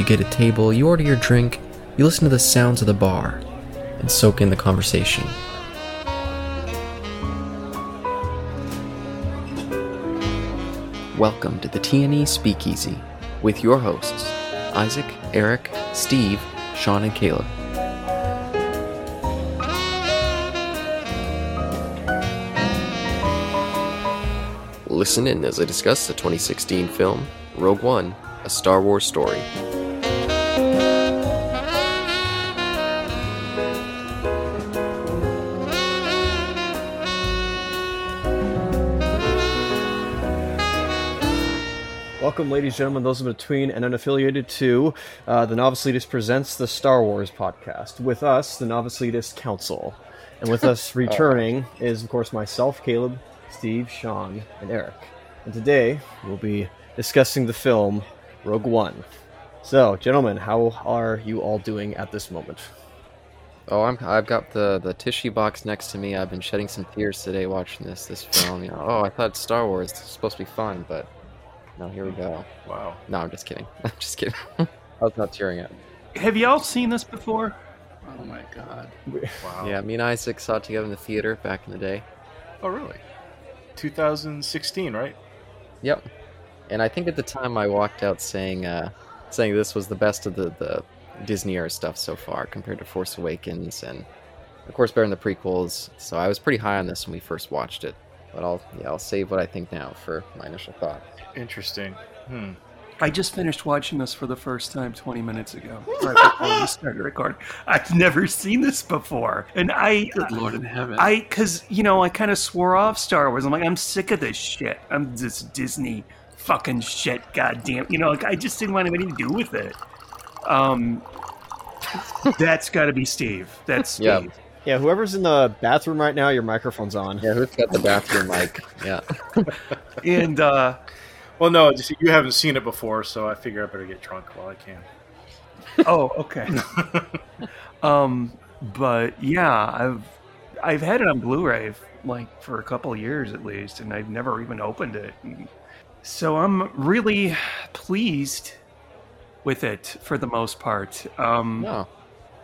You get a table, you order your drink, you listen to the sounds of the bar, and soak in the conversation. Welcome to the TNE Speakeasy with your hosts, Isaac, Eric, Steve, Sean, and Caleb. Listen in as I discuss the 2016 film Rogue One, a Star Wars story. Welcome, ladies and gentlemen, those in between and unaffiliated to uh, the Novice Elitist presents the Star Wars podcast. With us, the Novice Elitist Council. And with us returning is, of course, myself, Caleb, Steve, Sean, and Eric. And today we'll be discussing the film Rogue One. So, gentlemen, how are you all doing at this moment? Oh, I'm, I've got the, the tissue box next to me. I've been shedding some tears today watching this this film. You know, oh, I thought Star Wars was supposed to be fun, but no, here we go. Wow. No, I'm just kidding. I'm just kidding. I was not tearing up. Have y'all seen this before? Oh my god. Wow. Yeah, me and Isaac saw it together in the theater back in the day. Oh really? 2016, right? Yep. And I think at the time I walked out saying uh, saying this was the best of the, the Disney era stuff so far compared to Force Awakens and of course better than the prequels. So I was pretty high on this when we first watched it. But I'll yeah, I'll save what I think now for my initial thoughts. Interesting. Hmm. I just finished watching this for the first time 20 minutes ago, right before we started recording. I've never seen this before, and I, Good Lord in heaven. I, because you know, I kind of swore off Star Wars. I'm like, I'm sick of this shit. I'm this Disney fucking shit. Goddamn, you know, like I just didn't want anything to do with it. Um, that's got to be Steve. That's Steve. Yeah. Yeah, whoever's in the bathroom right now, your microphone's on. Yeah, who's got the bathroom mic? Yeah. And uh, well, no, just you haven't seen it before, so I figure I better get drunk while I can. oh, okay. um, but yeah, I've I've had it on Blu-ray like for a couple of years at least, and I've never even opened it. So I'm really pleased with it for the most part. Um, No.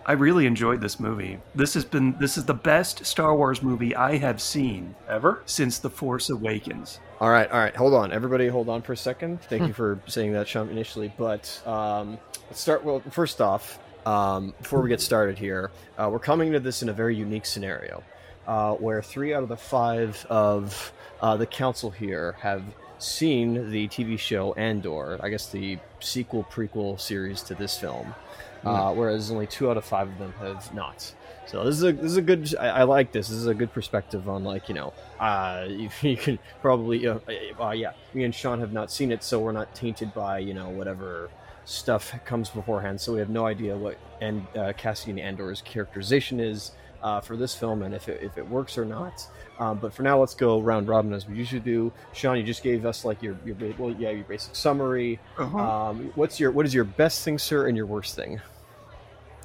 I really enjoyed this movie. This has been this is the best Star Wars movie I have seen Ever? since The Force Awakens. All right, all right. Hold on, everybody. Hold on for a second. Thank you for saying that, Sean, initially. But um, let's start. Well, first off, um, before we get started here, uh, we're coming to this in a very unique scenario, uh, where three out of the five of uh, the council here have seen the TV show Andor. I guess the sequel prequel series to this film, uh, whereas only two out of five of them have not. So this is a this is a good. I, I like this. This is a good perspective on like you know, uh, you, you can probably uh, uh, yeah. Me and Sean have not seen it, so we're not tainted by you know whatever stuff comes beforehand. So we have no idea what and uh, Cassian Andor's characterization is uh, for this film and if it, if it works or not. Um, but for now, let's go round robin as we usually do. Sean, you just gave us like your your well yeah your basic summary. Uh-huh. Um, what's your what is your best thing, sir, and your worst thing?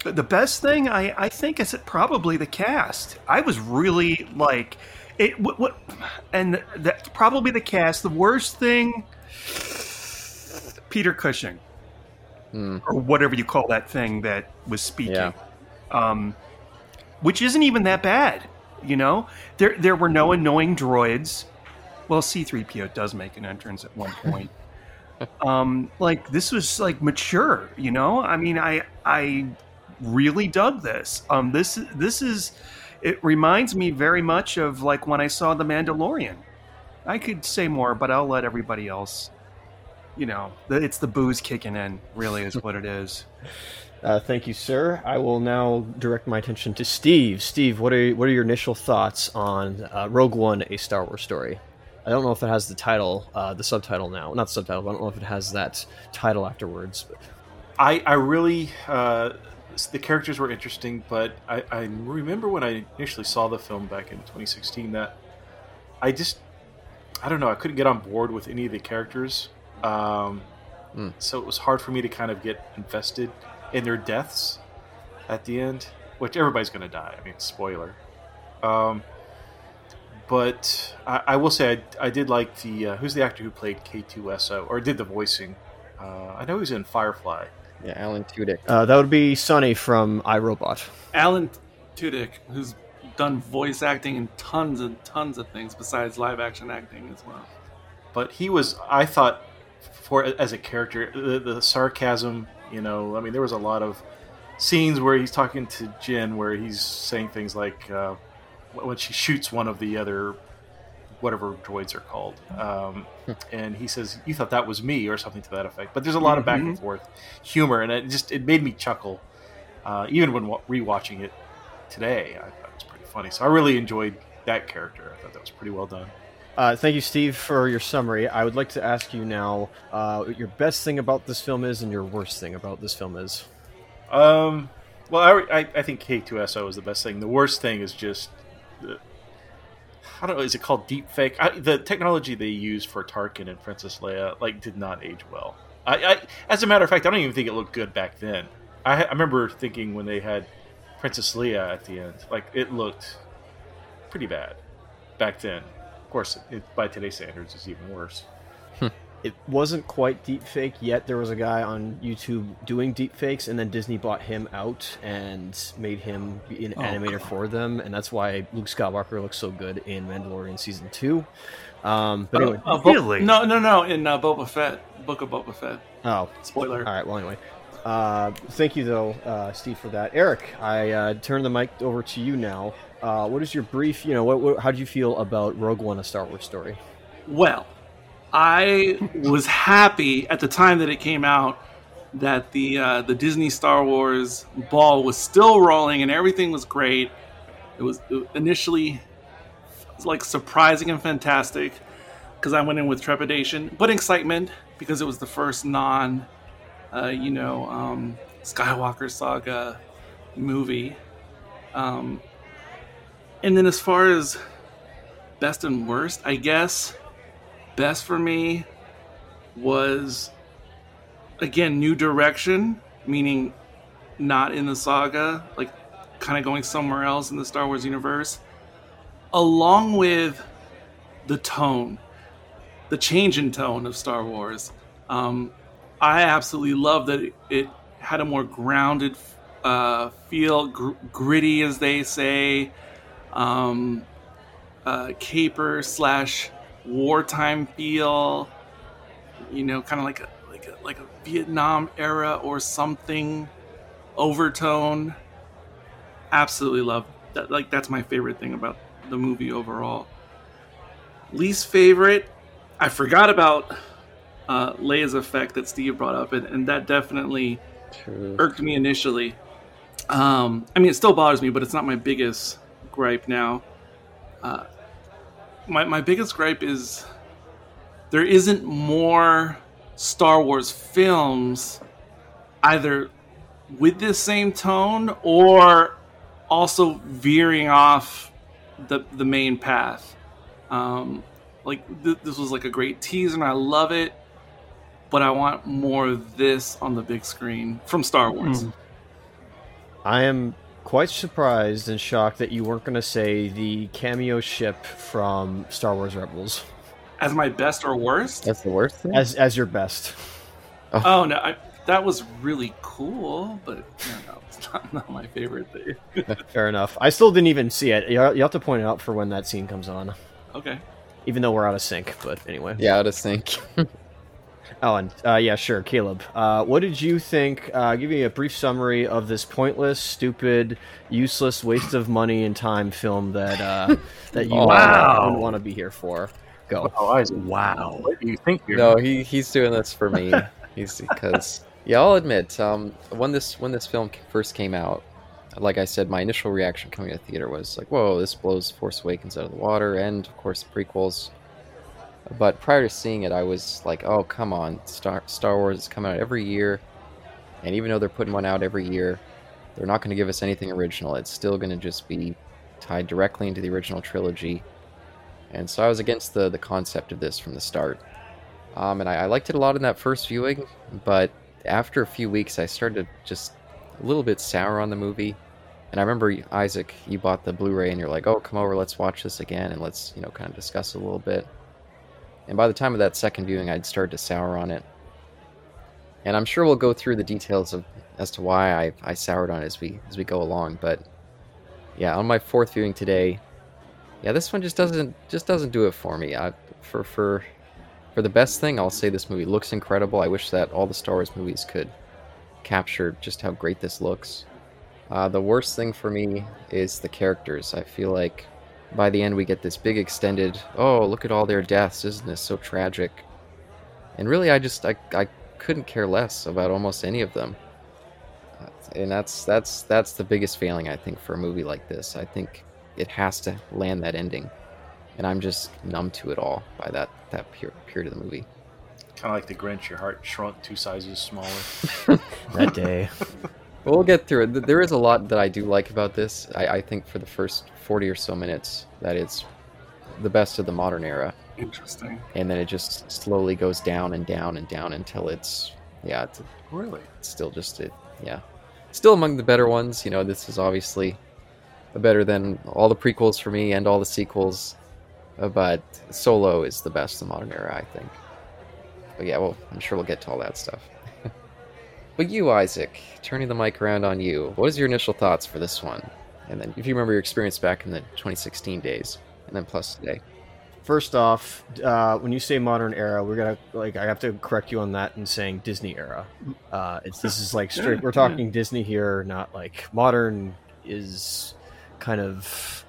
The best thing I, I think is it probably the cast. I was really like it. What, what and that's probably the cast. The worst thing, Peter Cushing, Hmm. or whatever you call that thing that was speaking, Yeah. um, which isn't even that bad. You know, there there were no annoying droids. Well, C three PO does make an entrance at one point. um, like this was like mature. You know, I mean, I I really dug this. Um, this this is it reminds me very much of like when I saw The Mandalorian. I could say more, but I'll let everybody else. You know, it's the booze kicking in. Really, is what it is. Uh, thank you, sir. I will now direct my attention to Steve. Steve, what are what are your initial thoughts on uh, Rogue One: A Star Wars Story? I don't know if it has the title, uh, the subtitle now. Not the subtitle. But I don't know if it has that title afterwards. But I I really uh, the characters were interesting, but I, I remember when I initially saw the film back in 2016 that I just I don't know I couldn't get on board with any of the characters. Um, Hmm. So it was hard for me to kind of get invested in their deaths at the end, which everybody's going to die. I mean, spoiler. Um, but I, I will say I, I did like the uh, who's the actor who played K2SO or did the voicing. Uh, I know he was in Firefly. Yeah, Alan Tudyk. Uh, that would be Sonny from iRobot. Alan Tudyk, who's done voice acting in tons and tons of things besides live action acting as well. but he was i thought for as a character the, the sarcasm you know i mean there was a lot of scenes where he's talking to Jyn where he's saying things like uh, when she shoots one of the other whatever droids are called. Um, and he says you thought that was me or something to that effect. But there's a lot of back and forth humor and it just it made me chuckle uh, even when rewatching it today. I thought it was pretty funny. So i really enjoyed that character. I thought that was pretty well done. Uh, thank you, Steve, for your summary. I would like to ask you now uh, what your best thing about this film is and your worst thing about this film is. Um, well, I, I, I think K2SO is the best thing. The worst thing is just, the, I don't know, is it called deep fake? I, the technology they used for Tarkin and Princess Leia like did not age well. I, I, as a matter of fact, I don't even think it looked good back then. I, I remember thinking when they had Princess Leia at the end, like it looked pretty bad back then. Of course, it, by today's standards, it's even worse. It wasn't quite deep fake yet. There was a guy on YouTube doing deep fakes, and then Disney bought him out and made him be an Oh, animator God. for them, and that's why Luke Skywalker looks so good in Mandalorian season two. Um, but anyway, Uh, Bo- Really? no, no, no. In uh, Boba Fett, Book of Boba Fett. oh, Spoiler. All right. Well, anyway, uh, thank you though, uh, Steve, for that. Eric, I uh, turn the mic over to you now. Uh, what is your brief? You know, what, what, how do you feel about Rogue One, a Star Wars story? Well, I was happy at the time that it came out that the uh, the Disney Star Wars ball was still rolling and everything was great. It was initially like surprising and fantastic because I went in with trepidation, but excitement because it was the first non, uh, you know, um, Skywalker saga movie. Um, and then as far as best and worst, I guess best for me was again new direction, meaning not in the saga, like kind of going somewhere else in the Star Wars universe, along with the tone, the change in tone of Star Wars. Um, I absolutely love that it, had a more grounded uh, feel, gr- gritty, as they say. Um, uh, caper slash wartime feel. You know, kind of like a like a like a Vietnam era or something overtone. Absolutely love that. Like that's my favorite thing about the movie overall. Least favorite, I forgot about uh, Leia's effect that Steve brought up, and, and that definitely True. irked me initially. Um, I mean, it still bothers me, but it's not my biggest gripe now. Uh, my my biggest gripe is there isn't more Star Wars films either with this same tone or also veering off the the main path. Um, like th- this was like a great teaser, and I love it. But I want more of this on the big screen from Star Wars. I am quite surprised and shocked that you weren't going to say the cameo ship from Star Wars Rebels As my best or worst? That's the worst thing. as as your best. Oh. oh no, I, that was really cool, but no, no, it's not, not my favorite thing. Fair enough. I still didn't even see it. You you have to point it out for when that scene comes on, Okay. even though we're out of sync. But anyway. yeah, out of sync. Alan, uh, yeah, sure. Caleb, uh, what did you think? Uh, give me a brief summary of this pointless, stupid, useless waste of money and time film that uh, that you Wow. uh, wouldn't want to be here for. Go. Oh, Isaac, Wow. what do you think here? no, he he's doing this for me. He's because yeah, I'll admit, um, when this when this film first came out, like I said, my initial reaction coming to the theater was like, "Whoa, this blows Force Awakens out of the water," and of course the prequels. But prior to seeing it, I was like, "Oh, come on, Star Star Wars is coming out every year. And even though they're putting one out every year, they're not going to give us anything original. It's still going to just be tied directly into the original trilogy. And so I was against the, the concept of this from the start. Um, and I, I liked it a lot in that first viewing, but after a few weeks, I started just a little bit sour on the movie. And I remember Isaac, you bought the Blu-ray, and you're like, "Oh, come over, let's watch this again, and let's you know kind of discuss a little bit." And by the time of that second viewing, I'd started to sour on it. And I'm sure we'll go through the details of as to why I, I soured on it as we as we go along. But yeah, on my fourth viewing today, yeah, this one just doesn't just doesn't do it for me. I, for for for the best thing, I'll say this movie looks incredible. I wish that all the Star Wars movies could capture just how great this looks. Uh, the worst thing for me is the characters. I feel like by the end we get this big extended, oh, look at all their deaths, isn't this so tragic? And really, I just I, I couldn't care less about almost any of them. And that's that's that's the biggest failing I think for a movie like this. I think it has to land that ending, and I'm just numb to it all by that that period of the movie. Kind of like the Grinch, your heart shrunk two sizes smaller. that day. We'll get through it. There is a lot that I do like about this. I, I think for the first 40 or so minutes, that it's the best of the modern era. Interesting. And then it just slowly goes down and down and down until it's, yeah, it's, really? It's still just, it, yeah. Still among the better ones. You know, this is obviously better than all the prequels for me and all the sequels. Uh, but Solo is the best of the modern era, I think. But yeah, well, I'm sure we'll get to all that stuff. But you, Isaac, turning the mic around on you, what is your initial thoughts for this one? And then, if you remember your experience back in the 2016 days, and then plus today. First off, uh, when you say modern era, we're gonna like I have to correct you on that and saying Disney era. Uh, it's this is like straight. We're talking Disney here, not like modern is kind of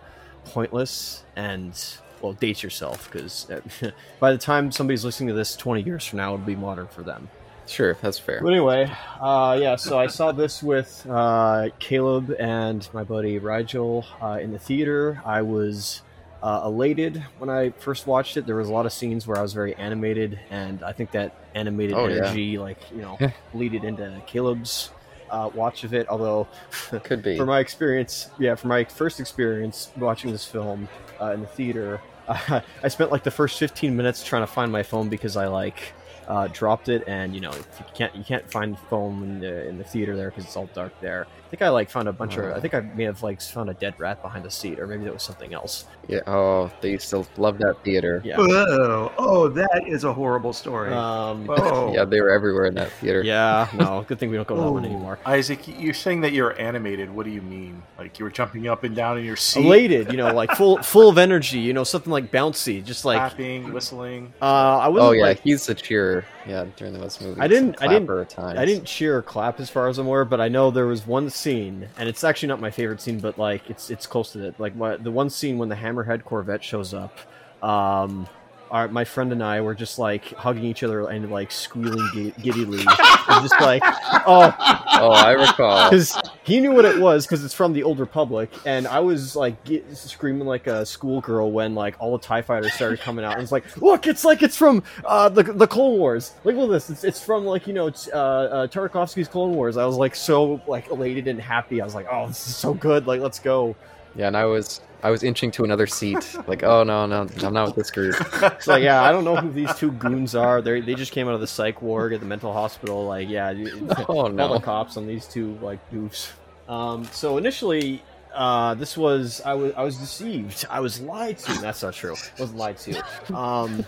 pointless and well dates yourself because by the time somebody's listening to this 20 years from now, it'll be modern for them. Sure, that's fair. But anyway, uh, yeah, so I saw this with uh, Caleb and my buddy Rigel uh, in the theater. I was uh, elated when I first watched it. There was a lot of scenes where I was very animated, and I think that animated oh, energy, yeah. like you know, bleeded into Caleb's uh, watch of it. Although, could be for my experience, yeah, for my first experience watching this film uh, in the theater, I spent like the first 15 minutes trying to find my phone because I like uh, dropped it, and you know you can't you can't find foam in the in the theater there because it's all dark there. I think I like found a bunch of I think I may have like found a dead rat behind the seat, or maybe that was something else. Yeah. Oh, they still love that theater. Yeah. Oh, oh, that is a horrible story. Um, oh. yeah, they were everywhere in that theater. Yeah. No, good thing we don't go to that one anymore. Isaac, you're saying that you're animated. What do you mean? Like you were jumping up and down in your seat, elated, you know, like full full of energy, you know, something like bouncy, just like clapping, whistling. Uh, I was. Oh yeah, like, he's the cheer yeah, during the most movies. I didn't. I didn't. I didn't cheer or clap as far as I'm aware, but I know there was one scene, and it's actually not my favorite scene, but like it's it's close to it. Like my, the one scene when the Hammerhead Corvette shows up. Um, our, my friend and I were just like hugging each other and like squealing giddily, and just like, oh, oh, I recall because he knew what it was because it's from the Old Republic, and I was like get, screaming like a schoolgirl when like all the Tie Fighters started coming out, and it's like, look, it's like it's from uh, the the Clone Wars. Like, Look at this, it's, it's from like you know uh, uh, Tartakovsky's Clone Wars. I was like so like elated and happy. I was like, oh, this is so good. Like, let's go. Yeah, and I was I was inching to another seat. Like, oh no, no, I'm not with this group. It's like, yeah, I don't know who these two goons are. They they just came out of the psych ward at the mental hospital. Like, yeah, oh no, all the cops on these two like goofs. Um, so initially, uh, this was I was I was deceived. I was lied to. That's not true. I was lied to. Um,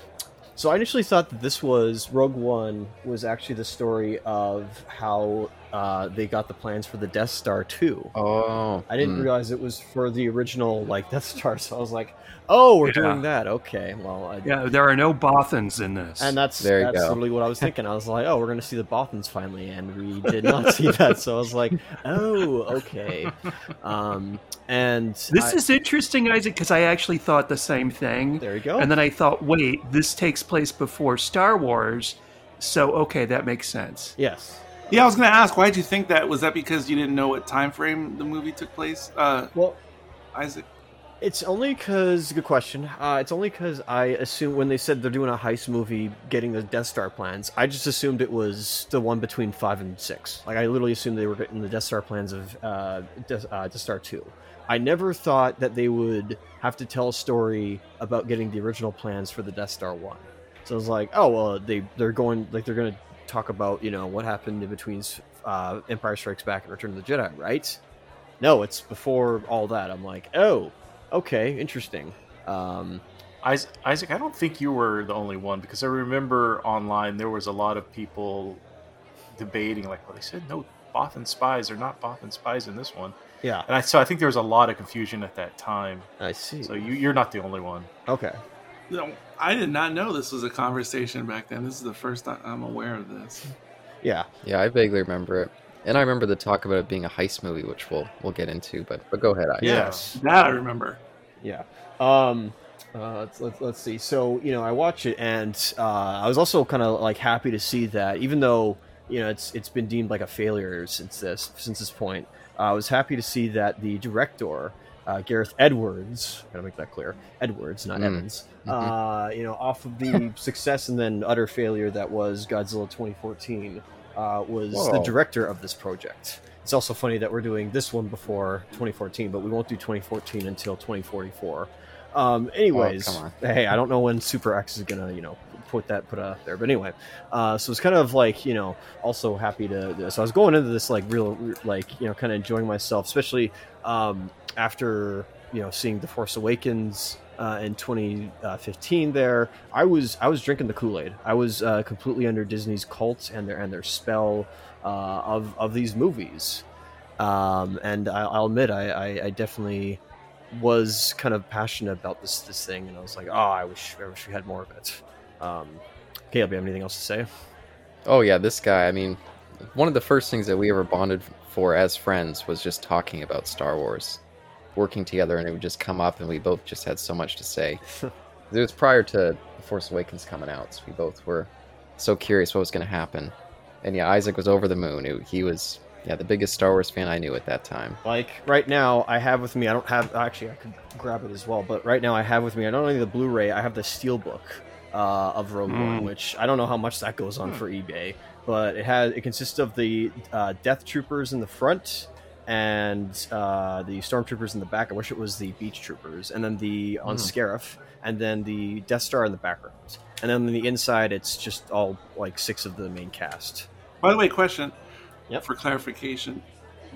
so I initially thought that this was Rogue One was actually the story of how uh, they got the plans for the Death Star too. Oh, I didn't hmm. realize it was for the original like Death Star. So I was like, oh, we're yeah. doing that. Okay, well, I, yeah, there are no Bothans in this, and that's there that's literally what I was thinking. I was like, oh, we're going to see the Bothans finally, and we did not see that. So I was like, oh, okay. Um, and this I, is interesting, Isaac, because I actually thought the same thing. There you go. And then I thought, wait, this takes place before Star Wars, so okay, that makes sense. Yes. Yeah, I was going to ask, why did you think that? Was that because you didn't know what time frame the movie took place? Uh, well, Isaac. It's only because good question. Uh, it's only because I assume when they said they're doing a heist movie, getting the Death Star plans, I just assumed it was the one between five and six. Like I literally assumed they were getting the Death Star plans of uh, Death, uh, Death Star two. I never thought that they would have to tell a story about getting the original plans for the Death Star one. So I was like, oh well, they they're going like they're going to talk about you know what happened in between uh, Empire Strikes Back and Return of the Jedi, right? No, it's before all that. I'm like, oh, okay, interesting. Um, Isaac, I don't think you were the only one because I remember online there was a lot of people debating, like, well, they said no Bothan spies are not Bothan spies in this one, yeah, and I so I think there was a lot of confusion at that time. I see. So you, you're not the only one. okay, No, I did not know this was a conversation back then. This is the first time I'm aware of this. yeah, Yeah, I vaguely remember it, and I remember the talk about it being a heist movie, which we'll we'll get into. But but go ahead, I. Yeah. yes, That I remember. yeah. Um, uh, let's, let's let's see. So you know, I watch it, and uh, I was also kind of like happy to see that, even though you know it's it's been deemed like a failure since this since this point. Uh, I was happy to see that the director. Uh, Gareth Edwards, gotta make that clear. Edwards, not Mm. Evans. Uh, you know, off of the success and then utter failure that was Godzilla 2014, uh, was the director of this project. It's also funny that we're doing this one before 2014, but we won't do 2014 until 2044. Um, anyways, come on. hey, I don't know when Super X is gonna, you know, put that put out there, but anyway, uh, so it's kind of like, you know, also happy to. So I was going into this like real, like, you know, kind of enjoying myself, especially um, after you know seeing The Force Awakens uh, in 2015. There, I was I was drinking the Kool Aid. I was uh, completely under Disney's cult and their and their spell uh, of of these movies. Um, and I, I'll admit, I, I, I definitely was kind of passionate about this this thing, and I was like, oh, I wish I wish we had more of it. Um, Caleb, you have anything else to say? Oh yeah, this guy. I mean, one of the first things that we ever bonded for as friends was just talking about Star Wars, working together, and it would just come up, and we both just had so much to say. it was prior to The Force Awakens coming out, so we both were so curious what was going to happen. And yeah, Isaac was over the moon. It- he was yeah the biggest Star Wars fan I knew at that time. Like right now, I have with me. I don't have actually. I could grab it as well, but right now I have with me. I not only the Blu-ray, I have the Steelbook uh, of Rogue One, Mm. which I don't know how much that goes on for eBay, but it has. It consists of the uh, Death Troopers in the front and uh, the Stormtroopers in the back. I wish it was the Beach Troopers, and then the on Scarif, and then the Death Star in the background, and then on the inside, it's just all like six of the main cast. By the way, question Yep. for clarification: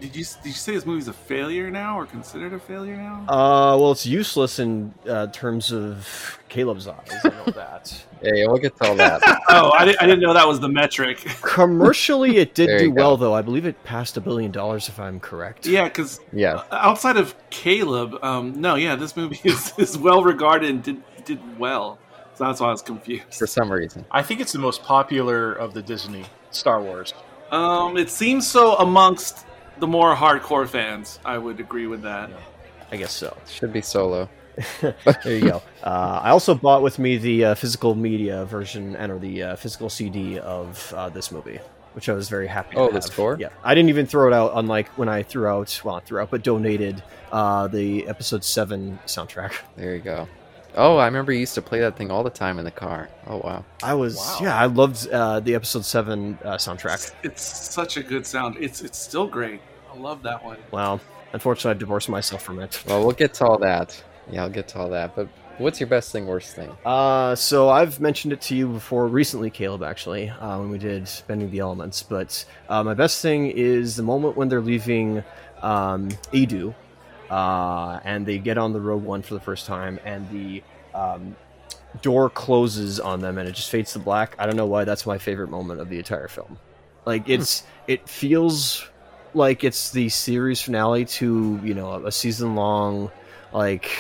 Did you did you say this movie's a failure now, or considered a failure now? Uh, well, it's useless in uh, terms of Caleb's eyes. I know that. Yeah, yeah, we'll get to all that. oh, I, didn't, I didn't know that was the metric. Commercially, it did do go. well, though. I believe it passed a billion dollars, if I'm correct. yeah, because yeah, outside of Caleb, um, no, yeah, this movie is, is well regarded and did did well. So that's why I was confused. for some reason. I think it's the most popular of the Disney Star Wars. Um, it seems so amongst the more hardcore fans. I would agree with that. I guess so. Should be solo. There you go. Uh, I also bought with me the uh, physical media version and or the uh, physical CD of uh, this movie, which I was very happy. Oh, the have. score? Yeah, I didn't even throw it out. Unlike when I threw out, well, not threw out, but donated uh, the episode seven soundtrack. There you go. Oh, I remember you used to play that thing all the time in the car. Oh wow. I was, Wow. yeah, I loved uh, the episode seven uh, soundtrack. It's such a good sound. It's it's still great. I love that one. Well, unfortunately, I divorced myself from it. Well, we'll get to all that. Yeah, I'll get to all that. But what's your best thing, worst thing? Uh, so I've mentioned it to you before recently, Caleb, actually, uh, when we did Bending the Elements. But uh, my best thing is the moment when they're leaving um, Eadu, uh, and they get on the Rogue One for the first time, and the um, door closes on them, and it just fades to black. I don't know why that's my favorite moment of the entire film. Like it's, it feels like it's the series finale to you know a season long, like.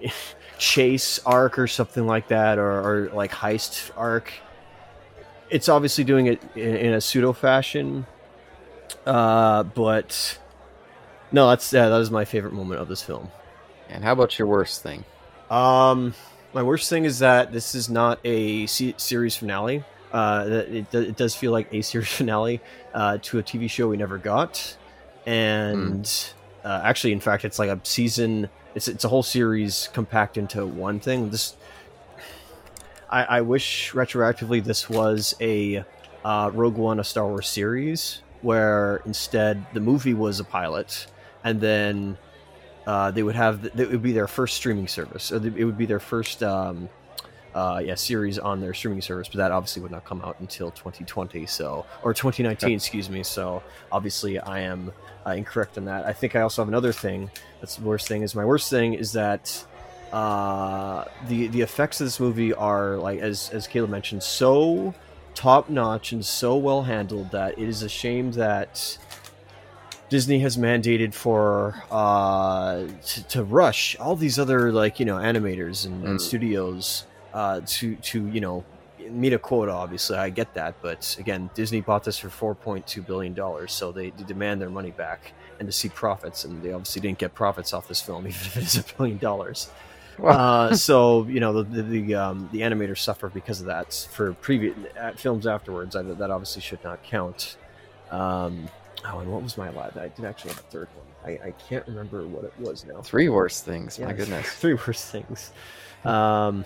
chase arc or something like that, or, or like heist arc. It's obviously doing it in, in a pseudo fashion, uh, but no, that's yeah, that is my favorite moment of this film. And how about your worst thing? Um, my worst thing is that this is not a series finale. Uh, it, it does feel like a series finale uh, to a TV show we never got, and uh, actually, in fact, it's like a season. It's it's a whole series compact into one thing. This, I, I wish retroactively this was a uh, Rogue One, a Star Wars series, where instead the movie was a pilot, and then uh, they would have it would be their first streaming service. Or it would be their first um, uh, yeah series on their streaming service, but that obviously would not come out until 2020, so or 2019, excuse me. So obviously, I am uh, incorrect on that. I think I also have another thing. That's the worst thing. Is my worst thing is that uh, the the effects of this movie are like as as Caleb mentioned, so top notch and so well handled that it is a shame that Disney has mandated for uh, to, to rush all these other like you know animators and, and Mm. studios uh, to to you know meet a quota. Obviously, I get that, but again, Disney bought this for four point two billion dollars, so they, they demand their money back and to see profits, and they obviously didn't get profits off this film, even if it is a billion dollars. uh, so you know the the the, um, the animators suffer because of that. For previous at films afterwards, I, that obviously should not count. Um, oh, and what was my last? I did actually have a third one. I, I can't remember what it was now. Three worse things. My goodness. three worse things. Um,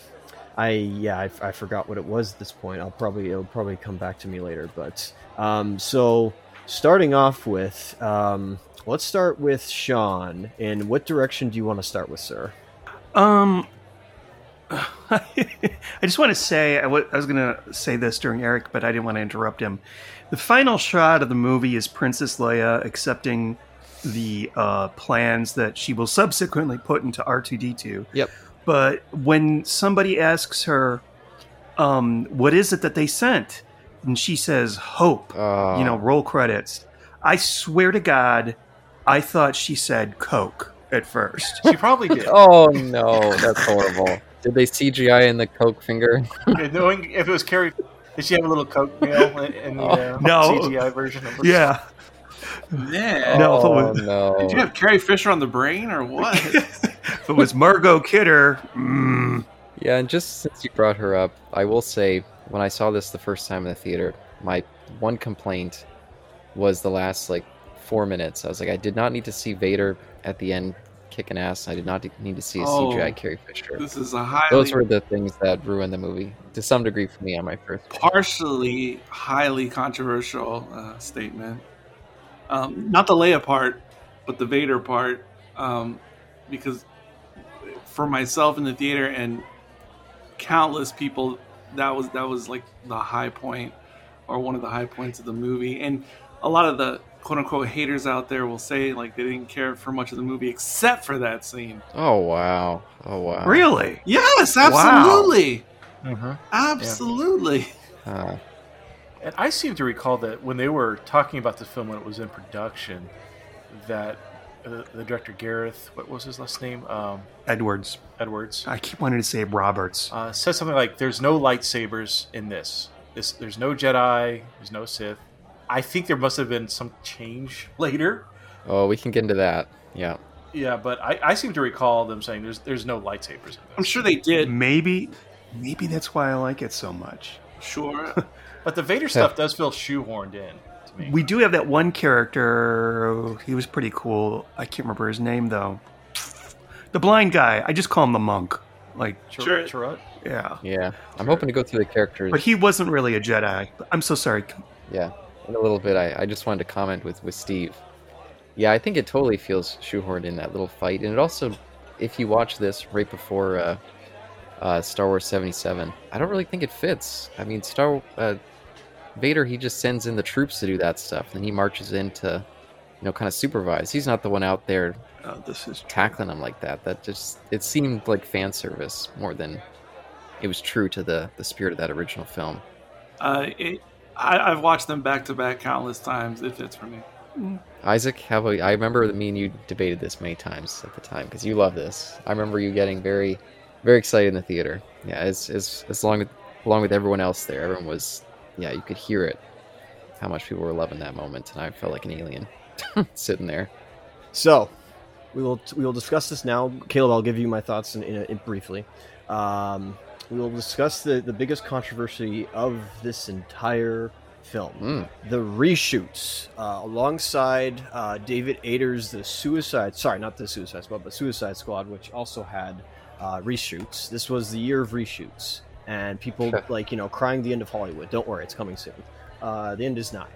I yeah, I, I forgot what it was at this point. I'll probably it'll probably come back to me later. But um, so starting off with, um, let's start with Sean. And what direction do you want to start with, sir? Um, I just want to say I I was going to say this during Eric, but I didn't want to interrupt him. The final shot of the movie is Princess Leia accepting the uh, plans that she will subsequently put into R2D2. Yep. But when somebody asks her, um, "What is it that they sent?" and she says, "Hope," Uh, you know, roll credits. I swear to God, I thought she said Coke at first. She probably did. Oh no, that's horrible. Did they CGI in the Coke finger? Okay, knowing if it was Carrie, did she have a little Coke meal in, in the uh, No. CGI version of it? yeah. Man, No, oh was- no. did you have Carrie Fisher on the brain or what? if it was Margot Kidder, mm, Yeah, and just since you brought her up, I will say when I saw this the first time in the theater, my one complaint was the last like four minutes. I was like, I did not need to see Vader at the end kicking ass. I did not need to see a Oh. CGI Carrie Fisher. this is a highly, Those were the things that ruined the movie to some degree for me on my first. partially highly controversial uh, statement. Um, not the Leia part, but the Vader part, um, because for myself in the theater and countless people, that was that was like the high point or one of the high points of the movie. And a lot of the quote unquote haters out there will say like they didn't care for much of the movie except for that scene. Oh wow! Oh wow! really? Yes, Wow. absolutely, Mm-hmm. absolutely. Uh, And I seem to recall that when they were talking about the film when it was in production, that uh, the director Gareth, what was his last name? Um, Edwards. Edwards. I keep wanting to say Roberts. Uh, said something like, "There's no lightsabers in this. This there's no Jedi. There's no Sith." I think there must have been some change later. oh, we can get into that. Yeah. Yeah, but I, I seem to recall them saying there's there's no lightsabers in this. I'm sure they did. Maybe, maybe that's why I like it so much. Sure. But the Vader stuff does feel shoehorned in to me. We do have that one character. He was pretty cool. I can't remember his name though. The blind guy. I just call him the monk. Like, Chir- Sure. Chirrut? yeah. Yeah. I'm hoping to go through the characters. But he wasn't really a Jedi. I'm so sorry. Yeah, in a little bit. I, I just wanted to comment with, with Steve. Yeah, I think it totally feels shoehorned in that little fight, and it also, if you watch this right before uh, uh, Star Wars '77, I don't really think it fits. I mean, Star uh, Vader he just sends in the troops to do that stuff, and he marches in to, you know, kind of supervise. He's not the one out there Oh, this is tackling them like that. That just it seemed like fan service more than it was true to the the spirit of that original film. Uh, it, I, I've watched them back to back countless times. It fits for me. Isaac, how about I remember me and you debated this many times at the time because you love this. I remember you getting very, very excited in the theater. Yeah, as as as long with along with everyone else there, everyone was. Yeah, you could hear it. How much people were loving that moment, and I felt like an alien sitting there. So, we will we will discuss this now. Caleb, I'll give you my thoughts in, in, in briefly. Um, we will discuss the, the biggest controversy of this entire film. Mm. The reshoots, uh, alongside uh, David Ayer's The Suicide, sorry, not The Suicide Squad, but Suicide Squad, which also had uh, reshoots. This was the year of reshoots, and people Sure. like you know crying the end of Hollywood. Don't worry, it's coming soon. Uh, the end is nigh.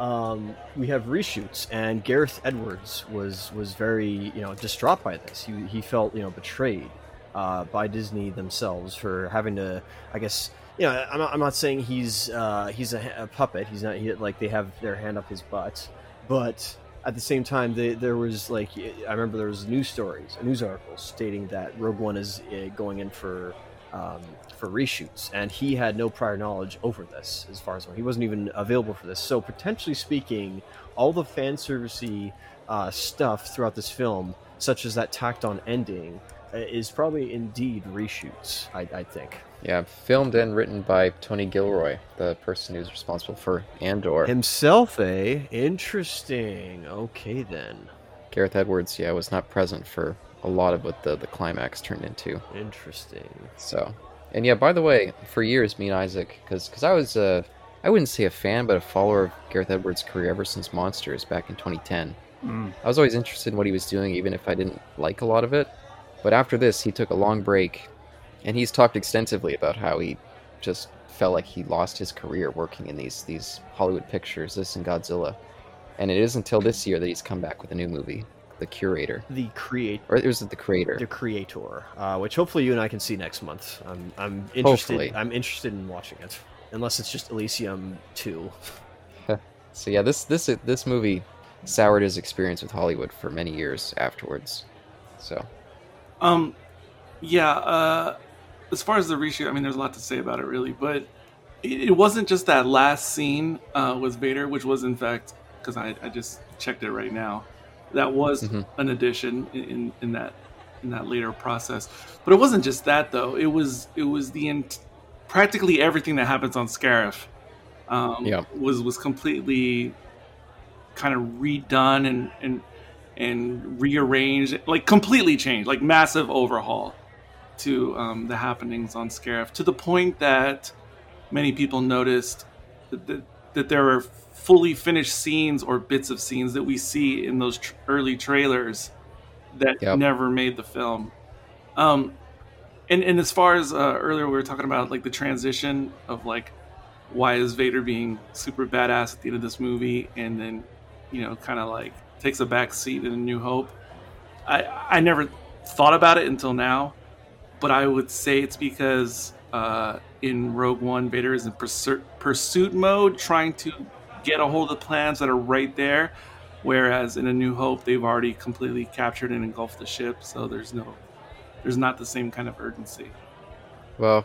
Um, we have reshoots, and Gareth Edwards was was very you know distraught by this. He he felt you know betrayed uh, by Disney themselves for having to, I guess. You know, I'm not, I'm not saying he's uh, he's a, a puppet. He's not he, like they have their hand up his butt, but at the same time, they, there was like I remember there was news stories, news articles stating that Rogue One is uh, going in for um, for reshoots, and he had no prior knowledge over this. As far as he wasn't even available for this, so potentially speaking, all the fan servicey uh, stuff throughout this film, such as that tacked on ending, is probably indeed reshoots. I, I think Yeah, filmed and written by Tony Gilroy, the person who's responsible for Andor. himself, eh? Interesting. Okay then. Gareth Edwards, yeah, was not present for a lot of what the, the climax turned into. Interesting. So, and yeah, by the way, for years, me and Isaac, because because I was, uh, I wouldn't say a fan, but a follower of Gareth Edwards' career ever since Monsters back in 2010. Mm. I was always interested in what he was doing, even if I didn't like a lot of it. But after this, he took a long break, and he's talked extensively about how he just felt like he lost his career working in these these Hollywood pictures, this and Godzilla. And it is until this year that he's come back with a new movie, The Curator, The create or is it The Creator. the creator, uh, which hopefully you and I can see next month. I'm I'm interested. Hopefully. I'm interested in watching it, unless it's just Elysium two. So yeah, this this this movie soured his experience with Hollywood for many years afterwards. So Um, yeah. Uh, as far as the reshoot, I mean, there's a lot to say about it, really. But it, it wasn't just that last scene uh, with Vader, which was in fact because I, I just checked it right now. That was Mhm. an addition in, in, in that in that later process. But it wasn't just that though. It was it was the ent- practically everything that happens on Scarif. Um, Yeah. was was completely kind of redone and and and rearranged, like completely changed, like massive overhaul to um, the happenings on Scarif, to the point that many people noticed that, that, that there are fully finished scenes or bits of scenes that we see in those tr- early trailers that Yep. never made the film. Um, and and as far as uh, earlier we were talking about like the transition of like why is Vader being super badass at the end of this movie and then you know kind of like takes a back seat in A New Hope. I I never thought about it until now, but I would say it's because uh, in Rogue One, Vader is in pursu- pursuit mode, trying to get a hold of the plans that are right there. Whereas in A New Hope, they've already completely captured and engulfed the ship, so there's no, there's not the same kind of urgency. well,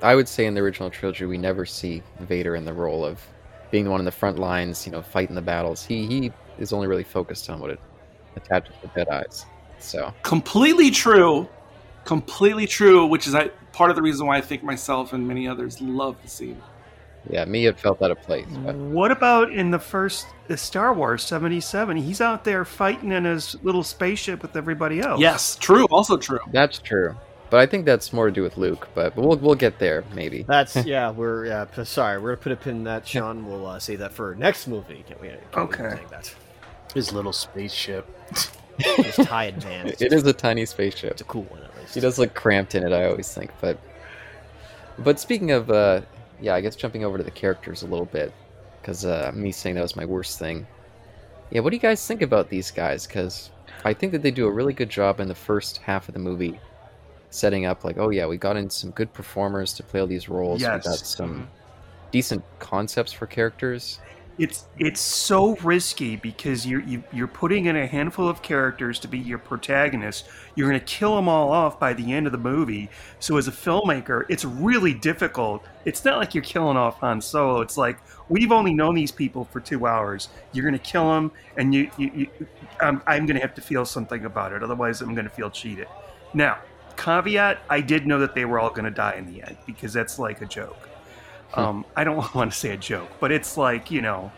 I would say in the original trilogy we never see Vader in the role of being the one in the front lines, you know, fighting the battles. He he is only really focused on what it attaches to the Dead Eyes. So completely true completely true which is I, part of the reason why i think myself and many others love the scene yeah, me it felt out of place. But What about in the first the Star Wars 77? He's out there fighting in his little spaceship with everybody else. yes true also true that's true. But I think that's more to do with Luke. But, but we'll we'll get there maybe. That's yeah. We're yeah. Sorry, we're gonna put a pin in that, Sean. We'll uh, save that for next movie. Can't we? Can't we Okay. take that. His little spaceship. Just high advanced. It is a tiny spaceship. It's a cool one at least. He does look cramped in it, I always think. But but speaking of, uh, yeah, I guess jumping over to the characters a little bit, because uh, me saying that was my worst thing. Yeah, what do you guys think about these guys? Because I think that they do a really good job in the first half of the movie, setting up like, oh yeah, we got in some good performers to play all these roles. Yes. We got some decent concepts for characters. It's it's so risky because you're you, you're putting in a handful of characters to be your protagonist. You're going to kill them all off by the end of the movie. So as a filmmaker, it's really difficult. It's not like you're killing off Han Solo. It's like we've only known these people for two hours. You're going to kill them, and you, you, you I'm, I'm going to have to feel something about it. Otherwise, I'm going to feel cheated. Now, caveat: I did know that they were all going to die in the end because that's like a joke. Um, I don't want to say a joke, but it's like you know,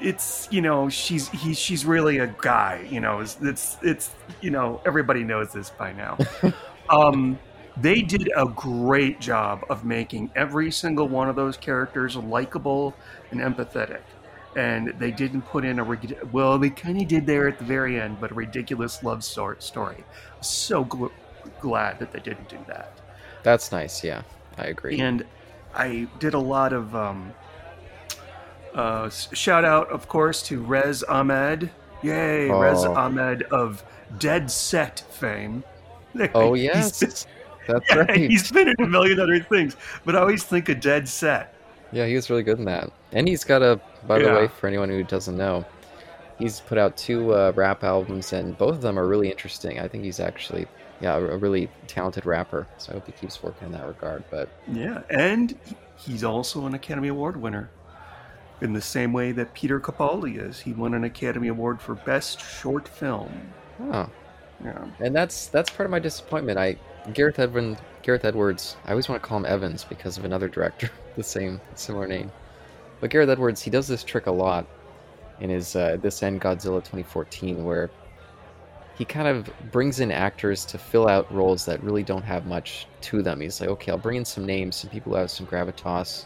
it's you know she's he she's really a guy. You know, it's it's, it's you know everybody knows this by now. um, they did a great job of making every single one of those characters likable and empathetic. And they didn't put in a well, they kind of did there at the very end, but a ridiculous love story. So gl- glad that they didn't do that. That's nice. Yeah, I agree. And I did a lot of um, uh, shout out, of course, to Riz Ahmed. Yay, Riz Oh. Ahmed of Dead Set fame. oh yes, been- that's yeah, right. he's been in a million other things, but I always think of Dead Set. Yeah, he was really good in that. And he's got a, by the way, for anyone who doesn't know, he's put out two uh, rap albums, and both of them are really interesting. I think he's actually, yeah, a really talented rapper. So I hope he keeps working in that regard. But Yeah, and he's also an Academy Award winner. In the same way that Peter Capaldi is, he won an Academy Award for Best Short Film. oh, Yeah, and that's that's part of my disappointment. I Gareth Edwin, Gareth Edwards. I always want to call him Evans because of another director, the same similar name. But Gareth Edwards, he does this trick a lot in his uh, this end Godzilla 2014, where he kind of brings in actors to fill out roles that really don't have much to them. He's like, okay, I'll bring in some names, some people who have some gravitas,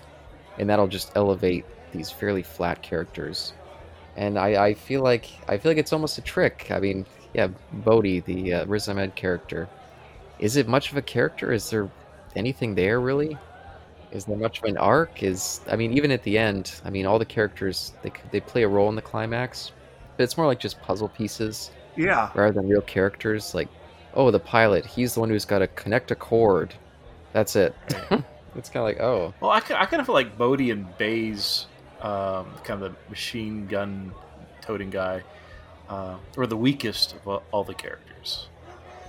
and that'll just elevate these fairly flat characters. And I, I feel like I feel like it's almost a trick. I mean, yeah, Bodhi, the uh, Riz Ahmed character, is it much of a character? Is there anything there really? Is there much of an arc? Is I mean, even at the end, I mean, all the characters they they play a role in the climax, but it's more like just puzzle pieces yeah, rather than real characters. Like, oh, the pilot, he's the one who's got to connect a cord. That's it. it's kind of like, oh, Well, I, I kind of feel like Bodhi and Baze, um, kind of the machine gun toting guy, uh, were the weakest of all, all the characters.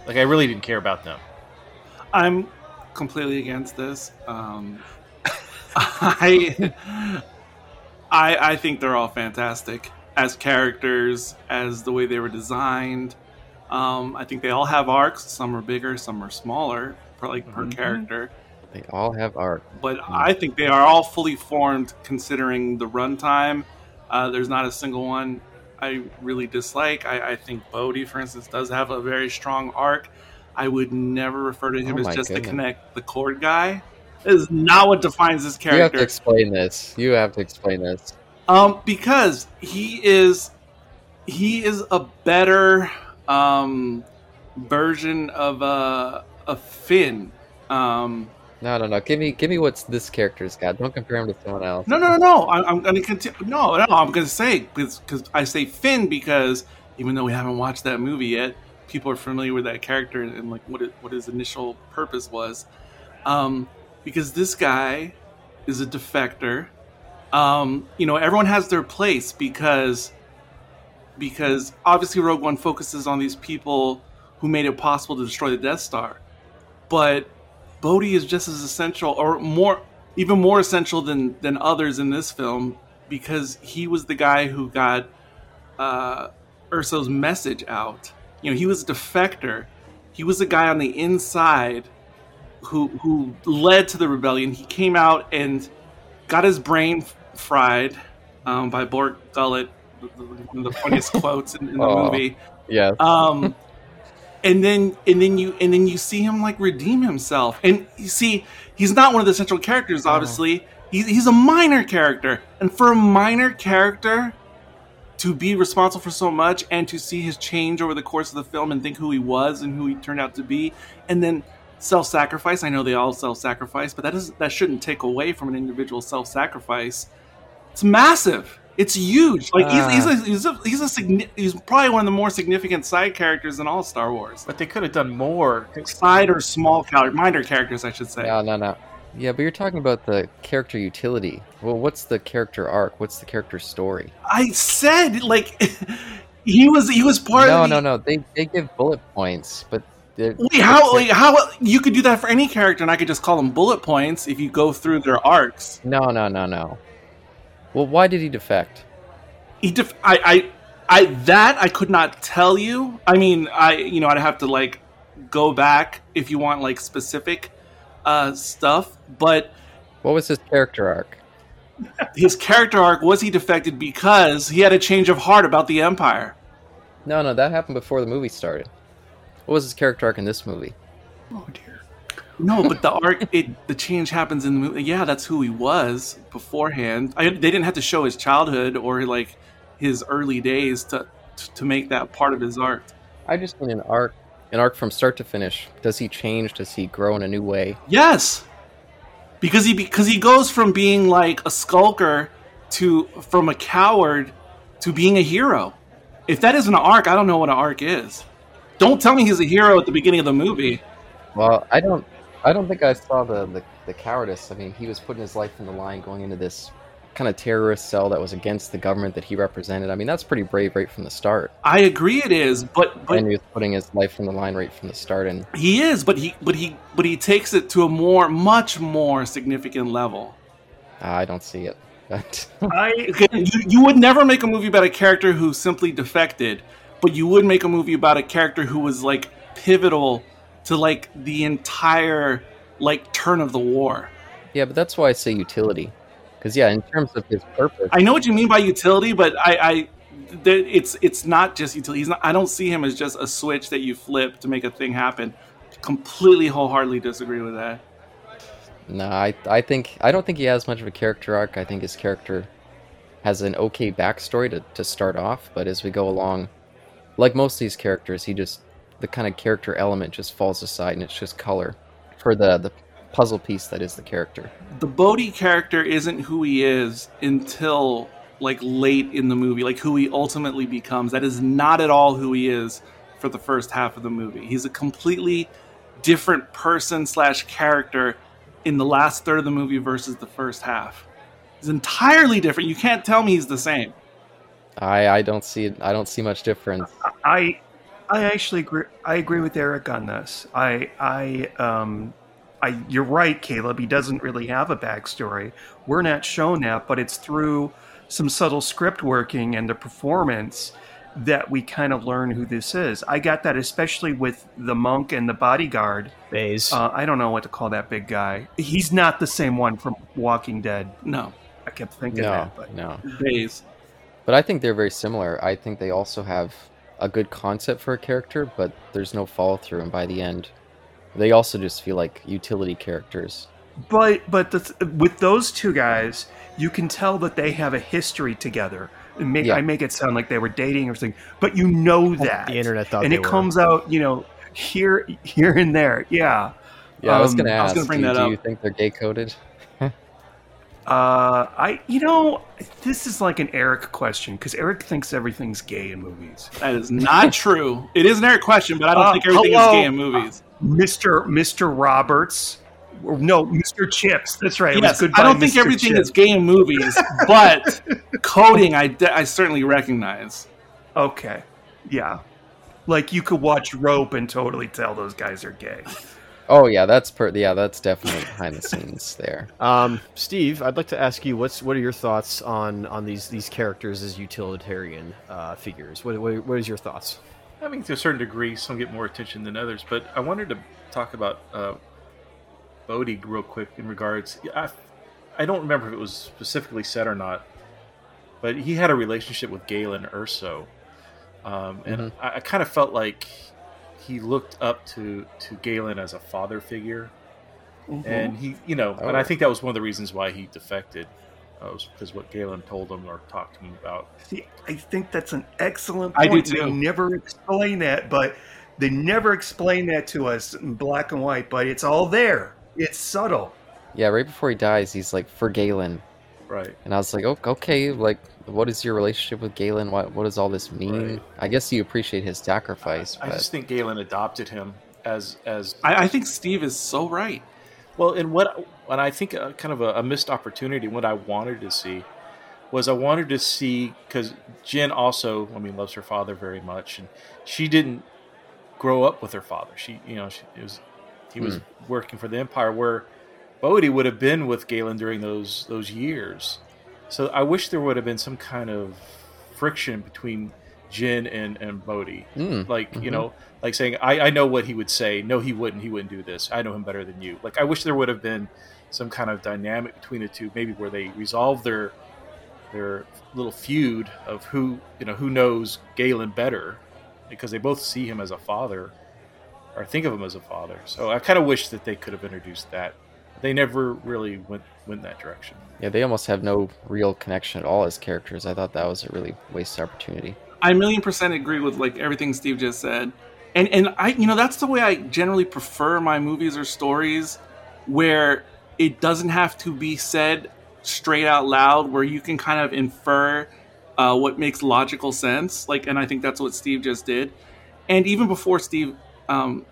Like, I really didn't care about them. I'm completely against this. Um, I, I I think they're all fantastic as characters, as the way they were designed. Um, I think they all have arcs. Some are bigger, some are smaller, per, like per Mhm. character. they all have arc. But I think they are all fully formed, considering the runtime. Uh, there's not a single one I really dislike. I, I think Bodhi, for instance, does have a very strong arc. I would never refer to him Oh as just goodness. the connect the cord guy. That is not what defines this character. You have to explain this. You have to explain this. Um, because he is he is a better um version of uh a Finn. Um, No, no, no. Give me, give me what's this character's got. Don't compare him to someone else. no, no, no, no. I, I'm going to continue. No, no. I'm going to say because I say Finn because even though we haven't watched that movie yet, people are familiar with that character and like what it, what his initial purpose was. Um, because this guy is a defector. Um, you know, everyone has their place because because obviously Rogue One focuses on these people who made it possible to destroy the Death Star, but Bodhi is just as essential, or more, even more essential than than others in this film because he was the guy who got uh, Erso's message out. You know, he was a defector. He was the guy on the inside who who led to the rebellion. He came out and got his brain fried um, by Bor Gullet, one of the funniest quotes in, in the Aw. movie. Yeah. Um, and then and then you and then you see him like redeem himself, and you see he's not one of the central characters. Obviously, he's he's a minor character, and for a minor character to be responsible for so much and to see his change over the course of the film and think who he was and who he turned out to be, and then self-sacrifice. I know they all self-sacrifice, but that is that shouldn't take away from an individual self-sacrifice. It's massive. It's huge. Like he's, he's uh. a he's a he's a signi- he's probably one of the more significant side characters in all Star Wars. But they could have done more. Side or small character, minor characters, I should say. No, no, no. Yeah, but you're talking about the character utility. Well, what's the character arc? What's the character story? I said like he was he was part No, of the, no, no. They they give bullet points, but Wait, how like, how you could do that for any character, and I could just call them bullet points if you go through their arcs. no, no, no, no. Well, why did he defect? He def- I, I I that I could not tell you. I mean, I you know I'd have to like go back if you want like specific uh stuff, but What was his character arc? his character arc was he defected because he had a change of heart about the Empire. No, no, that happened before the movie started. What was his character arc in this movie? Oh dear. No, but the arc, it the change happens in the movie. Yeah, that's who he was beforehand. I, they didn't have to show his childhood or like his early days to to make that part of his art. I just mean an arc, an arc from start to finish. Does he change? Does he grow in a new way? Yes, because he because he goes from being like a skulker to from a coward to being a hero. If that isn't an arc, I don't know what an arc is. Don't tell me he's a hero at the beginning of the movie. Well, I don't, I don't think I saw the the, the cowardice. I mean, he was putting his life in the line going into this kind of terrorist cell that was against the government that he represented. I mean, that's pretty brave right from the start. I agree, it is, but but and he was putting his life in the line right from the start. And he is, but he but he but he takes it to a more much more significant level. Ah, I don't see it. I you, you would never make a movie about a character who simply defected, but you would make a movie about a character who was like pivotal to like the entire like turn of the war. yeah, but that's why I say utility. Because yeah, in terms of his purpose, I know what you mean by utility, but I, I it's it's not just utility. He's not, I don't see him as just a switch that you flip to make a thing happen. Completely, wholeheartedly disagree with that. No, I I think I don't think he has much of a character arc. I think his character has an okay backstory to, to start off, but as we go along, like most of these characters, he just the kind of character element just falls aside and it's just color for the the puzzle piece that is the character. The Bodhi character isn't who he is until like late in the movie, like who he ultimately becomes. That is not at all who he is for the first half of the movie. He's a completely different person slash character in the last third of the movie versus the first half. He's entirely different. You can't tell me he's the same. I I don't see I don't see much difference. I I actually agree. I agree with Eric on this. I I um I you're right, Caleb. He doesn't really have a backstory. We're not shown that, but it's through some subtle script working and the performance that we kind of learn who this is. I got that especially with the monk and the bodyguard. Baze. Uh, I don't know what to call that big guy. He's not the same one from Walking Dead. No, I kept thinking No, that, but no. Baze. But I think they're very similar. I think they also have a good concept for a character, but there's no follow through, and by the end, they also just feel like utility characters. But but the th- with those two guys, you can tell that they have a history together. And make, Yeah. I make it sound like they were dating or something, but you know that the internet thought and they it were. comes out, you know, here here and there. Yeah. Yeah, I was Um, gonna ask. gonna bring do, that do up. you think they're gay coded? Uh, I you know this is like an Eric question because Eric thinks everything's gay in movies. That is not true. It is an Eric question, but I don't Uh, think everything hello. is gay in movies. Mister Mister Roberts, or no Mister Chips. That's right. Yes, I don't think Mr. everything Chips. is gay in movies, but coding, I, de- I certainly recognize. Okay. Yeah. Like you could watch Rope and totally tell those guys are gay. Oh yeah, that's per. Yeah, that's definitely behind the scenes there. Um, Steve, I'd like to ask you what's what are your thoughts on on these these characters as utilitarian uh, figures? What, what what is your thoughts? I mean, to a certain degree, some get more attention than others. But I wanted to talk about uh, Bodhi real quick in regards. I, I don't remember if it was specifically said or not, but he had a relationship with Galen Erso, um, and I, I kind of felt like he looked up to to Galen as a father figure, and he, you know, and I Oh. think that was one of the reasons why he defected. Uh, was because what Galen told him or talked to him about. See, I think that's an excellent I point. do too. They never explain that, but they never explain that to us in black and white, but it's all there. It's subtle. Yeah, right before he dies, he's like for Galen, Right. and I was like, oh, okay, like, what is your relationship with Galen? What what does all this mean? Right. I guess you appreciate his sacrifice, I but just think Galen adopted him as as I, I think Steve is so right. Well, and what and I think uh, kind of a, a missed opportunity, what I wanted to see, was I wanted to see because Jyn also, I mean, loves her father very much, and she didn't grow up with her father. She, you know, she it was he was working for the Empire, where Bodhi would have been with Galen during those those years. So I wish there would have been some kind of friction between Jyn and and Bodhi Mm, like you mhm. know like saying I, I know what he would say no he wouldn't he wouldn't do this i know him better than you like i wish there would have been some kind of dynamic between the two maybe where they resolve their their little feud of who you know who knows galen better because they both see him as a father or think of him as a father. So I kind of wish that they could have introduced that. They never really went went that direction. Yeah, they almost have no real connection at all as characters. I thought that was a really wasted opportunity. I a million percent agree with like everything Steve just said. And and I you know that's the way I generally prefer my movies or stories where it doesn't have to be said straight out loud where you can kind of infer uh, what makes logical sense like and I think that's what Steve just did. And even before Steve um,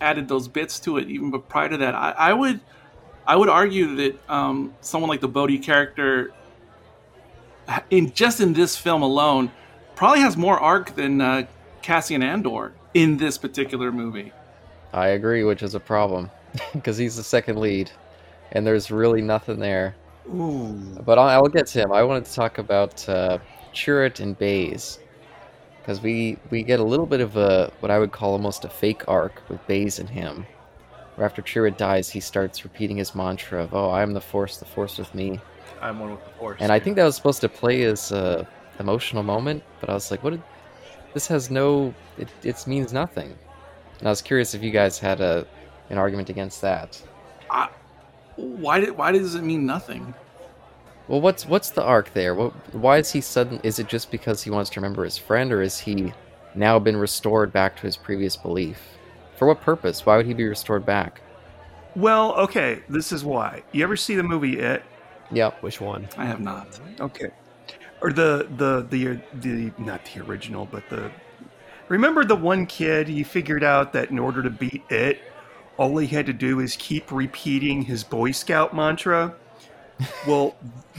added those bits to it even but prior to that I, I would I would argue that um, someone like the Bodhi character in just in this film alone probably has more arc than uh, Cassian Andor in this particular movie. I agree, which is a problem because he's the second lead, and there's really nothing there. Ooh. But I'll, I'll get to him. I wanted to talk about uh, Chirrut and Baze because we we get a little bit of a what I would call almost a fake arc with Baze and him. Where after Chirrut dies, he starts repeating his mantra of "Oh, I am the Force, the Force with me." I'm one with the Force. And I think that was supposed to play as a emotional moment, but I was like, "What? Did, this has no. It, it means nothing." And I was curious if you guys had a an argument against that. Why did why does it mean nothing? Well, what's what's the arc there? What, why is he sudden? Is it just because he wants to remember his friend, or is he now been restored back to his previous belief? For what purpose? Why would he be restored back? Well, okay, this is why. You ever see the movie It? Yep. Which one? I have not. Okay. Or the the the uh, the not the original, but the Remember the one kid he figured out that in order to beat it, all he had to do is keep repeating his Boy Scout mantra? Well,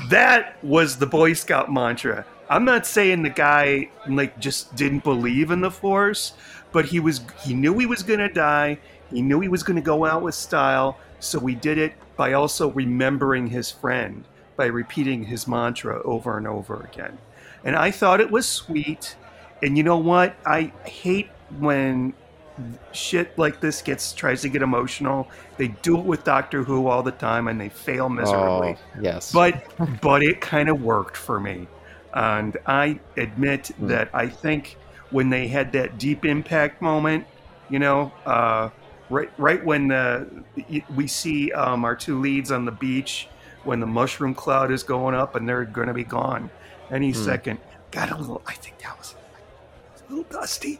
that was the Boy Scout mantra. I'm not saying the guy like just didn't believe in the Force, but he was he knew he was gonna die. He knew he was gonna go out with style, so he did it by also remembering his friend by repeating his mantra over and over again. And I thought it was sweet. And you know what? I hate when shit like this gets tries to get emotional. They do it with Doctor Who all the time and they fail oh, miserably. Oh, yes. But but it kind of worked for me. And I admit hmm. that I think when they had that deep impact moment, you know, uh, right right when the, we see um, our two leads on the beach when the mushroom cloud is going up and they're going to be gone any second. Got a little. I think that was a little dusty.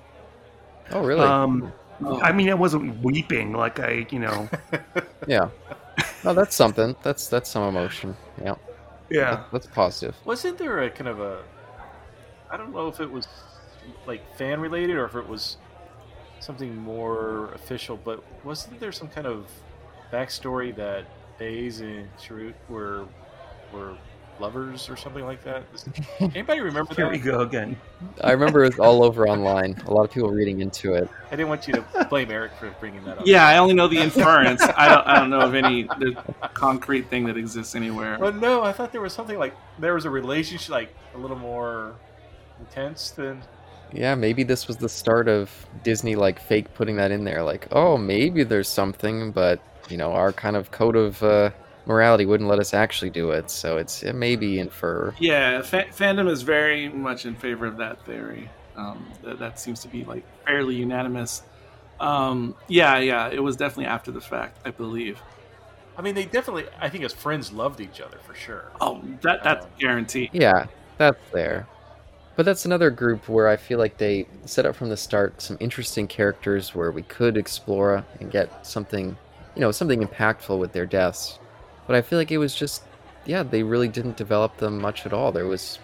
oh, really? Um, Oh. I mean, I wasn't weeping like I, you know. yeah. No, that's something. That's that's some emotion. Yeah. Yeah. That- that's positive. Wasn't there a kind of a? I don't know if it was like fan related or if it was something more official, but wasn't there some kind of backstory that Baze and Chirrut were were lovers or something like that? Anybody remember Here we go again. I remember it was all over online. A lot of people reading into it. I didn't want you to blame Eric for bringing that up. Yeah, I only know the inference. I don't I don't know of any the concrete thing that exists anywhere. Well, no, I thought there was something like there was a relationship like a little more intense than. Yeah, maybe this was the start of Disney like fake putting that in there. Like, oh, maybe there's something, but you know, our kind of code of uh, morality wouldn't let us actually do it. So it's it may be infer. Yeah, fa- fandom is very much in favor of that theory. Um, that, that seems to be like fairly unanimous. Um, yeah, yeah, it was definitely after the fact, I believe. I mean, they definitely. I think as friends loved each other for sure. Oh, that that's Um, guaranteed. Yeah, that's there. But that's another group where I feel like they set up from the start some interesting characters where we could explore and get something, you know, something impactful with their deaths. But I feel like it was just, yeah, they really didn't develop them much at all. There was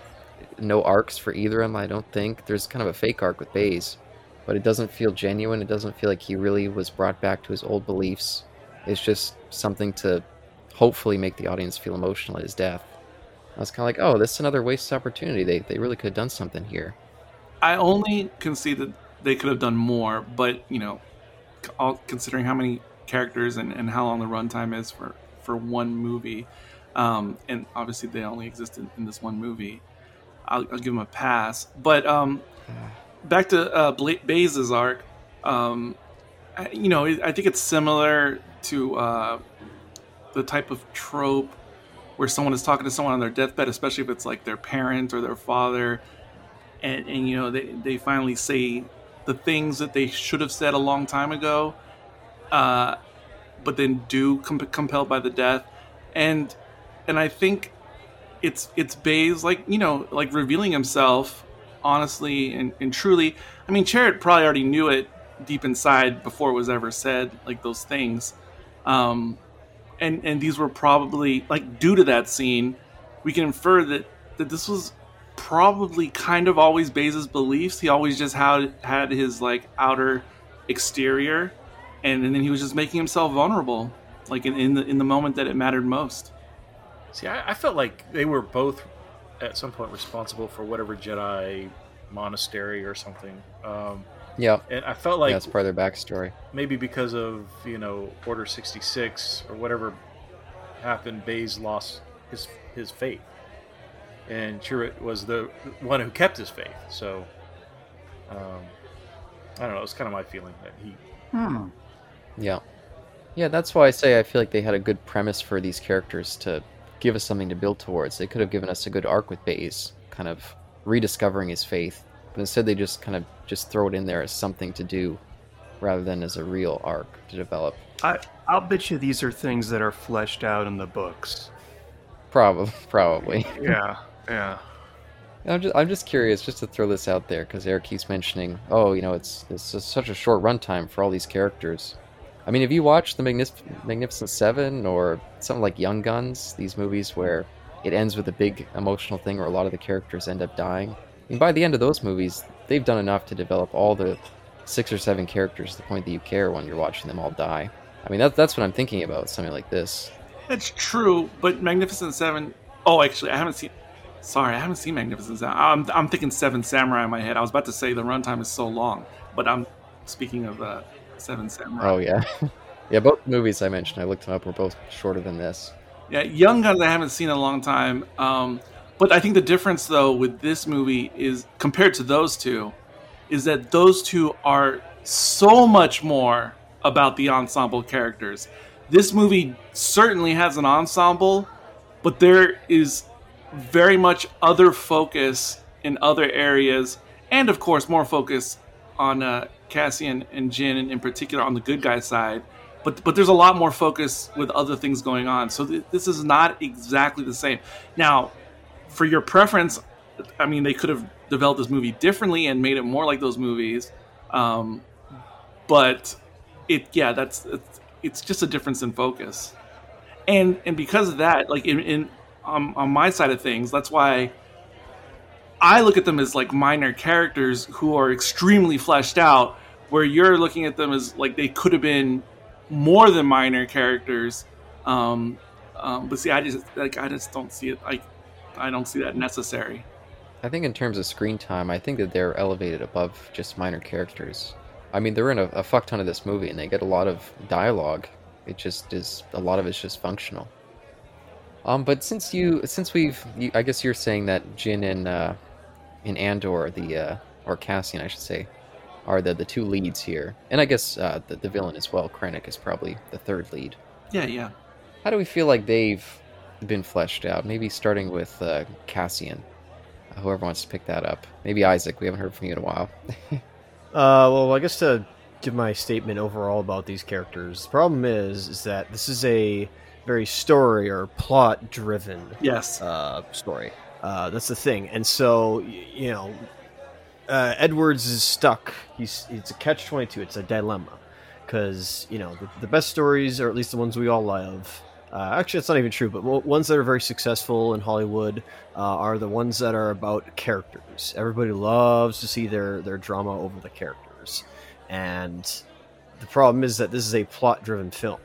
no arcs for either of them, I don't think. There's kind of a fake arc with Baze, but it doesn't feel genuine. It doesn't feel like he really was brought back to his old beliefs. It's just something to hopefully make the audience feel emotional at his death. I was kind of like, oh, this is another wasted opportunity. They, they really could have done something here. I only can see that they could have done more, but you know, all, considering how many characters and, and how long the runtime is for for one movie, um, and obviously they only exist in, in this one movie, I'll, I'll give them a pass. But um, back to uh, Bla- Baze's arc, um, I, you know, I think it's similar to uh, the type of trope where someone is talking to someone on their deathbed, especially if it's like their parent or their father, and, and you know they, they finally say the things that they should have said a long time ago, uh, but then do com- compelled by the death, and and I think it's it's Baze like you know like revealing himself honestly and, and truly. I mean, Chirrut probably already knew it deep inside before it was ever said, like those things. Um, and and these were probably like due to that scene, we can infer that that this was probably kind of always Baze's beliefs. He always just had had his like outer exterior, and, and then he was just making himself vulnerable, like in, in the in the moment that it mattered most. See, I, I felt like they were both at some point responsible for whatever Jedi monastery or something. Um, Yeah, and I felt like yeah, it's part of their backstory. maybe because of you know Order sixty six or whatever happened, Baze lost his his faith, and Chirrut was the one who kept his faith. So, um, I don't know. It's kind of my feeling that he. Hmm. Yeah. Yeah, that's why I say I feel like they had a good premise for these characters to give us something to build towards. They could have given us a good arc with Baze, kind of rediscovering his faith, but instead they just kind of just throw it in there as something to do rather than as a real arc to develop. I, I'll bet you these are things that are fleshed out in the books. Probably, probably. Yeah, yeah. I'm just, I'm just curious, just to throw this out there, because Eric keeps mentioning, oh, you know, it's it's such a short runtime for all these characters. I mean, have you watched the Magnif- Magnificent Seven or something like Young Guns? These movies where it ends with a big emotional thing, where a lot of the characters end up dying. Mean, by the end of those movies, they've done enough to develop all the six or seven characters to the point that you care when you're watching them all die. I mean, that's that's what I'm thinking about something like this. That's true, but Magnificent Seven oh actually, I haven't seen. Sorry, I haven't seen Magnificent Seven. I'm I'm thinking Seven Samurai in my head. I was about to say the runtime is so long, but I'm speaking of uh, Seven Samurai. Oh yeah, yeah. Both movies I mentioned, I looked them up, were both shorter than this. Yeah, Young Guns I haven't seen in a long time. Um, but I think the difference though with this movie is compared to those two, is that those two are so much more about the ensemble characters. This movie certainly has an ensemble, but there is very much other focus in other areas, and of course more focus on uh, Cassian and Jyn, and in particular on the good guy side. But but there's a lot more focus with other things going on. So th- this is not exactly the same. Now, for your preference, I mean, they could have developed this movie differently and made it more like those movies. Um, but it, yeah, that's it's, it's just a difference in focus, and and because of that, like in, in um, on my side of things, that's why I look at them as like minor characters who are extremely fleshed out. Where you're looking at them as like they could have been more than minor characters. Um, um, but see, I just like I just don't see it. Like I don't see that necessary. I think in terms of screen time, I think that they're elevated above just minor characters. I mean, they're in a, a fuck ton of this movie, and they get a lot of dialogue. It just is a lot of it's just functional. Um, but since you, since we've, you, I guess you're saying that Jyn and uh, in Andor, the uh, or Cassian, I should say, are the the two leads here, and I guess uh, the the villain as well. Krennic is probably the third lead. Yeah, yeah. How do we feel like they've been fleshed out? Maybe starting with uh, Cassian. Whoever wants to pick that up. Maybe Isaac. We haven't heard from you in a while. Uh, well, I guess to give my statement overall about these characters, the problem is is that this is a very story or plot driven Yes. uh, story. Uh, that's the thing, and so y- you know, uh, Edwards is stuck. He's it's a catch twenty two. It's a dilemma because you know the, the best stories, or at least the ones we all love. Uh, actually, that's not even true, but ones that are very successful in Hollywood uh, are the ones that are about characters. Everybody loves to see their their drama over the characters, and the problem is that this is a plot driven film.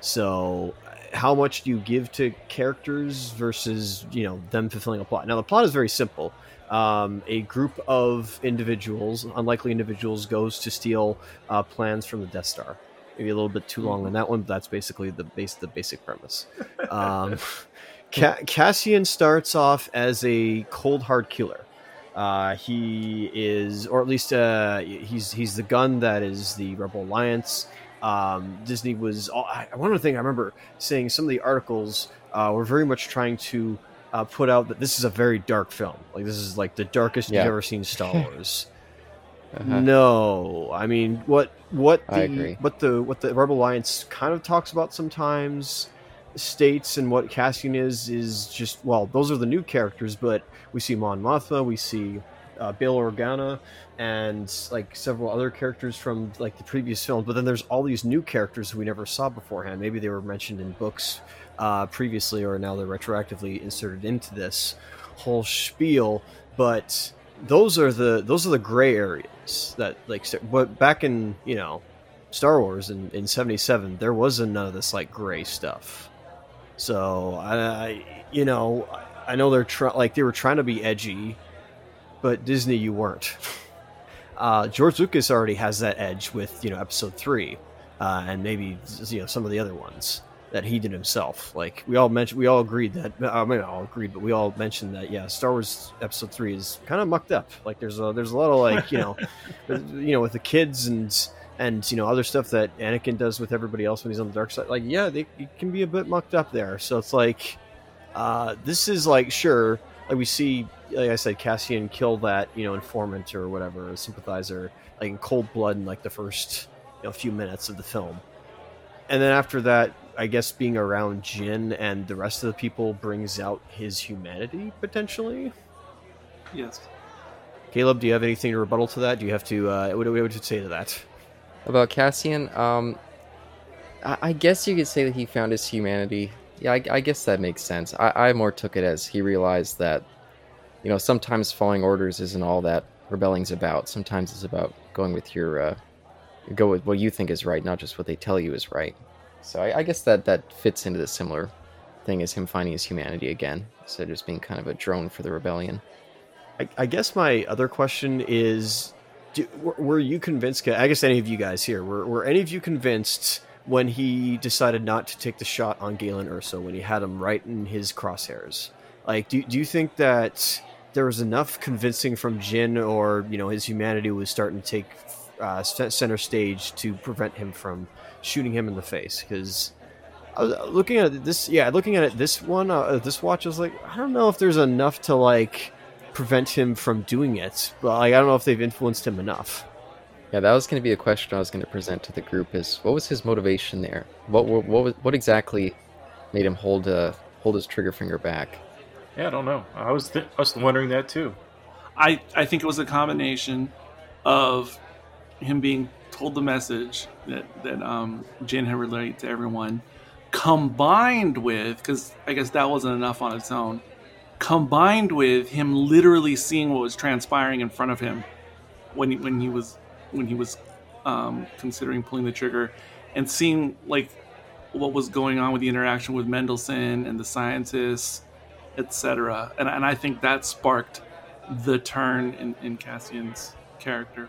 So, how much do you give to characters versus you know them fulfilling a plot? Now, the plot is very simple. Um, a group of individuals, unlikely individuals, goes to steal uh, plans from the Death Star. Maybe a little bit too long on that one, but that's basically the base, the basic premise. Um, Ca- Cassian starts off as a cold hard killer. Uh, he is, or at least uh, he's he's the gun that is the Rebel Alliance. Um, Disney was. All, I, one other thing I remember seeing some of the articles uh, were very much trying to uh, put out that this is a very dark film. Like this is like the darkest Yeah. you've ever seen Star Wars. Uh-huh. No, I mean what what the what the what the Rebel Alliance kind of talks about sometimes states and what Cassian is is just well those are the new characters, but we see Mon Mothma, we see uh, Bail Organa, and like several other characters from like the previous films. But then there's all these new characters we never saw beforehand. Maybe they were mentioned in books uh, previously, or now they're retroactively inserted into this whole spiel. But those are the those are the gray areas that like but back in you know Star Wars in, in 77 there wasn't none of this like gray stuff. So I, you know I know they're trying like they were trying to be edgy but Disney you weren't. Uh, George Lucas already has that edge with you know episode 3 uh, and maybe you know some of the other ones that he did himself. Like we all mentioned, we all agreed that I mean, all agreed, but we all mentioned that yeah, Star Wars Episode Three is kind of mucked up. Like there's a there's a lot of like you know, you know, with the kids and and you know other stuff that Anakin does with everybody else when he's on the dark side. Like yeah, they it can be a bit mucked up there. So it's like uh, this is like sure, like we see, like I said, Cassian kill that you know informant or whatever, a sympathizer, like in cold blood in like the first you know few minutes of the film, and then after that I guess being around Jyn and the rest of the people brings out his humanity potentially. Yes. Caleb, do you have anything to rebuttal to that? Do you have to? Uh, what do we would you say to that? About Cassian, um, I, I guess you could say that he found his humanity. Yeah, I, I guess that makes sense. I, I more took it as he realized that, you know, sometimes following orders isn't all that rebelling's about. Sometimes it's about going with your, uh, go with what you think is right, not just what they tell you is right. So I, I guess that that fits into the similar thing as him finding his humanity again, instead of just being kind of a drone for the rebellion. I, I guess my other question is, do, were, you convinced? I guess any of you guys here were, were any of you convinced when he decided not to take the shot on Galen Erso when he had him right in his crosshairs? Like, do do you think that there was enough convincing from Jyn, or you know, his humanity was starting to take uh, center stage to prevent him from shooting him in the face? Because looking at this, yeah, looking at it, this one, uh, this watch, I was like, I don't know if there's enough to like prevent him from doing it. But like, I don't know if they've influenced him enough. Yeah, that was going to be a question I was going to present to the group. Is what was his motivation there? What what what, what exactly made him hold uh, hold his trigger finger back? Yeah, I don't know. I was th- I was wondering that too. I I think it was a combination of him being told the message that that um, Jyn had relayed to everyone, combined with because I guess that wasn't enough on its own, combined with him literally seeing what was transpiring in front of him when he, when he was when he was um, considering pulling the trigger, and seeing like what was going on with the interaction with Mendelsohn and the scientists, etc. And and I think that sparked the turn in, in Cassian's character.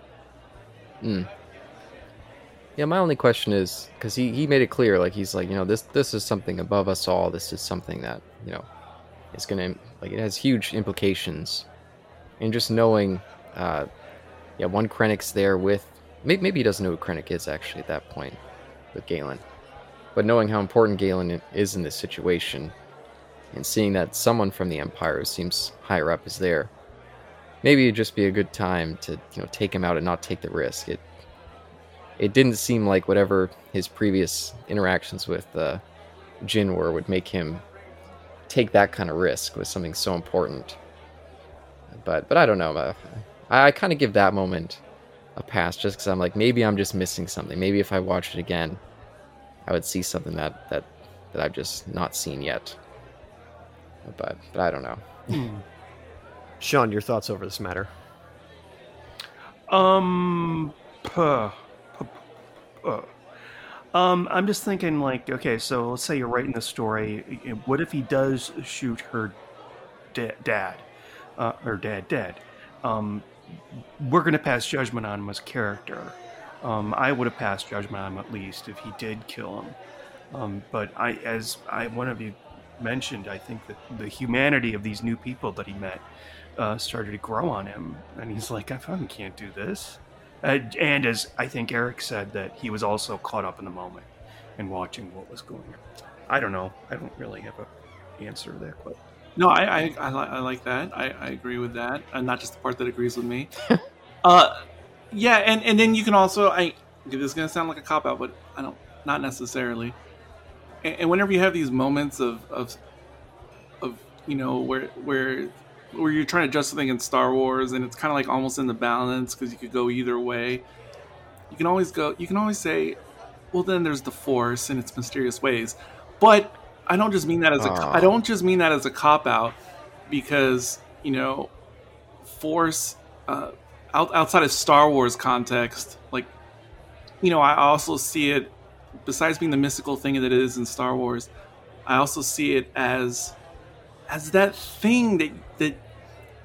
Mm. Yeah, my only question is because he, he made it clear, like he's like, you know, this this is something above us all. This is something that you know, it's gonna like it has huge implications, and just knowing, uh, yeah, one Krennic's there with maybe, maybe he doesn't know who Krennic is actually at that point with Galen, but knowing how important Galen is in this situation, and seeing that someone from the Empire who seems higher up is there, maybe it'd just be a good time to you know take him out and not take the risk. It it didn't seem like whatever his previous interactions with uh, Jyn were would make him take that kind of risk with something so important. But but I don't know. Uh, I, I kind of give that moment a pass just because I'm like maybe I'm just missing something. Maybe if I watched it again, I would see something that that that I've just not seen yet. But but I don't know. Sean, your thoughts over this matter? Um, puh, puh. um, I'm just thinking, like, okay, so let's say you're writing the story. What if he does shoot her da- dad, uh, or dad dead? Um, we're gonna pass judgment on him as character. Um, I would have passed judgment on him at least if he did kill him. Um, but I, as I, one of you mentioned, I think that the humanity of these new people that he met uh, started to grow on him, and he's like, I fucking can't do this. Uh, and as I think Eric said, that he was also caught up in the moment and watching what was going on. I don't know. I don't really have a answer to that question. No, I I, I, li- I like that. I, I agree with that, and not just the part that agrees with me. uh, Yeah, and, and then you can also I this is gonna sound like a cop out, but I don't not necessarily. And, and whenever you have these moments of, of of you know where where where you're trying to adjust something in Star Wars and it's kind of like almost in the balance because you could go either way. You can always go. You can always say, "Well, then there's the Force in its mysterious ways," but I don't just mean that as a. Aw. I don't just mean that as a cop out because you know, Force uh, out, outside of Star Wars context, like you know, I also see it. Besides being the mystical thing that it is in Star Wars, I also see it as as that thing that that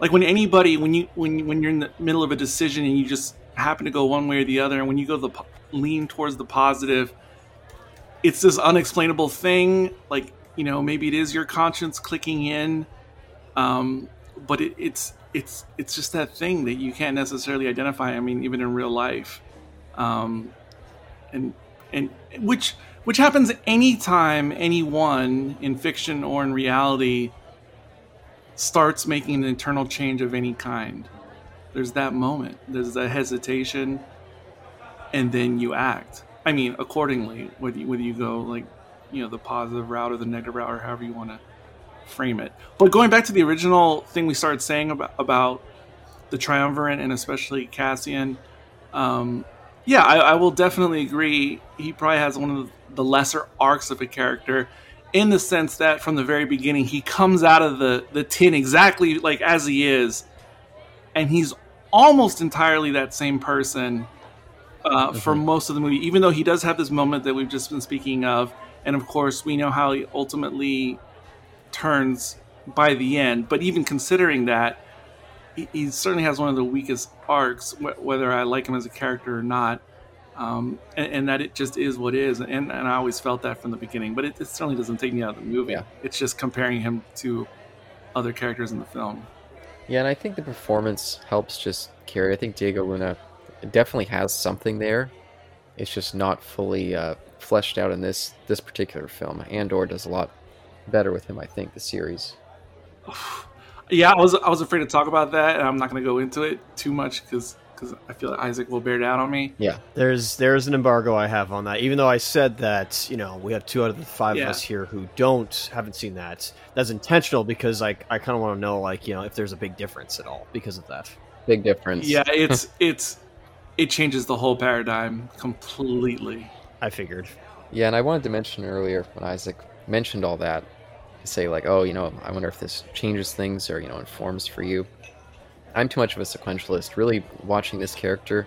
like when anybody when you when when you're in the middle of a decision and you just happen to go one way or the other and when you go the lean towards the positive it's this unexplainable thing. Like you know maybe it is your conscience clicking in um but it, it's it's it's just that thing that you can't necessarily identify i mean even in real life. Um and and which which happens anytime anyone in fiction or in reality starts making an internal change of any kind. There's that moment. There's that hesitation, and then you act. I mean, accordingly, whether you, whether you go like, you know, the positive route or the negative route, or however you want to frame it. But going back to the original thing we started saying about about the triumvirate and especially Cassian, um, yeah, I, I will definitely agree. He probably has one of the lesser arcs of a character in the sense that from the very beginning he comes out of the the tin exactly like as he is and he's almost entirely that same person uh, for most of the movie even though he does have this moment that we've just been speaking of. And of course we know how he ultimately turns by the end. But even considering that he, he certainly has one of the weakest arcs wh- whether i like him as a character or not um, and, and that it just is what is. And, and I always felt that from the beginning, but it, it certainly doesn't take me out of the movie. Yeah. It's just comparing him to other characters in the film. Yeah, and I think the performance helps just carry. I think Diego Luna definitely has something there. It's just not fully uh, fleshed out in this this particular film. Andor does a lot better with him, I think, the series. Yeah, I was I was afraid to talk about that, and I'm not going to go into it too much because I feel like Isaac will bear down on me. Yeah, There's there's an embargo I have on that. Even though I said that, you know, we have two out of the five Yeah. of us here who don't haven't seen that. That's intentional because like I kind of want to know like you know if there's a big difference at all because of that. big difference. Yeah, it's it's it changes the whole paradigm completely. I figured. Yeah, and I wanted to mention earlier when Isaac mentioned all that, to say like, oh, you know, I wonder if this changes things or you know informs for you. I'm too much of a sequentialist. Really, watching this character,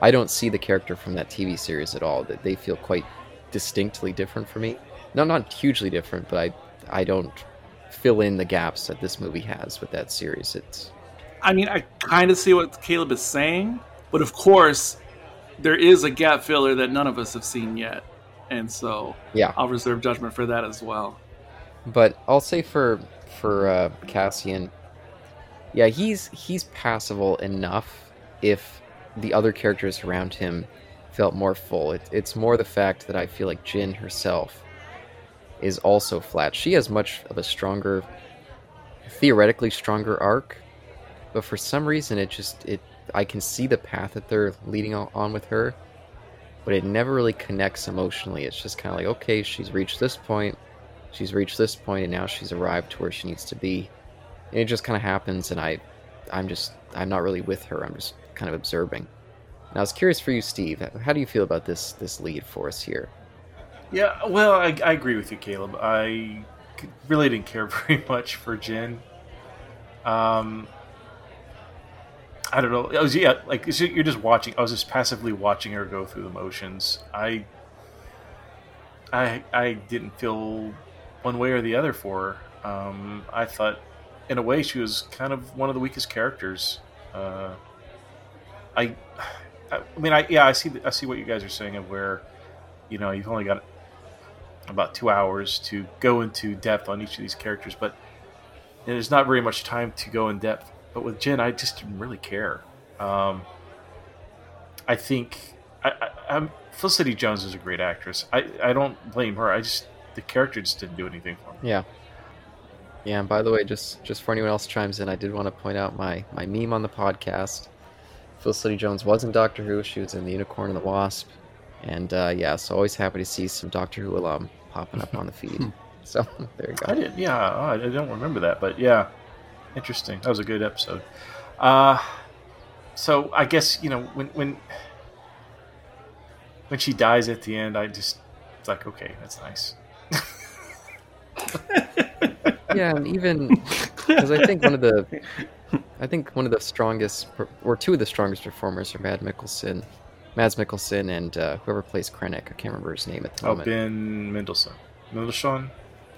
I don't see the character from that TV series at all. That they feel quite distinctly different for me. No, not hugely different, but I I don't fill in the gaps that this movie has with that series. It's I mean, I kind of see what Caleb is saying, but of course, there is a gap filler that none of us have seen yet, and so yeah. I'll reserve judgment for that as well. But I'll say for for uh, Cassian, yeah, he's he's passable enough if the other characters around him felt more full. It, it's more the fact that I feel like Jyn herself is also flat. She has much of a stronger, theoretically stronger arc, but for some reason it just it I can see the path that they're leading on with her, but it never really connects emotionally. It's just kind of like okay, she's reached this point, she's reached this point, and now she's arrived to where she needs to be. It just kind of happens, and I, I'm just I'm not really with her. I'm just kind of observing. And I was curious for you, Steve. How do you feel about this this lead for us here? Yeah, well, I, I agree with you, Caleb. I really didn't care very much for Jyn. Um, I don't know. I was yeah, like you're just watching. I was just passively watching her go through the motions. I, I, I didn't feel one way or the other for her. Um, I thought, in a way, she was kind of one of the weakest characters. Uh, I, I mean, I yeah, I see I see what you guys are saying of where, you know, you've only got about two hours to go into depth on each of these characters, but there's not very much time to go in depth. But with Jyn, I just didn't really care. Um, I think I, I, Felicity Jones is a great actress. I, I don't blame her. I just the character just didn't do anything for me. Yeah. Yeah, and by the way, just just for anyone else chimes in, I did want to point out my my meme on the podcast. Felicity Jones was in Doctor Who. She was in The Unicorn and the Wasp. And uh, yeah, so always happy to see some Doctor Who alum popping up on the feed. so there you go. I go. didn't. Yeah, oh, I don't remember that, but yeah, interesting. That was a good episode. Uh, so I guess you know when when when she dies at the end, I just it's like okay, that's nice. Yeah, and even because I think one of the, I think one of the strongest, or two of the strongest performers are Mad Mickelson, Mads Mikkelsen, and uh, whoever plays Krennic. I can't remember his name at the Oh, moment. Oh, Ben Mendelsohn, Mendelsohn.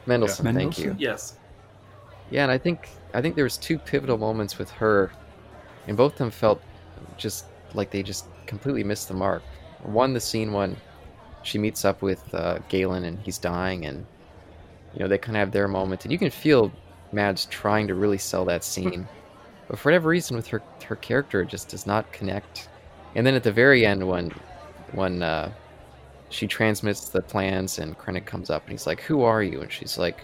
Mendelsohn, Yeah. thank you. Yes. Yeah, and I think I think there was two pivotal moments with her, and both of them felt just like they just completely missed the mark. One, the scene when she meets up with uh, Galen and he's dying, and you know they kind of have their moment, and you can feel Mads trying to really sell that scene, but for whatever reason, with her her character, it just does not connect. And then at the very end, when when uh, she transmits the plans, and Krennic comes up and he's like, "Who are you?" and she's like,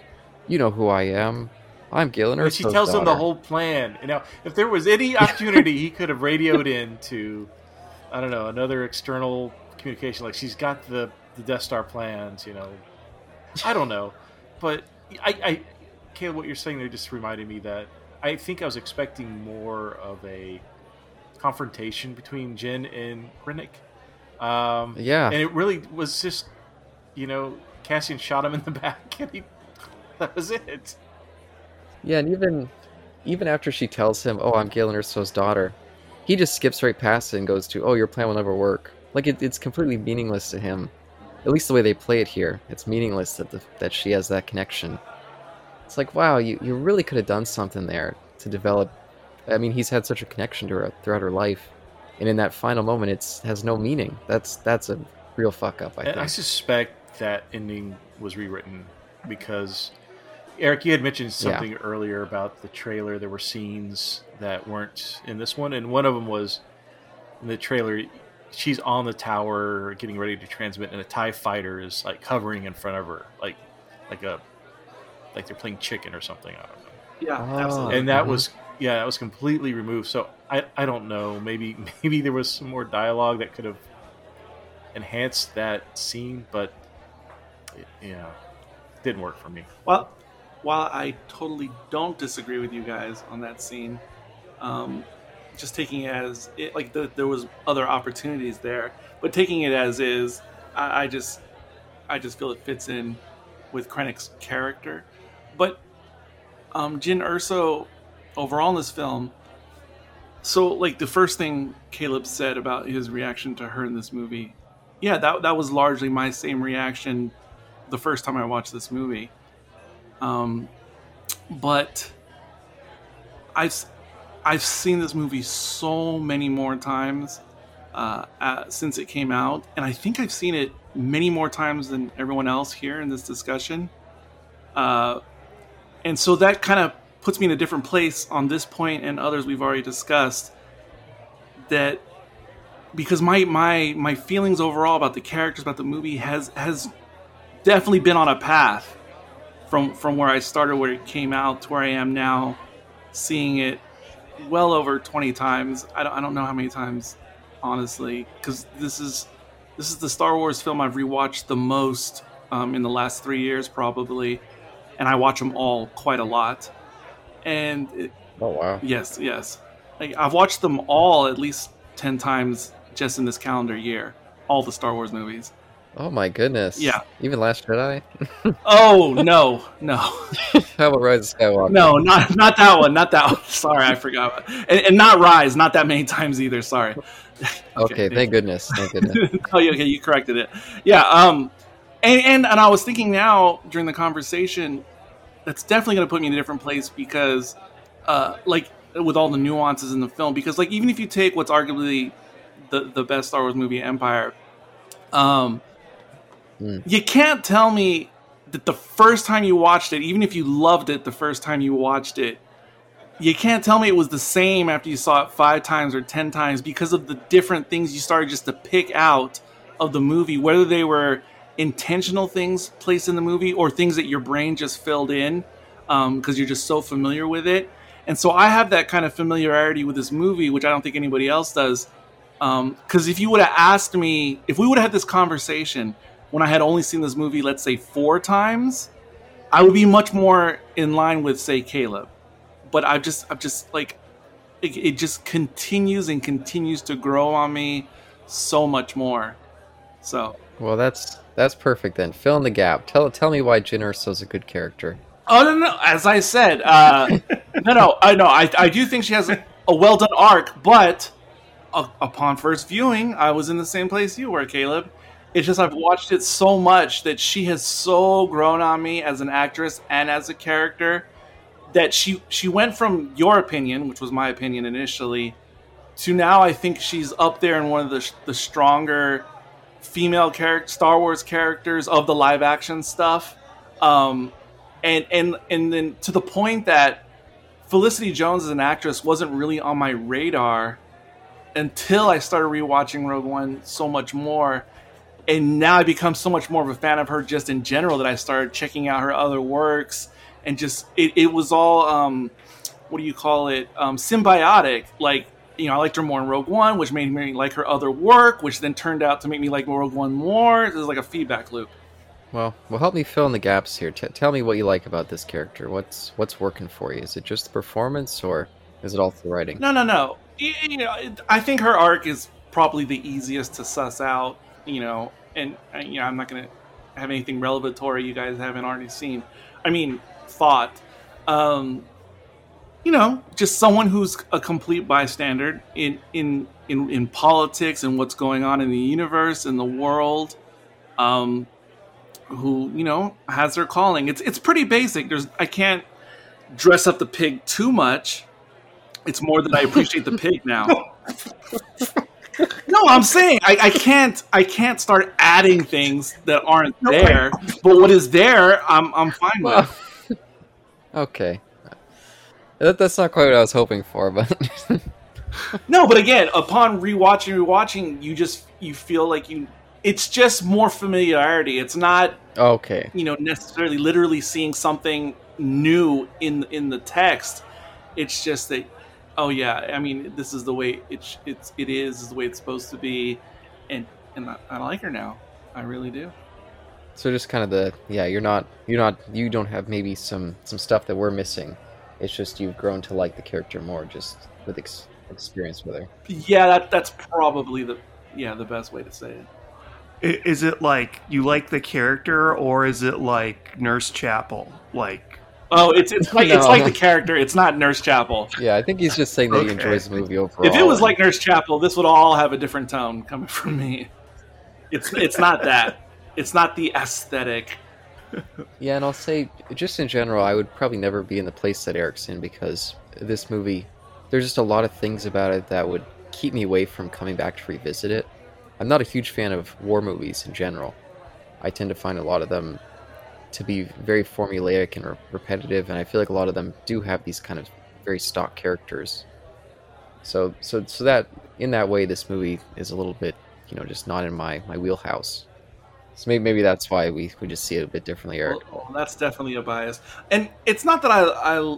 "You know who I am." I'm Galen she tells him the whole plan. You know, if there was any opportunity, he could have radioed in to, I don't know, another external communication. Like she's got the the Death Star plans. You know, I don't know, but I, I, Caleb, what you're saying there just reminded me that I think I was expecting more of a confrontation between Jyn and Krennic. Um, Yeah. and it really was just, you know, Cassian shot him in the back, and he, that was it. Yeah, and even even after she tells him, "Oh, I'm Galen Erso's daughter," he just skips right past it and goes to, "Oh, your plan will never work." Like it, it's completely meaningless to him. At least the way they play it here, it's meaningless that the, that she has that connection. It's like, wow, you, you really could have done something there to develop. I mean, he's had such a connection to her throughout her life, and in that final moment, it's has no meaning. That's that's a real fuck up. I And I suspect that ending was rewritten because Eric, you had mentioned something earlier about the trailer. There were scenes that weren't in this one, and one of them was in the trailer. She's on the tower, getting ready to transmit, and a Tie fighter is like hovering in front of her, like like a like they're playing chicken or something. I don't know. Yeah, Oh. absolutely. and that Mhm. was yeah, that was completely removed. So I I don't know. Maybe maybe there was some more dialogue that could have enhanced that scene, but it, yeah, didn't work for me. Well, while I totally don't disagree with you guys on that scene, um, just taking it as it, like the, there was other opportunities there, but taking it as is, I, I just I just feel it fits in with Krennic's character. But um, Jyn Erso overall in this film, so like the first thing Caleb said about his reaction to her in this movie, yeah, that that was largely my same reaction the first time I watched this movie. Um, but I've I've seen this movie so many more times uh, uh, since it came out, and I think I've seen it many more times than everyone else here in this discussion. Uh, and so that kind of puts me in a different place on this point and others we've already discussed. That because my my my feelings overall about the characters about the movie has has definitely been on a path from from where I started, where it came out, to where I am now, seeing it well over twenty times. I don't, I don't know how many times, honestly, because this is this is the Star Wars film I've rewatched the most um, in the last three years, probably, and I watch them all quite a lot. And it, Oh wow. yes, yes, like, I've watched them all at least ten times just in this calendar year. All the Star Wars movies. Oh my goodness. Yeah. Even Last Jedi. Oh no, no. How about Rise of Skywalker? No, not not that one. Not that one. Sorry, I forgot. And, and not Rise. Not that many times either. Sorry. Okay, thank goodness. Thank goodness. oh, yeah, okay, you corrected it. Yeah. Um, and and and I was thinking now during the conversation, that's definitely going to put me in a different place because, uh, like with all the nuances in the film, because like even if you take what's arguably the the best Star Wars movie, Empire, um, Hmm. you can't tell me that the first time you watched it, even if you loved it the first time you watched it, you can't tell me it was the same after you saw it five times or ten times because of the different things you started just to pick out of the movie, whether they were intentional things placed in the movie or things that your brain just filled in because you're just so familiar with it. and so I have that kind of familiarity with this movie, which I don't think anybody else does. Because if you would have asked me, if we would have had this conversation when I had only seen this movie, let's say four times, I would be much more in line with, say, Caleb. But I've just, I've just like, it, it just continues and continues to grow on me so much more. So, Well, that's that's perfect then. Fill in the gap. Tell tell me why Jyn Erso's a good character. Oh no, no! As I said, uh, no, no, I know. I, I do think she has a, a well done arc, but uh, upon first viewing, I was in the same place you were, Caleb. It's just I've watched it so much that she has so grown on me as an actress and as a character that she she went from your opinion, which was my opinion initially, to now I think she's up there in one of the the stronger female character Star Wars characters of the live action stuff. Um, and and and then to the point that Felicity Jones as an actress wasn't really on my radar until I started rewatching Rogue One so much more, and now I become so much more of a fan of her just in general that I started checking out her other works and just it, it was all um, what do you call it um, symbiotic like you know I liked her more in Rogue One which made me like her other work which then turned out to make me like Rogue One more it was like a feedback loop Well, well, help me fill in the gaps here. T- tell me what you like about this character. What's what's working for you? Is it just the performance, or is it also the writing? No, no, no. You, you know, I think her arc is probably the easiest to suss out. You know, and uh, you know, I'm not gonna have anything revelatory you guys haven't already seen. I mean, thought. Um, you know, just someone who's a complete bystander in in in in politics and what's going on in the universe and the world. Um, who you know has their calling. It's it's pretty basic. There's I can't dress up the pig too much. It's more that I appreciate the pig now. No, I'm saying I, I can't I can't start adding things that aren't there. But what is there, I'm I'm fine with. Okay. That, that's not quite what I was hoping for, but No, but again, upon rewatching, rewatching, you just you feel like you. It's just more familiarity. It's not okay. you know necessarily literally seeing something new in in the text. It's just that oh yeah, I mean this is the way it's it's it is, is the way it's supposed to be, and and I, I like her now. I really do. So just kind of the yeah, you're not you're not you don't have maybe some some stuff that we're missing. It's just you've grown to like the character more just with ex- experience with her. Yeah, that that's probably the yeah the best way to say it. Is it like you like the character, or is it like Nurse Chapel? Like, Oh, it's it's like it's like the character. It's not Nurse Chapel. Yeah, I think he's just saying that he enjoys the movie overall. If it was like Nurse Chapel, this would all have a different tone coming from me. It's it's not that. It's not the aesthetic. Yeah, and I'll say, just in general, I would probably never be in the place that Eric's in because this movie, there's just a lot of things about it that would keep me away from coming back to revisit it. I'm not a huge fan of war movies in general. I tend to find a lot of them to be very formulaic and re- repetitive, and I feel like a lot of them do have these kind of very stock characters. So, so, so that in that way, this movie is a little bit, you know, just not in my my wheelhouse. So maybe maybe that's why we we just see it a bit differently, Eric. Well, that's definitely a bias, and it's not that I I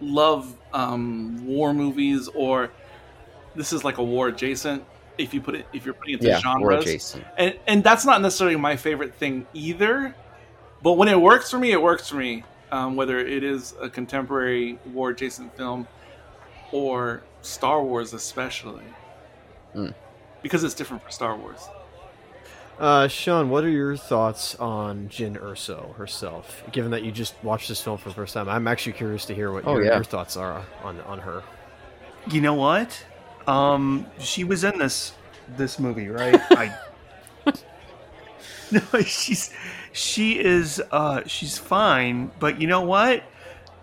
love um, war movies or this is like a war adjacent. If you put it, if you're putting it to yeah, genres, adjacent. and and that's not necessarily my favorite thing either. But when it works for me, it works for me. Um, whether it is a contemporary war adjacent film or Star Wars, especially, Mm. because it's different for Star Wars. Uh, Sean, what are your thoughts on Jyn Erso herself? Given that you just watched this film for the first time, I'm actually curious to hear what Oh, your, yeah. your thoughts are on on her. you know what? Um, she was in this this movie, right? I no, she's she is uh she's fine, but you know what?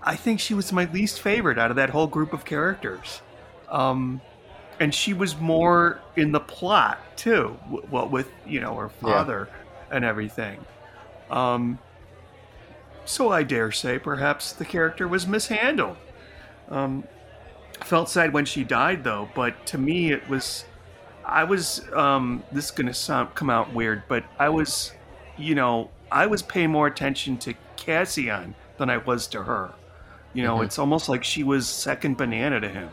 I think she was my least favorite out of that whole group of characters. Um, and she was more in the plot too. What with you know her Yeah. father and everything. Um, so I dare say perhaps the character was mishandled. Um, felt sad when she died though, but to me it was I was um this is going to sound come out weird, but I was you know, I was paying more attention to Cassian than I was to her. You know, Mhm. it's almost like she was second banana to him,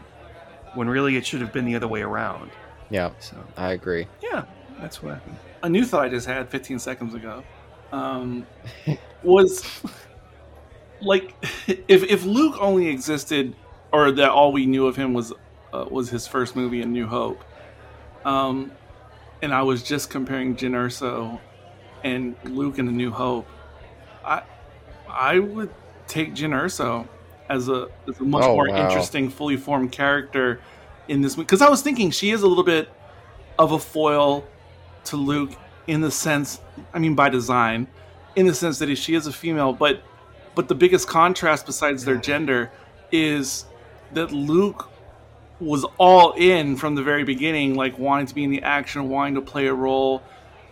when really it should have been the other way around. Yeah, So I agree. yeah, that's what happened. a new thought I just had 15 seconds ago um, was like if if Luke only existed or that all we knew of him was uh, was his first movie in New Hope, um, and I was just comparing Jyn Erso and Luke in A New Hope, I I would take Jyn Erso as a as a much Oh, more wow. interesting, fully formed character in this because I was thinking she is a little bit of a foil to Luke in the sense, I mean, by design, in the sense that she is a female, but but the biggest contrast besides their gender is that Luke was all in from the very beginning, like wanting to be in the action, wanting to play a role,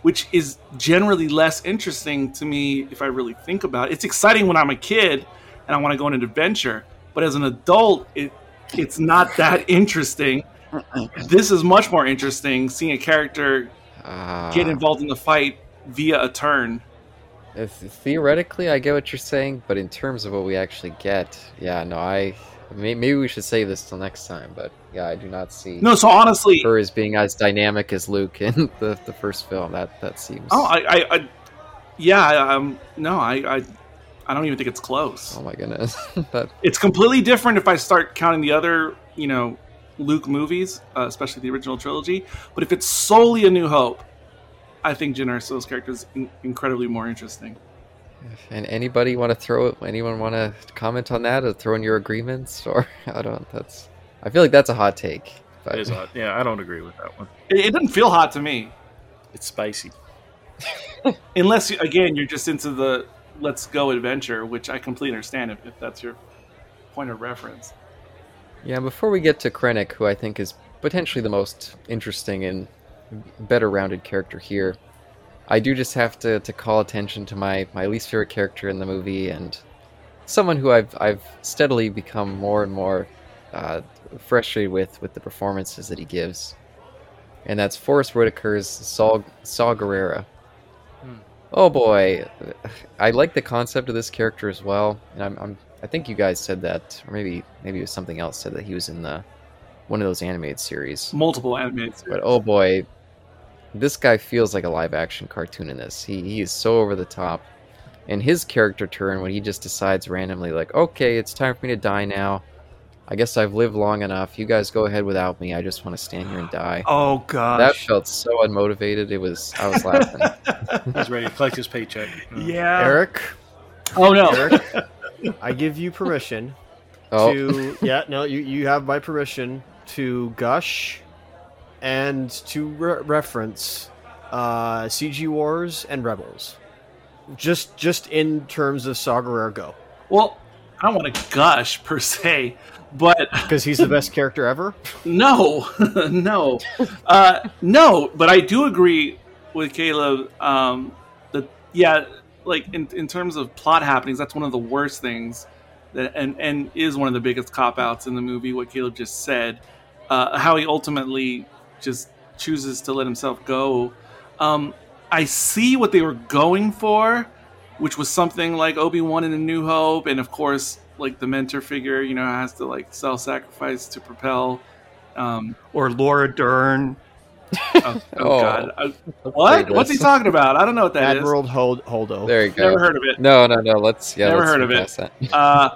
which is generally less interesting to me if I really think about it. It's exciting when I'm a kid and I want to go on an adventure, but as an adult, it it's not that interesting. This is much more interesting seeing a character Uh, get involved in the fight via a turn. theoretically, I get what you're saying, but in terms of what we actually get, yeah, no, I maybe we should save this till next time. But yeah, I do not see No, so honestly, her as being as dynamic as Luke in the, the first film. That that seems. oh, I, I, I yeah, I, um, no, I, I, I don't even think it's close. oh my goodness, that It's completely different if I start counting the other, you know, Luke movies, uh, especially the original trilogy. But if it's solely A New Hope, I think Jyn Erso's character is in- incredibly more interesting. And anybody want to throw it? Anyone want to comment on that or throw in your agreements? Or I don't. That's. I feel like that's a hot take. But It is odd. Yeah, I don't agree with that one. It, it doesn't feel hot to me, It's spicy. unless you- again you're just into the let's go adventure, which I completely understand if, if that's your point of reference. yeah, before we get to Krennic, who I think is potentially the most interesting and better rounded character here, I do just have to, to call attention to my, my least favorite character in the movie and someone who I've I've steadily become more and more uh, frustrated with with the performances that he gives, and that's Forest Whitaker's Saw Saw Gerrera. Hmm. Oh boy, I like the concept of this character as well, and I'm, I'm I think you guys said that, or maybe maybe it was something else said that he was in the one of those animated series. Multiple animated series. But oh boy, this guy feels like a live action cartoon in this. He he is so over the top. And his character turn when he just decides randomly like, "Okay, it's time for me to die now. I guess I've lived long enough. You guys go ahead without me. I just want to stand here and die." Oh god, That felt so unmotivated. It was I was laughing. He's ready to collect his paycheck. Yeah. Eric, Oh no! Eric, I give you permission Oh, to yeah no you you have my permission to gush and to re- reference uh, CG Wars and Rebels. Just just in terms of Go Well, I don't want to gush per se, but because he's the best character ever. no, no, uh, no. But I do agree with Caleb um, that yeah, like in, in terms of plot happenings, that's one of the worst things that and and is one of the biggest cop outs in the movie. What Caleb just said, uh, how he ultimately just chooses to let himself go. Um, I see what they were going for, which was something like Obi Wan in A New Hope, and of course, like the mentor figure, you know, has to like self-sacrifice to propel. Um, Or Laura Dern. oh, oh, Oh. God, Uh, what? What's he talking about? I don't know what that is. Admiral Hold- Holdo. there you go. Never heard of it. No, no, no. Let's yeah. Never let's heard of it. past that. Uh,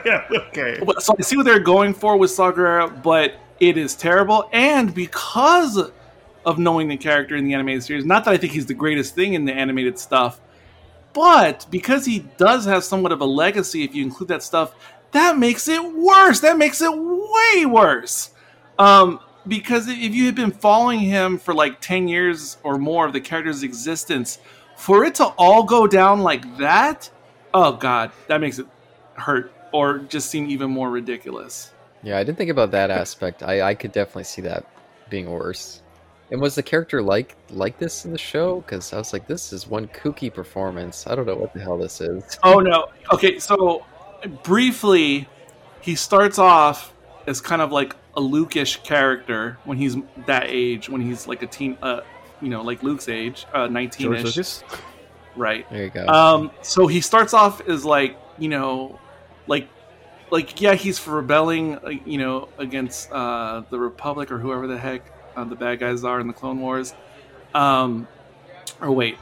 yeah, okay. So I see what they're going for with Saw Gerrera, but it is terrible. And because of knowing the character in the animated series, not that I think he's the greatest thing in the animated stuff, but because he does have somewhat of a legacy, if you include that stuff, that makes it worse. That makes it way worse. Um, because if you had been following him for like 10 years or more of the character's existence, for it to all go down like that, oh god, that makes it hurt or just seem even more ridiculous. Yeah, I didn't think about that aspect. I, I could definitely see that being worse. And was the character like like this in the show? Because I was like, this is one kooky performance. I don't know what the hell this is. Oh no. Okay, so briefly, he starts off as kind of like a Lukish character when he's that age, when he's like a teen, uh, you know, like Luke's age, uh, George nineteen-ish, Lucas. right? There you go. Um, so he starts off as like you know like like yeah he's for rebelling uh, you know against uh, the Republic or whoever the heck uh, the bad guys are in the Clone Wars. Um, or wait,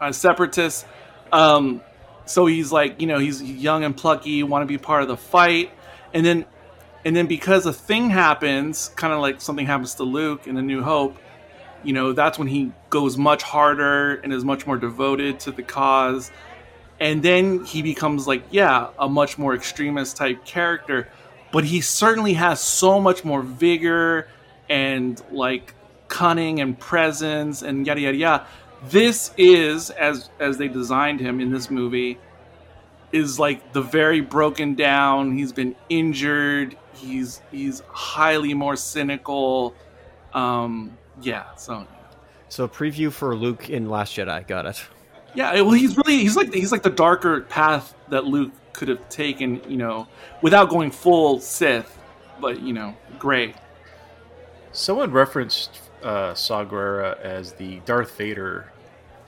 uh, separatists. Um, so he's like, you know, he's young and plucky, want to be part of the fight, and then, and then because a thing happens, kind of like something happens to Luke in A New Hope, you know, that's when he goes much harder and is much more devoted to the cause, and then he becomes like, yeah, a much more extremist type character, but he certainly has so much more vigor and like cunning and presence and yada yada yada. This is as as they designed him in this movie is like the very broken down. He's been injured. He's he's highly more cynical. Um yeah so So preview for Luke in Last Jedi. Got it. Yeah well he's really he's like he's like the darker path that luke could have taken you know without going full sith but you know gray Someone referenced uh, Saw Gerrera as the Darth Vader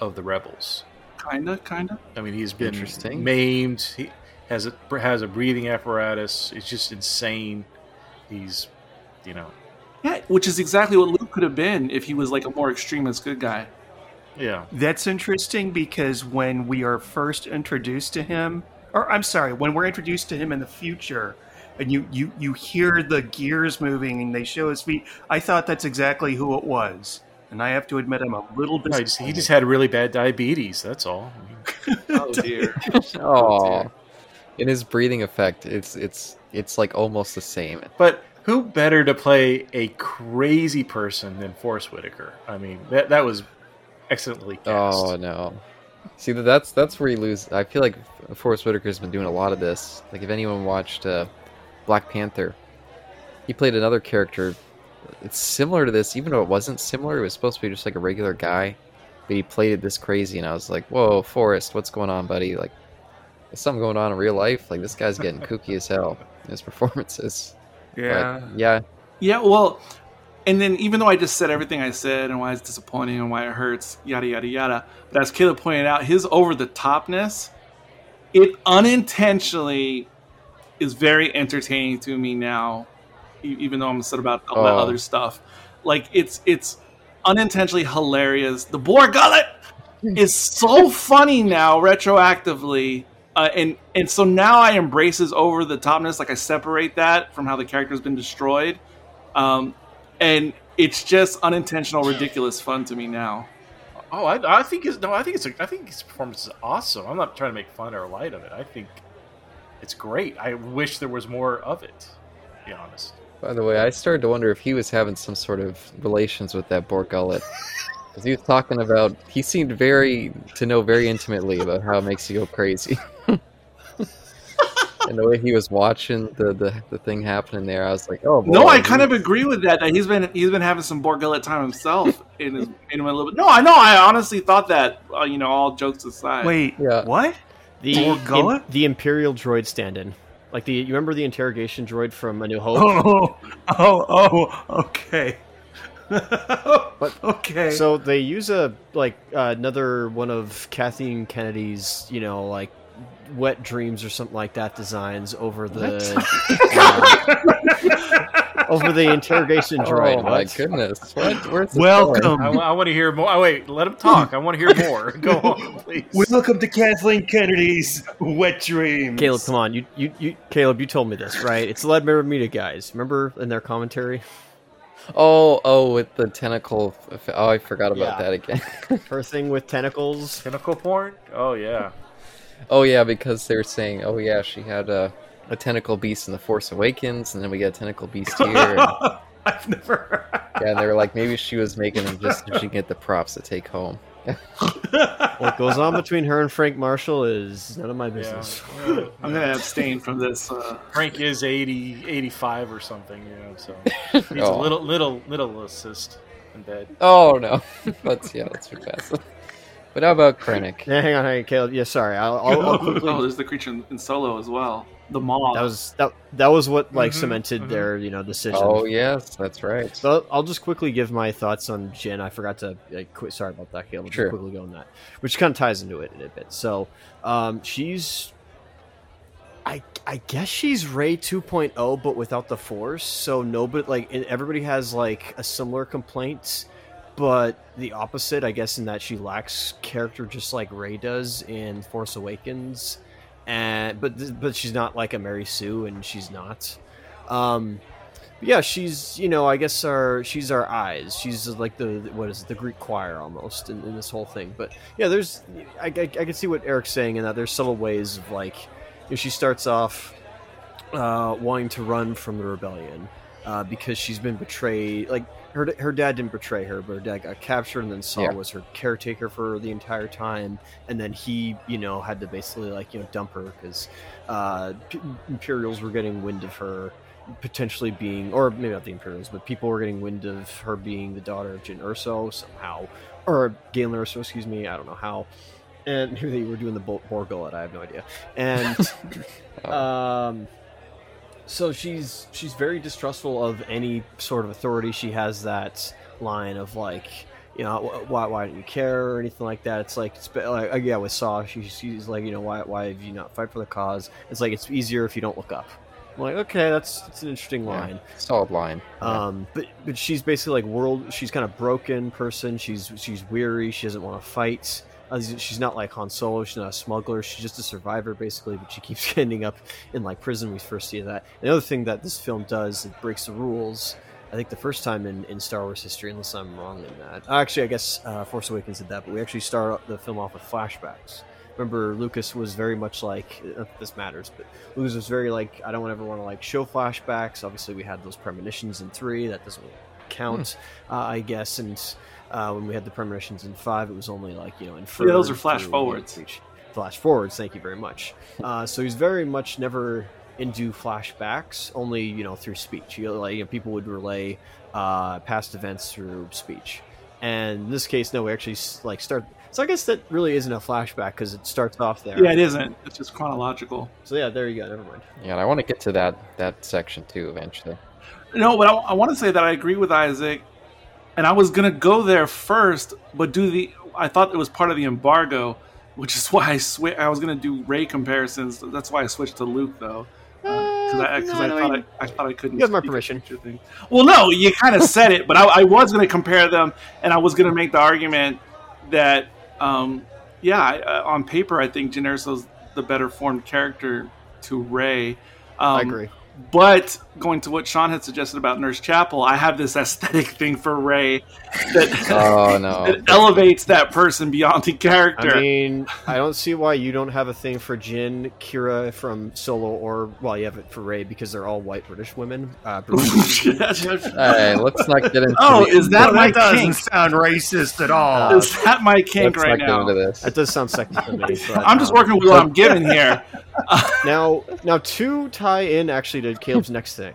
of the Rebels. kinda kinda I mean, he's been Interesting. maimed. He has a has a breathing apparatus. It's just insane. He's, you know, yeah which is exactly what luke could have been if he was like a more extremist good guy yeah. That's interesting because when we are first introduced to him, or I'm sorry, when we're introduced to him in the future, and you you you hear the gears moving and they show his feet, I thought that's exactly who it was, and I have to admit I'm a little No, he, just, disappointed. he just had really bad diabetes. That's all. I mean, oh dear Oh, in his breathing effect, it's it's it's like almost the same. But who better to play a crazy person than Forest Whitaker? I mean, that that was excellently cast. Oh no. See that's that's where you lose. I feel like Forest Whitaker's been doing a lot of this. Like if anyone watched uh, Black Panther, he played another character. It's similar to this, even though it wasn't similar. It was supposed to be just like a regular guy, but he played it this crazy, and I was like, "Whoa, Forest, what's going on, buddy? Like, there's something going on in real life. Like this guy's getting kooky as hell in his performances." yeah. But, yeah. Yeah, well, and then even though I just said everything I said and why it's disappointing and why it hurts, yada yada yada, but as Caleb pointed out, his over the topness, it unintentionally is very entertaining to me now, even though I'm upset about all that Oh. other stuff. Like it's it's unintentionally hilarious. The Bor Gullet is so funny now retroactively. Uh, and and so now I embrace his over the topness. Like I separate that from how the character's been destroyed, um, and it's just unintentional, ridiculous fun to me now. Oh, I, I think his no, I think it's a, I think his performance is awesome. I'm not trying to make fun or light of it. I think it's great. I wish there was more of it. To be honest. By the way, I started to wonder if he was having some sort of relations with that Bork gullet. Because he was talking about, he seemed very, to know very intimately about how it makes you go crazy. and the way he was watching the, the, the thing happening there, I was like, oh, boy. No, I kind of agree with that. That he's been he's been having some Bor Gullet time himself in his in a little bit. No, I know. I honestly thought that. Uh, you know, all jokes aside. Wait, Yeah. what? The Bor Gullet? im- the Imperial droid stand-in, like the you remember the interrogation droid from A New Hope. Oh, oh, oh, okay. okay. So they use a like uh, another one of Kathleen Kennedy's, you know, like wet dreams or something like that designs over the uh, over the interrogation droid. Oh my goodness. What? Where's this Welcome. I, want to hear more. Oh, wait, let him talk. I want to hear more. Go on, please. Welcome to Kathleen Kennedy's Wet Dreams. Caleb, come on, you, you, you, Caleb, you told me this, right? It's the Lead Bermuda guys. Remember in their commentary. Oh, oh, with the tentacle. Oh, I forgot about Yeah. that again. her thing with tentacles. Tentacle porn? Oh yeah. Oh, yeah, because they were saying, oh, yeah, she had a, a tentacle beast in The Force Awakens, and then we got a tentacle beast here. and- I've never. Yeah, and they were like, maybe she was making them just so she can get the props to take home. What goes on between her and Frank Marshall is none of my business. Yeah. I'm gonna abstain from this. Uh, Frank is 80, 85 or something, you know, so needs a Oh. little, little, little assist in bed. Oh no, let's yeah, let's move past it. But how about Krennic? Yeah, hang on, hang on, Caleb. Yeah, sorry. I'll, I'll, I'll quickly. oh, there's the creature in, in Solo as well. The mob. that was that. That was what like Mhm, cemented mhm. their you know decision. Oh yes, that's right. So I'll just quickly give my thoughts on Jyn. I forgot to like, quit. Sorry about that, Caleb. Just quickly go on that, which kind of ties into it in a bit. So um, she's I I guess she's Rey 2.0, but without the Force. So nobody like everybody has like a similar complaint, but the opposite, I guess, in that she lacks character just like Rey does in Force Awakens, and but but she's not like a Mary Sue, and she's not. Um, yeah, she's you know I guess our she's our eyes. She's like the what is it, the Greek choir almost in, in this whole thing. But yeah, there's I, I, I can see what Eric's saying in that there's subtle ways of like you know, she starts off uh, wanting to run from the rebellion uh, because she's been betrayed. Like her her dad didn't betray her, but her dad got captured, and then Saw Yeah. was her caretaker for the entire time. And then he, you know, had to basically like you know dump her because uh, P- Imperials were getting wind of her potentially being, or maybe not the Imperials, but people were getting wind of her being the daughter of Jyn Erso somehow, or Galen Erso, excuse me. I don't know how. And maybe they were doing the Bo- Bor Gullet. I have no idea. And um, so she's she's very distrustful of any sort of authority. She has that line of like, you know, why why don't you care or anything like that. It's like, it's, like uh, yeah, with Saw, she, she's like, you know, why why have you not fight for the cause? It's like it's easier if you don't look up. I'm like, okay, that's that's an interesting Yeah. line. Solid line. Yeah. Um, but but she's basically like world. She's kind of broken person. She's she's weary. She doesn't want to fight. Uh, she's not like Han Solo. She's not a smuggler. She's just a survivor basically. But she keeps ending up in like prison. We first see that. Another thing that this film does, it breaks the rules. I think the first time in, in Star Wars history, unless I'm wrong in that. Actually, I guess uh, Force Awakens did that, but we actually start the film off with flashbacks. Remember, Lucas was very much like this matters, but Lucas was very like I don't ever want to like show flashbacks. Obviously, we had those premonitions in three. That doesn't count, uh, I guess. And uh, when we had the premonitions in five, it was only like you know inferred. Yeah, those are flash forwards. each- Flash forwards. Thank you very much. Uh, so he's very much never into flashbacks, only you know through speech. You know, like you know, people would relay uh, past events through speech. And in this case, no, we actually like start. So I guess that really isn't a flashback because it starts off there. Yeah, it isn't. It's just chronological. So yeah, there you go. Never mind. Yeah, and I want to get to that that section too eventually. No, but I, I want to say that I agree with Isaac, and I was gonna go there first, but do the. I thought it was part of the embargo, which is why I swi I was gonna do Rey comparisons. That's why I switched to Luke though, because I, 'cause I no, thought I, I thought I couldn't. you have my permission. Well, no, you kind of said it, but I, I was gonna compare them, and I was gonna make the argument that, um, yeah, I, uh, on paper, I think Jyn Erso's the better formed character to Rey. Um, I agree. But going to what Sean had suggested about Nurse Chapel, I have this aesthetic thing for Rey that, Oh no. that elevates that person beyond the character. I mean, I don't see why you don't have a thing for Jyn, Qi'ra from Solo, or well, you have it for Rey because they're all white British women. Uh, British Hey, let's not get into. oh, is that No, my that doesn't kink? sound racist at all. Uh, Is that my kink let's right not get into now? this. that does sound sexy to me. But, I'm just um, working with what I'm given here. now. Now to tie in actually to Caleb's next thing.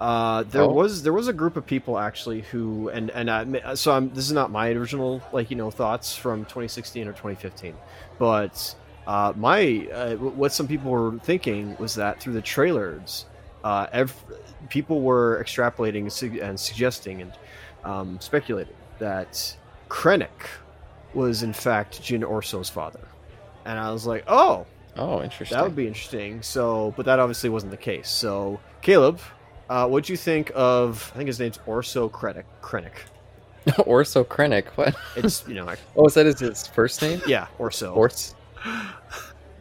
Uh, there Oh. was there was a group of people actually who and and I, so I'm, this is not my original like you know thoughts from 2016 or 2015, but uh, my uh, what some people were thinking was that through the trailers, uh, ev- people were extrapolating and, and suggesting and um, speculating that Krennic was in fact Jyn Orso's father, and I was like, oh, Oh, interesting. that would be interesting. So, but that obviously wasn't the case. So, Caleb, uh, what'd you think of? I think his name's Orso Krennic. Krennic. Orso Krennic. What? It's you know, like, Oh, is that his, his first name? yeah, Orso. Ors.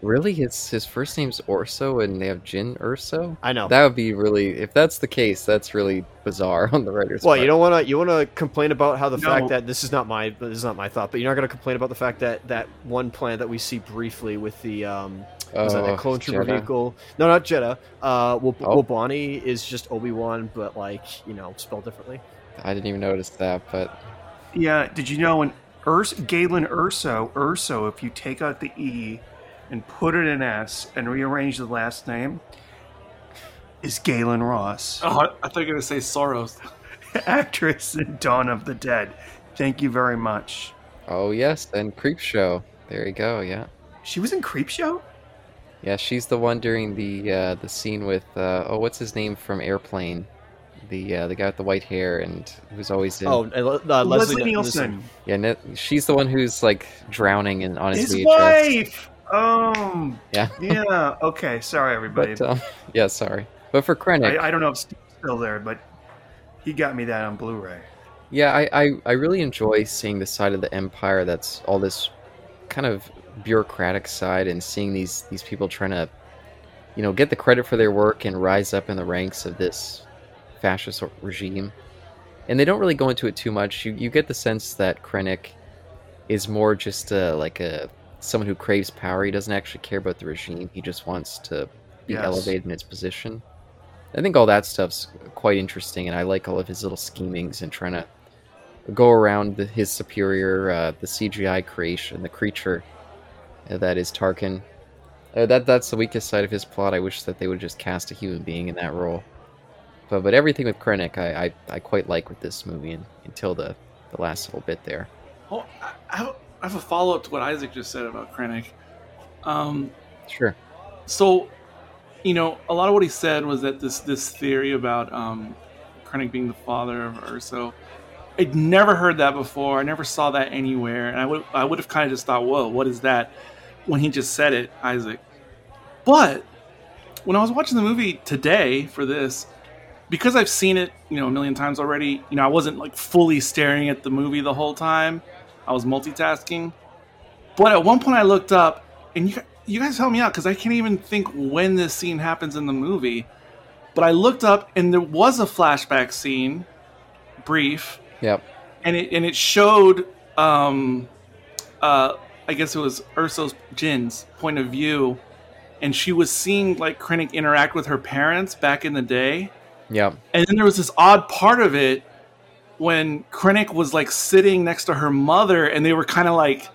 Really, his his first name's Orso, and they have Jyn Erso. I know. That would be really. If that's the case, that's really bizarre on the writer's well, part. you don't want to you want to complain about how the No. fact that this is not my this is not my thought, but you're not going to complain about the fact that that one planet that we see briefly with the um was that Oh, that clone trooper Jedha. vehicle? No, not Jedha. Uh, Wab- Oh. Wobani is just Obi Wan, but like you know, spelled differently. I didn't even notice that, but Yeah, did you know when Urs, Galen Erso, Erso, if you take out the E and put it in S and rearrange the last name, is Gaylen Ross, Oh, I I thought you were going to say Soros. actress in Dawn of the Dead. Thank you very much. oh yes, and Creep Show. There you go. Yeah, She was in Creepshow? Yeah. She's the one during the uh, the scene with uh, oh, what's his name from Airplane, the uh, the guy with the white hair and who's always in. Oh, uh, Le- Leslie, Leslie Nielsen. Nielsen. yeah. Ne- she's the one who's like drowning in on his, His VHS. wife! Um. Yeah. Yeah. Okay. Sorry, everybody. But um, yeah, sorry. But for Krennic, I, I don't know if Steve's still there, but he got me that on Blu-ray. Yeah, I, I, I really enjoy seeing the side of the empire that's all this kind of bureaucratic side and seeing these these people trying to you know get the credit for their work and rise up in the ranks of this fascist regime. And they don't really go into it too much. You you get the sense that Krennic is more just a, like a someone who craves power. He doesn't actually care about the regime. He just wants to be Yes. elevated in its position. I think all that stuff's quite interesting, and I like all of his little schemings and trying to go around the, his superior, uh, the CGI creation, the creature that is Tarkin. Uh, that that's the weakest side of his plot. I wish that they would just cast a human being in that role. But but everything with Krennic, I I, I quite like with this movie, and, until the the last little bit there. Oh, I- I have, I have a follow up to what Isaac just said about Krennic. Um, Sure. so, you know, a lot of what he said was that this this theory about um, Krennic being the father of Erso, I'd never heard that before. I never saw that anywhere, and I would I would have kind of just thought, "Whoa, what is that?" When he just said it, Isaac. But when I was watching the movie today for this, because I've seen it, you know, a million times already, you know, I wasn't like fully staring at the movie the whole time. I was multitasking. But at one point I looked up and you you guys help me out because I can't even think when this scene happens in the movie. But I looked up and there was a flashback scene, brief, Yep. and it and it showed um uh I guess it was Erso's Jyn's point of view and she was seeing like Krennic interact with her parents back in the day. Yeah. And then there was this odd part of it when Krennic was like sitting next to her mother and they were kind of like,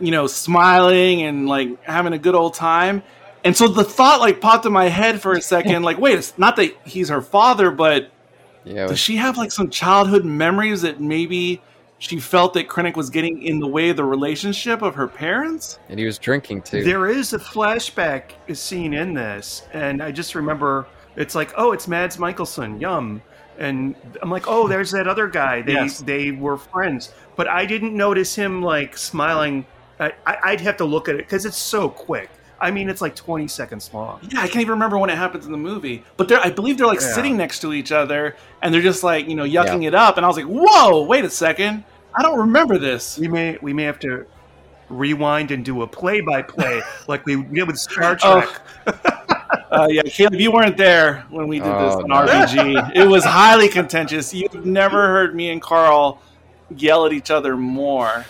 you know, smiling and like having a good old time. And so the thought like popped in my head for a second, like, wait, it's not that he's her father, but Yeah. does she have like some childhood memories that maybe she felt that Krennic was getting in the way of the relationship of her parents? And he was drinking too. There is a flashback scene in this, and I just remember it's like, oh, it's Mads Mikkelsen, yum. And I'm like, oh, there's that other guy. They Yes. they were friends, but I didn't notice him like smiling. I, I, I'd have to look at it because it's so quick. I mean, it's like 20 seconds long. Yeah, I can't even remember when it happens in the movie. But they're, I believe they're like Yeah. sitting next to each other and they're just like, you know, yucking it up. And I was like, whoa, wait a second. I don't remember this. We may we may have to rewind and do a play by play like we did with Star Oh. Trek. Uh, yeah, Caleb, you weren't there when we did this Oh, on no. RBG. it was highly contentious. You've never heard me and Carl yell at each other more.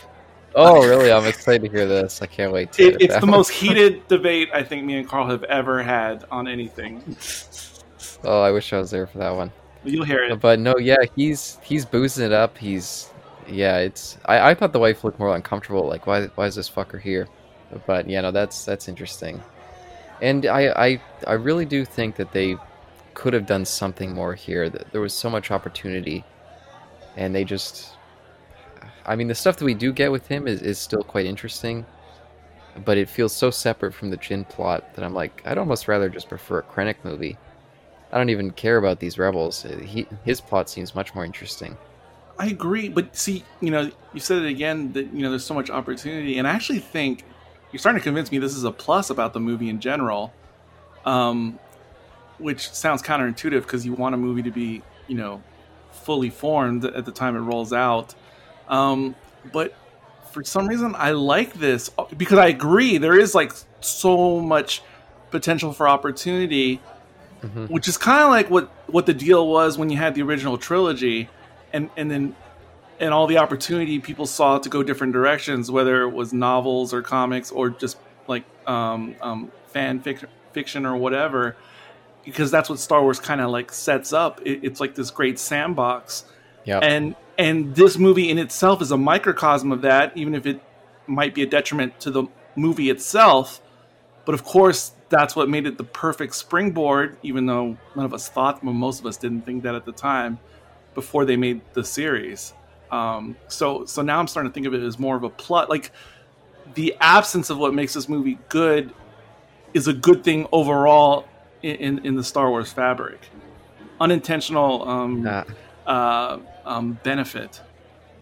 oh, really? I'm excited to hear this. I can't wait to. It, hear it's the most heated debate I think me and Carl have ever had on anything. Oh, I wish I was there for that one. You'll hear it. But no, yeah, he's he's boozing it up. He's yeah, it's I, I thought the wife looked more uncomfortable. Like why why is this fucker here? But yeah, no, that's that's interesting. And I I I really do think that they could have done something more here. There was so much opportunity, and they just. I mean, the stuff that we do get with him is, is still quite interesting, but it feels so separate from the Jyn plot that I'm like, I'd almost rather just prefer a Krennic movie. I don't even care about these rebels. He, his plot seems much more interesting. I agree, but see, you know, you said it again that you know there's so much opportunity, and I actually think you're starting to convince me this is a plus about the movie in general, um, which sounds counterintuitive because you want a movie to be, you know, fully formed at the time it rolls out. Um, but for some reason, I like this because I agree there is like so much potential for opportunity Mhm. which is kind of like what what the deal was when you had the original trilogy and and then and all the opportunity people saw to go different directions whether it was novels or comics or just like um, um, fan fic- fiction or whatever because that's what star wars kind of like sets up. It, it's like this great sandbox. Yeah. and and this movie in itself is a microcosm of that even if it might be a detriment to the movie itself. But of course that's what made it the perfect springboard even though none of us thought well, most of us didn't think that at the time before they made the series um, so so now i'm starting to think of it as more of a plot like the absence of what makes this movie good is a good thing overall in, in, in the star wars fabric unintentional um, Uh, uh, um, benefit.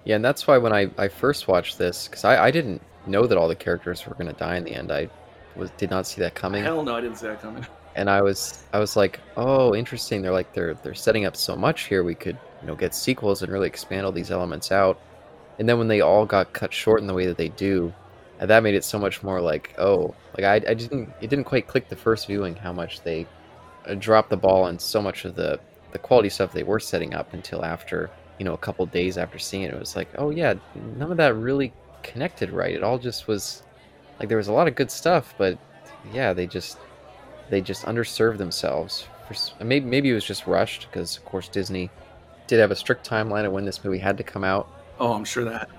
yeah, and that's why when I, I first watched this, because I, I didn't know that all the characters were going to die in the end. I was did not see that coming, Hell no, I didn't see that coming. and I was I was like, oh, interesting. They're like they're they're setting up so much here. We could you know get sequels and really expand all these elements out. And then when they all got cut short in the way that they do, and that made it so much more like oh, like I I didn't it didn't quite click the first viewing how much they uh, dropped the ball on so much of the the quality stuff they were setting up until after you know a couple days after seeing it. It was like oh yeah, none of that really connected right. It all just was like there was a lot of good stuff, but yeah, they just they just underserved themselves. For, maybe maybe it was just rushed because of course Disney did have a strict timeline of when this movie had to come out. Oh, I'm sure that.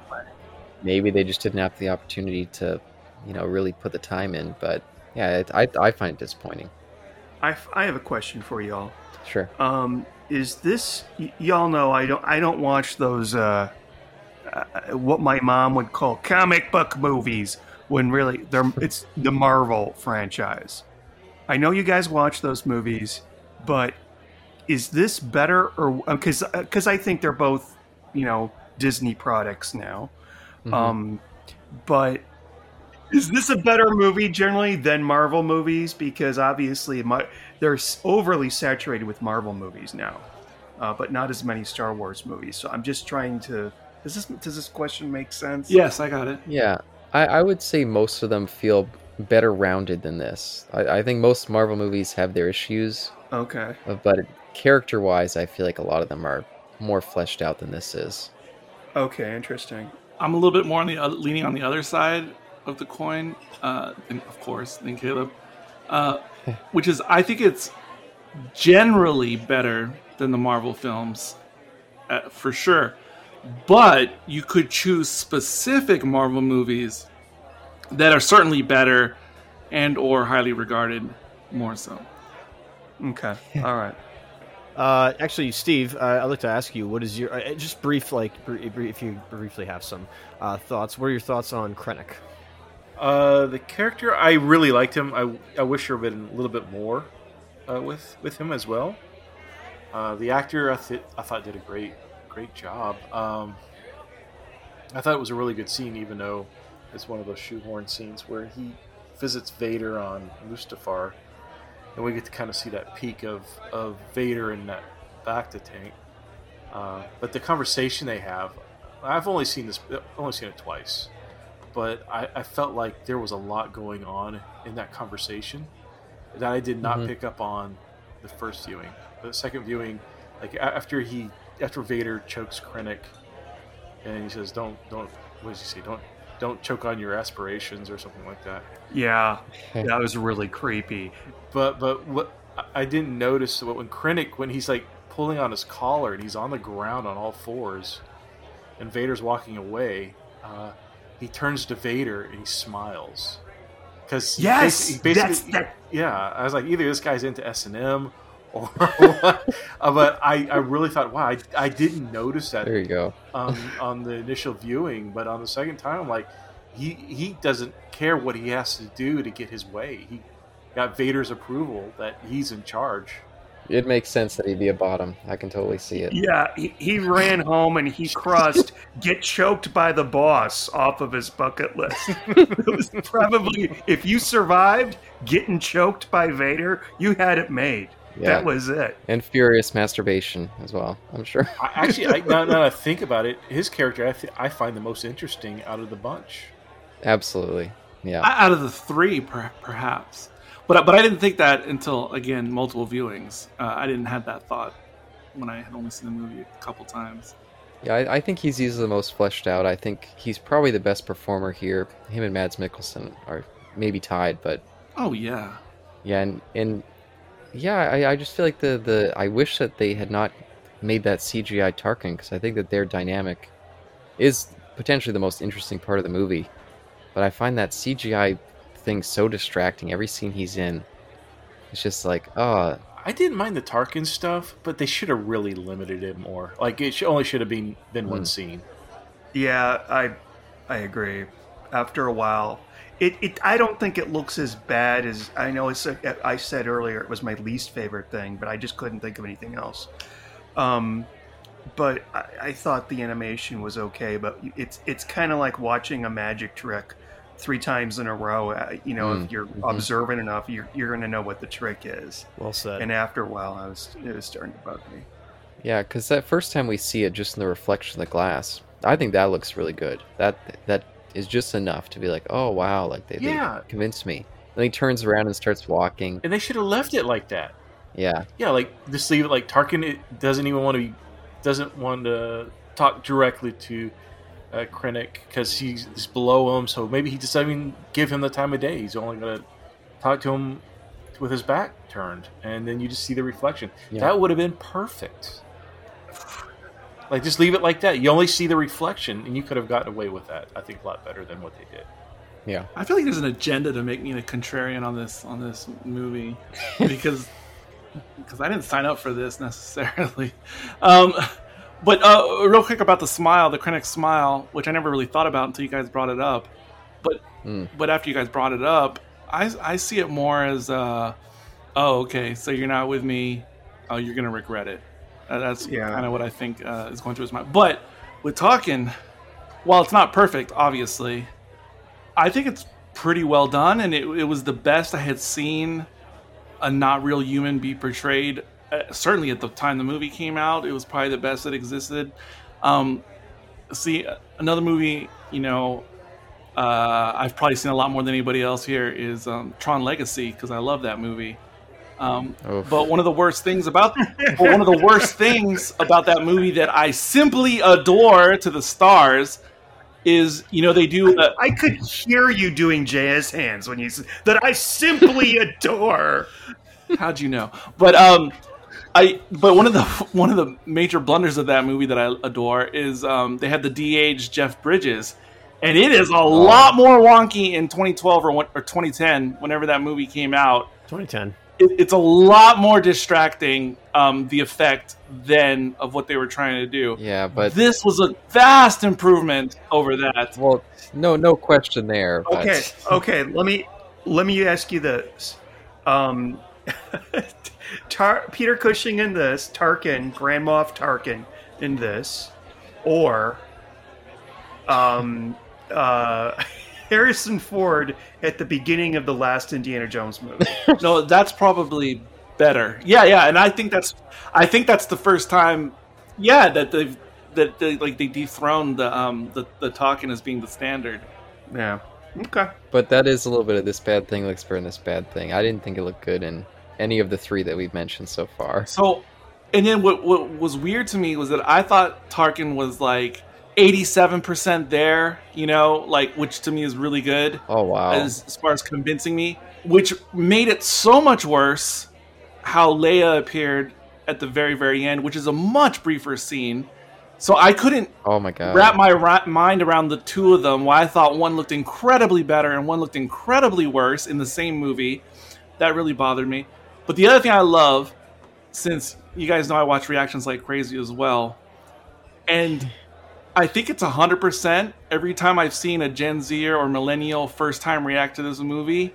Maybe they just didn't have the opportunity to, you know, really put the time in. But yeah, it, I I find it disappointing. I, I have a question for y'all. Sure. Um, is this y- y'all know I don't I don't watch those uh, uh, what my mom would call comic book movies when really they're it's the Marvel franchise. I know you guys watch those movies, but is this better or because because I think they're both you know Disney products now. Mhm. Um, but is this a better movie generally than Marvel movies? Because obviously, my, they're overly saturated with Marvel movies now, uh, but not as many Star Wars movies. So I'm just trying to. Does this does this question make sense? Yes, I got it. Yeah, I, I would say most of them feel better rounded than this. I, I think most Marvel movies have their issues, Okay. uh, but character wise, I feel like a lot of them are more fleshed out than this is. Okay. Interesting. I'm a little bit more on the oth- leaning on the other side of the coin, uh, and of course, than Caleb, uh, which is I think it's generally better than the Marvel films, uh, for sure. But you could choose specific Marvel movies that are certainly better and or highly regarded more so. Okay. All right. Uh, actually, Steve, uh, I'd like to ask you, what is your uh, just brief, like, if you briefly have some uh, thoughts? What are your thoughts on Krennic? Uh, the character, I really liked him. I, I wish there had been a little bit more uh, with with him as well. The actor, I, th- I thought, did a great great job. Um, I thought it was a really good scene, even though it's one of those shoehorn scenes where he visits Vader on Mustafar, and we get to kind of see that peak of, of Vader in that bacta tank. Uh, but the conversation they have, I've only seen this, only seen it twice but I, I felt like there was a lot going on in that conversation that I did not Mhm. pick up on the first viewing. The second viewing, like after he after Vader chokes Krennic, and he says, "Don't don't what does he say? Don't don't choke on your aspirations" or something like that. Yeah. That was really creepy. But but what I- I didn't notice what when Krennic when he's like pulling on his collar and he's on the ground on all fours, and Vader's walking away. Uh, he turns to Vader and he smiles. Because Yes. That's that. yeah, I was like, either this guy's into S and M, or what. Uh, but I, I really thought, wow, I, I didn't notice that There you go. on on the initial viewing, but on the second time, I'm like, he he doesn't care what he has to do to get his way. He got Vader's approval that he's in charge. It makes sense that he'd be a bottom. I can totally see it. Yeah, he, he ran home and he crossed "get choked by the boss" off of his bucket list. it was probably if you survived getting choked by Vader, you had it made. Yeah. That was it. And furious masturbation as well. I'm sure. I, actually, I, now, now that I think about it, his character I, th- I find the most interesting out of the bunch. Absolutely. Yeah. Out of the three, per- perhaps, but but I didn't think that until again multiple viewings. Uh, I didn't have that thought when I had only seen the movie a couple times. Yeah, I, I think he's easily the most fleshed out. I think he's probably the best performer here. Him and Mads Mikkelsen are maybe tied, but Oh yeah, yeah, and, and yeah, I, I just feel like the, the I wish that they had not made that CGI Tarkin because I think that their dynamic is potentially the most interesting part of the movie. But I find that CGI thing so distracting. Every scene he's in, it's just like, oh, I didn't mind the Tarkin stuff, but they should have really limited it more. Like it only should have been been one Hmm. scene. Yeah, I I agree. After a while, it, it I don't think it looks as bad as I know. It's I said earlier it was my least favorite thing, but I just couldn't think of anything else. Um, but I, I thought the animation was okay. But it's it's kind of like watching a magic trick three times in a row, uh, you know, Mm, if you're mhm. observant enough, you're you're gonna know what the trick is. Well said. And after a while, I was it was starting to bug me. Yeah, because that first time we see it just in the reflection of the glass, I think that looks really good. That that is just enough to be like, oh wow, like they, Yeah. they convinced me. Then he turns around and starts walking. And they should have left it like that. Yeah, Yeah, like just leave it like Tarkin. It doesn't even want to be, doesn't want to talk directly to uh, Krennic because he's, he's below him. So maybe he just doesn't even give him the time of day. He's only gonna talk to him with his back turned, and then you just see the reflection. Yeah. That would have been perfect. Like just leave it like that. You only see the reflection, and you could have gotten away with that. I think a lot better than what they did. yeah. I feel like there's an agenda to make me a contrarian on this on this movie because because I didn't sign up for this necessarily. Um, but uh, real quick about the smile, the Krennic smile, which I never really thought about until you guys brought it up. But Hmm. but after you guys brought it up, I I see it more as uh, oh okay, so you're not with me, oh you're gonna regret it. Uh, that's Yeah. kind of what I think uh, is going through his mind. But with Tarkin, while it's not perfect, obviously, I think it's pretty well done, and it, it was the best I had seen a not real human be portrayed. Uh, certainly at the time the movie came out, it was probably the best that existed. Um, see, another movie, you know, uh, I've probably seen a lot more than anybody else here is um, Tron Legacy because I love that movie. Um, but one of the worst things about but one of the worst things about that movie that I simply adore to the stars is you know they do a, I could hear you doing jazz hands when you said that. I simply adore. How'd you know? But um, I but one of the one of the major blunders of that movie that I adore is um, they had the de-aged Jeff Bridges, and it is a lot more wonky in 2012 or, or 2010 whenever that movie came out. 2010. It, it's a lot more distracting um, the effect than of what they were trying to do. Yeah, but this was a vast improvement over that. well, no, no question there. But Okay, okay. Let me let me ask you this: um, Tar- Peter Cushing in this, Tarkin, Grand Moff Tarkin in this, or um, uh, Harrison Ford at the beginning of the last Indiana Jones movie. no, that's probably better. Yeah, yeah, and I think that's I think that's the first time, yeah, that they've that they like they dethroned the um the the Tarkin as being the standard. yeah. Okay. But that is a little bit of this bad thing looks better than this bad thing. I didn't think it looked good in any of the three that we've mentioned so far. So, and then what what was weird to me was that I thought Tarkin was like eighty seven percent there, you know, like which to me is really good. Oh wow. as, as far as convincing me, which made it so much worse how Leia appeared at the very, very end, which is a much briefer scene. So I couldn't oh my god. wrap my ra- mind around the two of them. Why I thought one looked incredibly better and one looked incredibly worse in the same movie. That really bothered me. But the other thing I love, since you guys know I watch reactions like crazy as well, and I think it's hundred percent every time I've seen a Gen Zer or millennial first time react to this movie,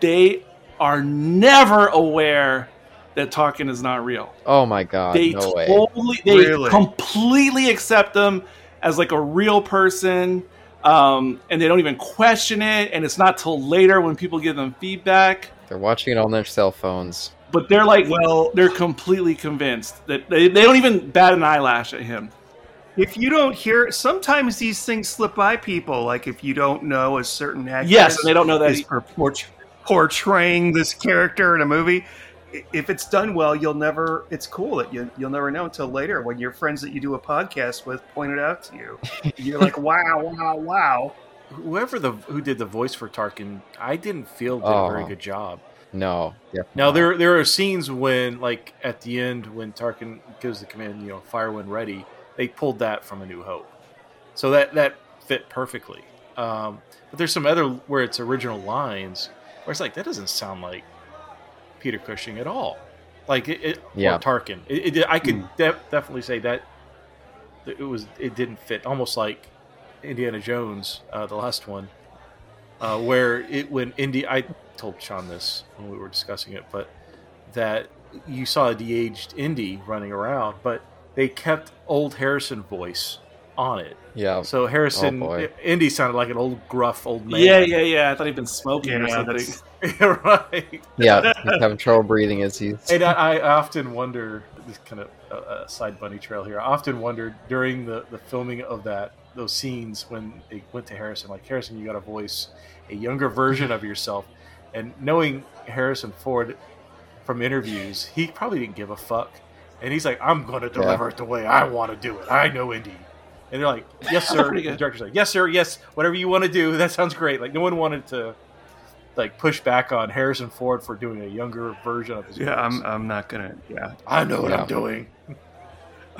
they are never aware that Tarkin is not real oh my god. they no way. they Really? completely accept them as like a real person um, and they don't even question it and it's not till later when people give them feedback They're watching it on their cell phones. but they're like Well, they're completely convinced that they, they don't even bat an eyelash at him if you don't hear, sometimes these things slip by people. Like if you don't know a certain actor. yes and they don't know that is he- port- portraying this character in a movie. If it's done well, you'll never. It's cool that you you'll never know until later when your friends that you do a podcast with point it out to you. You're like, wow, wow, wow. Whoever the who did the voice for Tarkin, I didn't feel did a Oh. very good job. No. Yeah. Now there there are scenes when like at the end when Tarkin gives the command, you know, fire when ready. They pulled that from A New Hope, so that that fit perfectly. Um, but there's some other where it's original lines where it's like that doesn't sound like Peter Cushing at all. Like it, it Yeah. or Tarkin. It, it, I could def- definitely say that that it was it didn't fit. Almost like Indiana Jones, uh, the last one, uh, where it when Indy I told Sean this when we were discussing it, but that you saw a de-aged Indy running around, but they kept old Harrison voice on it. Yeah. So Harrison, Oh. Indy sounded like an old gruff old man. Yeah, yeah, yeah. I thought he'd been smoking or something. right. Yeah. He's having trouble breathing as he's. And I, I often wonder this kind of uh, a side bunny trail here. I often wondered during the, the filming of that those scenes when they went to Harrison, like Harrison, you got to voice a younger version of yourself, and knowing Harrison Ford from interviews, he probably didn't give a fuck, and he's like, I'm going to deliver it the way I want to do it. I know Indy. And they're like, "Yes, sir." Pretty the director's like, "Yes, sir. Yes, whatever you want to do. That sounds great." Like no one wanted to, like, push back on Harrison Ford for doing a younger version of his. Yeah, voice. I'm, I'm not gonna. Yeah, I know what Yeah. I'm doing.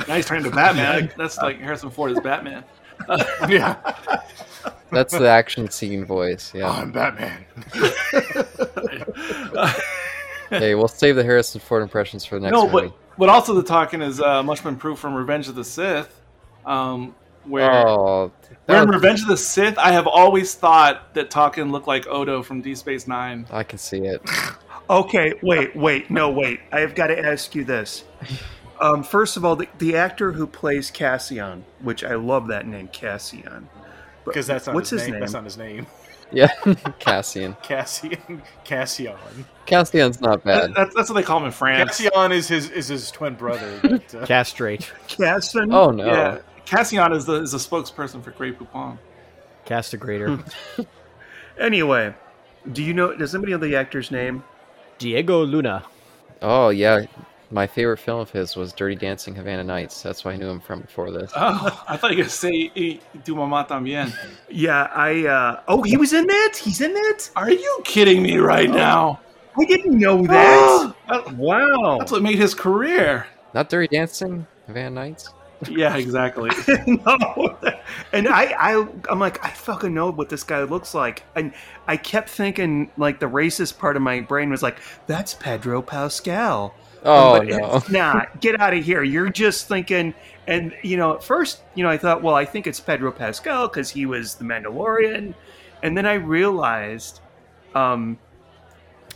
Now he's turning to Batman. That's like Harrison Ford is Batman. yeah, That's the action scene voice. Yeah. I'm Batman. hey, we'll save the Harrison Ford impressions for the next no, movie. but but also the Tarkin is uh, much improved from Revenge of the Sith, um, where Oh, where in Revenge of the Sith, I have always thought that Tarkin looked like Odo from Deep Space Nine. I can see it. Okay, wait, wait, no, wait. I've got to ask you this. Um, first of all, the, the actor who plays Cassian, which I love that name, Cassian. Because that's not what's his, his name. name? That's not his name. Yeah, Cassian. Cassian. Cassian. Cassian's not That- bad. that's that's what they call him in France. Cassian is his is his twin brother. But, uh, Castrate. Cassian. Oh no. Yeah, Cassian is the is the spokesperson for Grey Poupon. Castigrator. Anyway, do you know? Does anybody know the actor's name? Diego Luna. Oh yeah, my favorite film of his was Dirty Dancing Havana Nights. That's why I knew him from before this. Oh, I thought you were gonna say "Y tu mamá también." Yeah, I. uh Oh, he was in that. He's in that. Are you kidding me right now? I didn't know that. wow. That's what made his career. Not Dirty Dancing Havana Nights. Yeah, exactly. no. And I, I, I'm like, I fucking know what this guy looks like. And I kept thinking, like, the racist part of my brain was like, that's Pedro Pascal. Oh but no. it's not. Get out of here. You're just thinking. And, you know, at first, you know, I thought, well, I think it's Pedro Pascal because he was the Mandalorian. And then I realized um,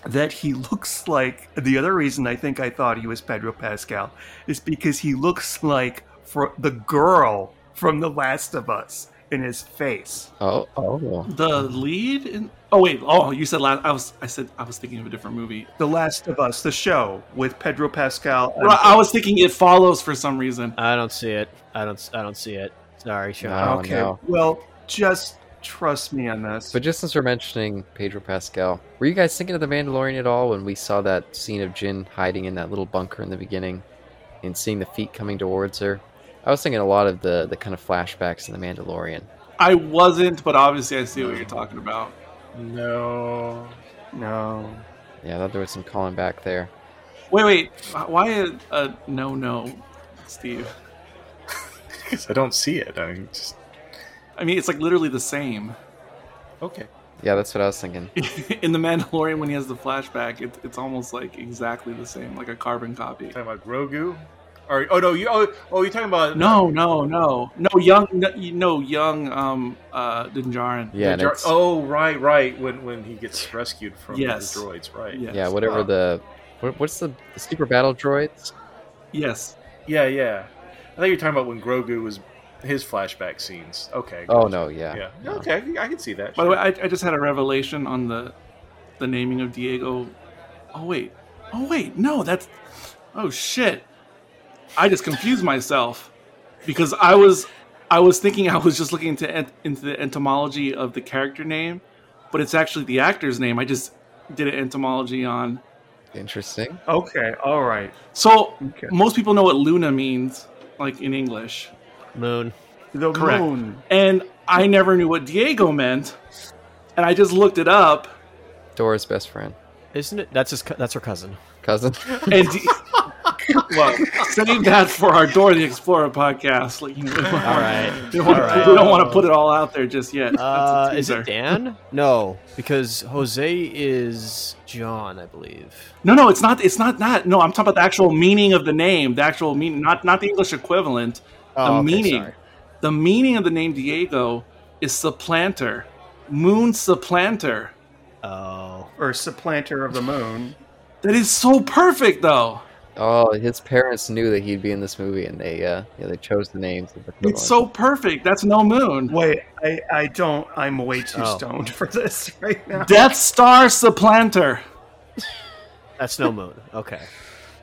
that he looks like the other reason I think I thought he was Pedro Pascal is because he looks like for the girl from The Last of Us in his face. Oh oh. the lead in Oh wait, oh you said last I was I said I was thinking of a different movie. The Last of Us, the show with Pedro Pascal. and- Well, I was thinking it follows for some reason. I don't see it. I don't. I don't see it. Sorry, Sean. No. okay, no. well, just trust me on this. But just since we're mentioning Pedro Pascal, were you guys thinking of the Mandalorian at all when we saw that scene of Jyn hiding in that little bunker in the beginning, and seeing the feet coming towards her? I was thinking a lot of the the kind of flashbacks in the Mandalorian. I wasn't, but obviously I see what you're talking about. No. no. Yeah, I thought there was some calling back there. Wait, wait, why a, a no no, Steve? Because I don't see it. I mean, just I mean, it's like literally the same. okay. Yeah, that's what I was thinking. in the Mandalorian, when he has the flashback, it, it's almost like exactly the same, like a carbon copy. Talking about Grogu. Or oh no, you oh, oh you're talking about No, no, no, no, young, no, no young, um, uh, Din Djarin. Yeah, and oh right, right. When when he gets rescued from Yes. the droids, right? Yes. yeah, whatever the what, what's the, the super battle droids? Yes. Yeah, yeah. I thought you're talking about when Grogu was his flashback scenes. Okay. Oh gotcha. no, yeah, Yeah. no. Okay, I can see that. By the way. I, I just had a revelation on the the naming of Diego. Oh wait, oh wait, no, that's oh shit. I just confused myself because I was I was thinking I was just looking into ent- into the etymology of the character name, but it's actually the actor's name. I just did an entomology on. Interesting. Okay, all right. So Okay. most people know what Luna means, like in English, Moon. The Correct. moon. and I never knew what Diego meant, and I just looked it up. Dora's best friend, Isn't it? That's his. That's her cousin. cousin. And D- well, save that for our Dora the Explorer podcast. Like, you know, we don't, All right. we don't, wanna- All right. we don't want to put it all out there just yet. Uh, is it Dan? No, because Jose is John, I believe. No, no, it's not. It's not that. No, I'm talking about the actual meaning of the name. The actual meaning, not not the English equivalent. The Oh, okay, meaning. sorry. The meaning of the name Diego is supplanter, moon supplanter. Oh, Or supplanter of the moon. That is so perfect, though. Oh, his parents knew that he'd be in this movie, and they uh, yeah they chose the names. Of the It's so perfect. That's no moon. Wait, I, I don't. I'm way too Oh. stoned for this right now. Death Star Supplanter. That's no moon. Okay.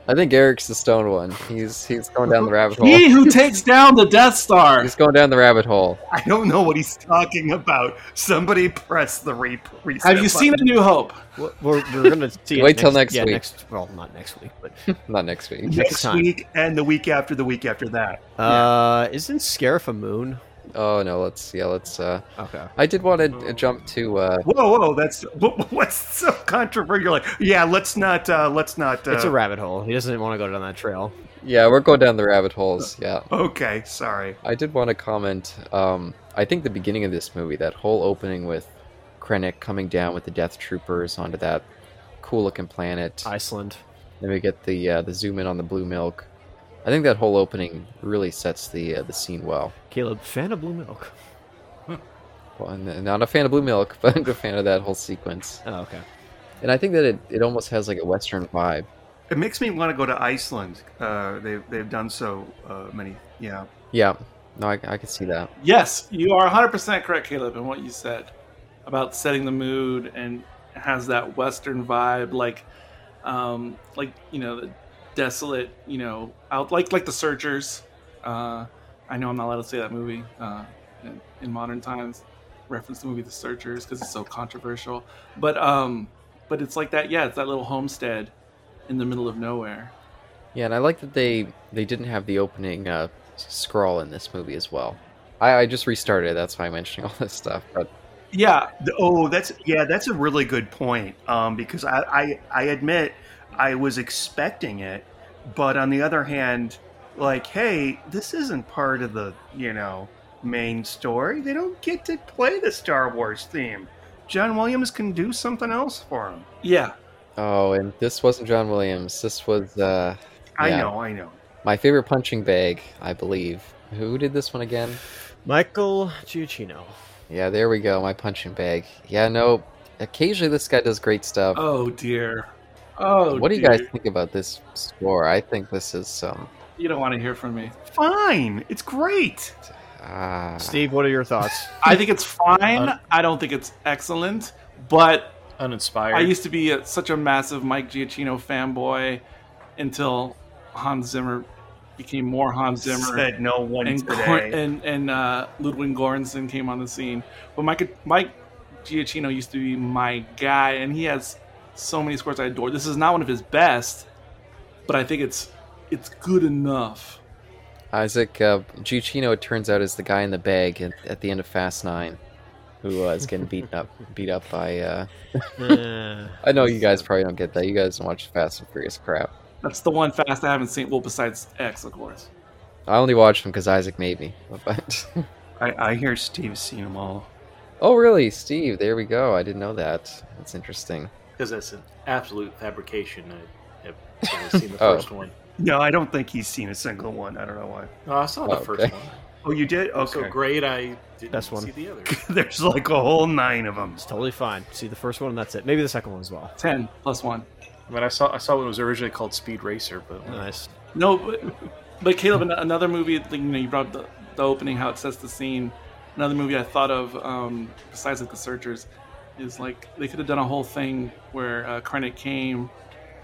I think Eric's the stone one. He's he's going down the rabbit hole. He who takes down the Death Star. He's going down the rabbit hole. I don't know what he's talking about. Somebody press the re- reset. Have you seen A. New Hope? We're, we're, we're gonna see. it Wait till next yeah, week. Next, well, not next week, but Not next week. next next week and the week after the week after that? uh, isn't Scarif a moon? Oh no, let's yeah, let's. uh Okay. I did want to jump to. uh Whoa, whoa, that's what's so controversial. Like, yeah, let's not, uh, let's not. Uh, It's a rabbit hole. He doesn't want to go down that trail. Yeah, we're going down the rabbit holes. Yeah, Okay, sorry. I did want to comment. Um, I think the beginning of this movie, that whole opening with Krennic coming down with the Death Troopers onto that cool-looking planet. Iceland. Then we get the uh, the zoom in on the blue milk. I think that whole opening really sets the uh, the scene well. Caleb, fan of blue milk. Well, I'm not a fan of blue milk, but I'm a fan of that whole sequence. Oh, okay. And I think that it, it almost has like a western vibe. It makes me want to go to Iceland. Uh, they've they've done so uh, many. Yeah. Yeah, no, I, I can see that. Yes, you are 100% correct, Caleb, in what you said about setting the mood and has that Western vibe, like, um, like you know, the desolate, you know, out like like the Searchers. Uh, I know I'm not allowed to say that movie uh, in, in modern times. Reference the movie The Searchers because it's so controversial, but um, but it's like that. Yeah, it's that little homestead in the middle of nowhere. Yeah, and I like that they they didn't have the opening uh, scroll in this movie as well. I, I just restarted. That's why I'm mentioning all this stuff. But Yeah, Oh, that's yeah, that's a really good point. Um, because I, I I admit I was expecting it, but on the other hand, like, hey, this isn't part of the you know main story. They don't get to play the Star Wars theme. John Williams can do something else for them. yeah. oh, and this wasn't John Williams. This was uh, I Yeah. know, I know. my favorite punching bag, I believe. Who did this one again? Michael Giacchino. Yeah, there we go. My punching bag. Yeah, no. Occasionally, this guy does great stuff. Oh dear. Oh. what do you guys think about this score? I think this is um. You don't want to hear from me. Fine, it's great. Ah, Steve, what are your thoughts? I think it's fine. Uh, I don't think it's excellent, but Uninspired. I used to be a, such a massive Mike Giacchino fanboy until Hans Zimmer became more Hans Zimmer. Said no one and Gor- today. and and uh, Ludwig Göransson came on the scene. But Mike Mike Giacchino used to be my guy, and he has so many scores I adore. This is not one of his best, but I think it's it's good enough. Isaac uh, Giacchino, it turns out, is the guy in the bag at, at the end of Fast Nine, who uh, is getting beaten up, beat up by. Uh... I know you guys probably don't get that. You guys don't watch Fast and Furious crap. That's the one fast I haven't seen. Well, besides X, of course. I only watched them because Isaac made me. But I, I hear Steve's seen them all. oh, really, Steve? There we go. I didn't know that. That's interesting. Because that's an absolute fabrication. I have seen the Oh. first one. No, I don't think he's seen a single one. I don't know why. No, I saw the Oh, first okay. one. Oh, you did? It Okay. So great, I didn't Best one. see the other. There's like a whole nine of them. it's totally fine. See the first one, and that's it. Maybe the second one as well. Ten plus one. I mean, I saw I saw when it was originally called Speed Racer, but Nice. No, but, but Caleb, another movie. like, You know, you brought up the, the opening, how it sets the scene. Another movie I thought of, um, besides like The Searchers, is like they could have done a whole thing where uh, Krennic came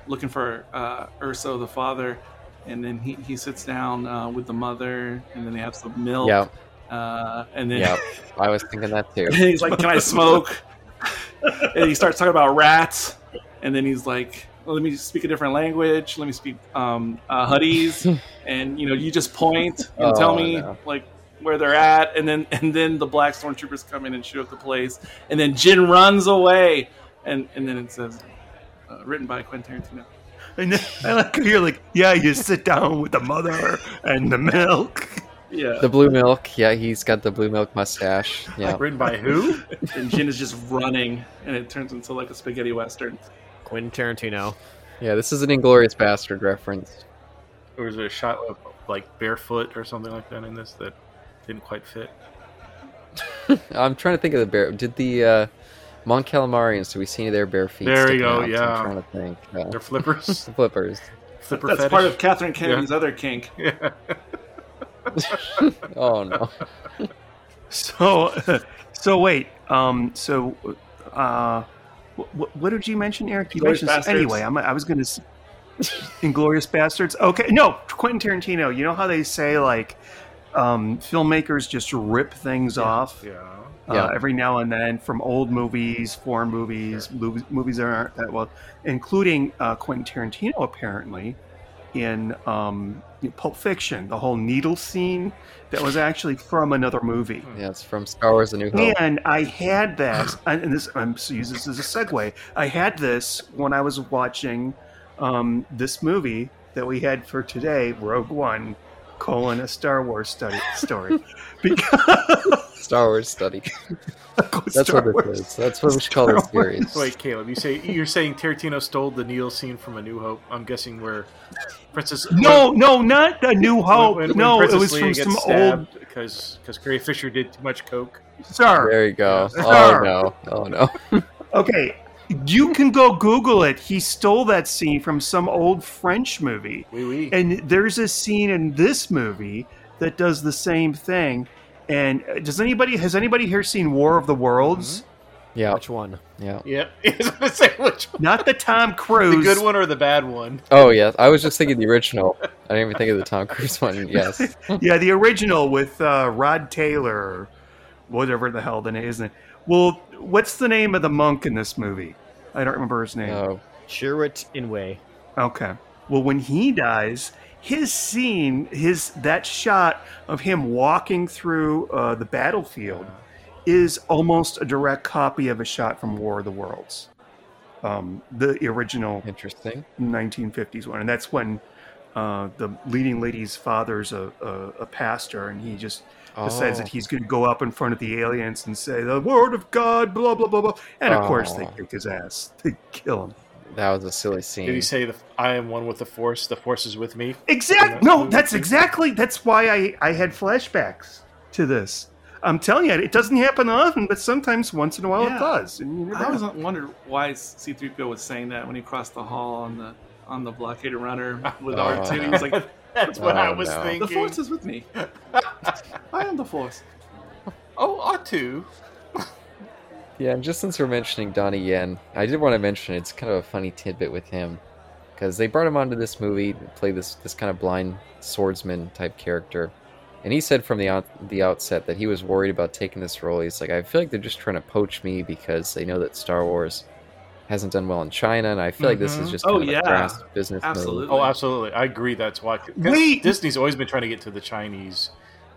looking for uh, Erso, the father, and then he, he sits down uh, with the mother, and then they have some milk. Yeah, Uh, and then yeah. I was thinking that too. he's like, "Can I smoke?" and he starts talking about rats, and then he's like, well, "Let me speak a different language. Let me speak um, uh, Huddies." and you know, you just point and Oh, tell me no. like where they're at, and then and then the black stormtroopers come in and shoot up the place, and then Jyn runs away, and and then it says, uh, "Written by Quentin Tarantino." And then, I like you're like, yeah, you sit down with the mother and the milk. Yeah, The blue milk. Yeah, he's got the blue milk mustache. Yeah. written by who? and Jyn is just running, and it turns into like a spaghetti western. Quentin Tarantino. Yeah, this is an Inglourious Basterd reference. or was there a shot of like barefoot or something like that in this that didn't quite fit? I'm trying to think of the bear. Did the uh, Mon Calamarians? Do we see any of their bare feet? There you go, out? yeah. I'm trying to think. Uh, They're flippers. the flippers. flipper That's fetish. part of Catherine Kennedy's other kink. Yeah. Oh no. So, so wait. Um, so, uh, what, what did you mention, Eric? You Inglourious mentioned Basterds. anyway. I'm, I was going to. Inglourious Basterds. Okay, no, Quentin Tarantino. You know how they say like um, filmmakers just rip things off Yeah. uh, Yeah. every now and then from old movies, foreign movies, movies, movies that aren't that well, including uh, Quentin Tarantino apparently in um, Pulp Fiction, the whole needle scene that was actually from another movie. Yeah, it's from Star Wars: A New Hope. And I had that, and this I'm so use this as a segue. I had this when I was watching um, this movie that we had for today, Rogue One, colon a Star Wars study story, because Star Wars study. That's Star what Wars. it is. That's what we should call this Star Wars. series. Wait, Caleb, you say you're saying Tarantino stole the Neil scene from A New Hope? I'm guessing where Princess No, no, not a New Hope. when- when no, it was Leia from gets some old. because because Carrie Fisher did too much coke. Sir, There you go. Yeah. Oh no. Oh no. okay, you can go Google it. He stole that scene from some old French movie. Oui, oui. And there's a scene in this movie that does the same thing. And uh, does anybody has anybody here seen War of the Worlds? Yeah. Which one? Yeah. yeah, I was gonna say which one. Not the Tom Cruise. The good one or the bad one? Oh yeah. I was just thinking the original. I didn't even think of the Tom Cruise one. Yes. yeah, the original with uh, Rod Taylor, or whatever the hell the name is. Well, what's the name of the monk in this movie? I don't remember his name. Oh. Chirrut Îmwe. Okay. Well, when he dies, his scene, his that shot of him walking through uh, the battlefield, is almost a direct copy of a shot from War of the Worlds, um, the original Interesting. 1950s one, and that's when uh, the leading lady's father's a, a, a pastor, and he just decides Oh. that he's going to go up in front of the aliens and say the word of God, blah blah blah blah, and of course they Oh. kick his ass, they kill him. That was a silly scene. Did he say the I am one with the Force? The Force is with me. Exactly. No, that's exactly. That's why I I had flashbacks to this. I'm telling you, it doesn't happen often, but sometimes once in a while Yeah. it does. And you never I know. always wondered why C-3PO was saying that when he crossed the hall on the on the blockaded runner with Oh, R2. He was like, That's what oh, I Oh, was no. thinking. "The Force is with me. I am the Force." Oh, R2. Yeah, and just since we're mentioning Donnie Yen, I did want to mention it's kind of a funny tidbit with him because they brought him onto this movie to play this this kind of blind swordsman type character, and he said from the out, the outset that he was worried about taking this role. He's like, I feel like they're just trying to poach me because they know that Star Wars hasn't done well in China, and I feel like this is Mhm. just Oh, kind of yeah. a crass business move. Absolutely. Oh, absolutely. I agree. That's why Wait. Disney's always been trying to get to the Chinese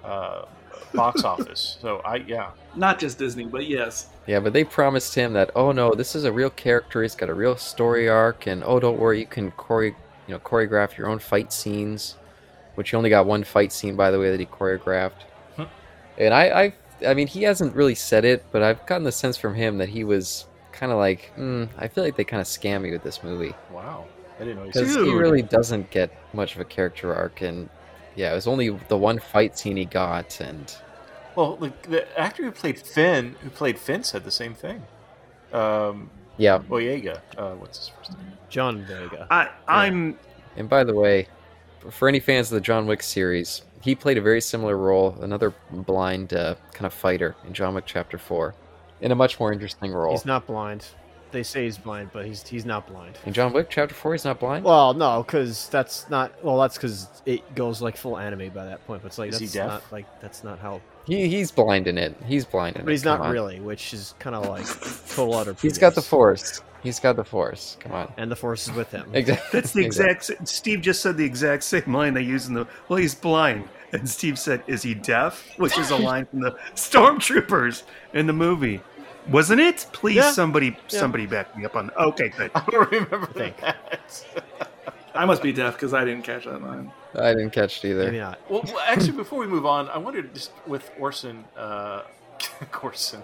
uh, box office. So I, yeah. Not just Disney, but yes. Yeah, but they promised him that, oh no, this is a real character. He's got a real story arc, and oh, don't worry, you can chore- you know, choreograph your own fight scenes. Which he only got one fight scene, by the way, that he choreographed. Hmm. and I, I, I mean, he hasn't really said it, but I've gotten the sense from him that he was kind of like, mm, I feel like they kind of scam me with this movie Wow. I didn't know. He because he really doesn't get much of a character arc, and yeah, it was only the one fight scene he got, and Well, the, the actor who played Finn, who played Finn, said the same thing. Um, yeah. Boyega. Uh, what's his first name? John Boyega. I, I'm And by the way, for any fans of the John Wick series, he played a very similar role, another blind uh, kind of fighter in John Wick Chapter 4, in a much more interesting role. He's not blind. They say he's blind, but he's he's not blind. In John Wick Chapter 4, he's not blind? Well, no, because that's not. Well, that's because it goes like full anime by that point. But it's like Is he that's deaf? not like that's not how. He, he's blind in it. He's blind in But it. But he's not on. really, which is kind of like total utter. He's got the Force. He's got the Force. Come on. and the force is with him. Exactly. That's the exact. s- Steve just said the exact same line they use in the. Well, he's blind, and Steve said, "Is he deaf?" Which is a line from the Stormtroopers in the movie, wasn't it? Please, Yeah. somebody, somebody back me up on. Okay, good. I don't remember Think. that. I must be deaf because I didn't catch that line. I didn't catch it either. Maybe not. well, well, actually, before we move on, I wondered just with Orson, uh, Corson,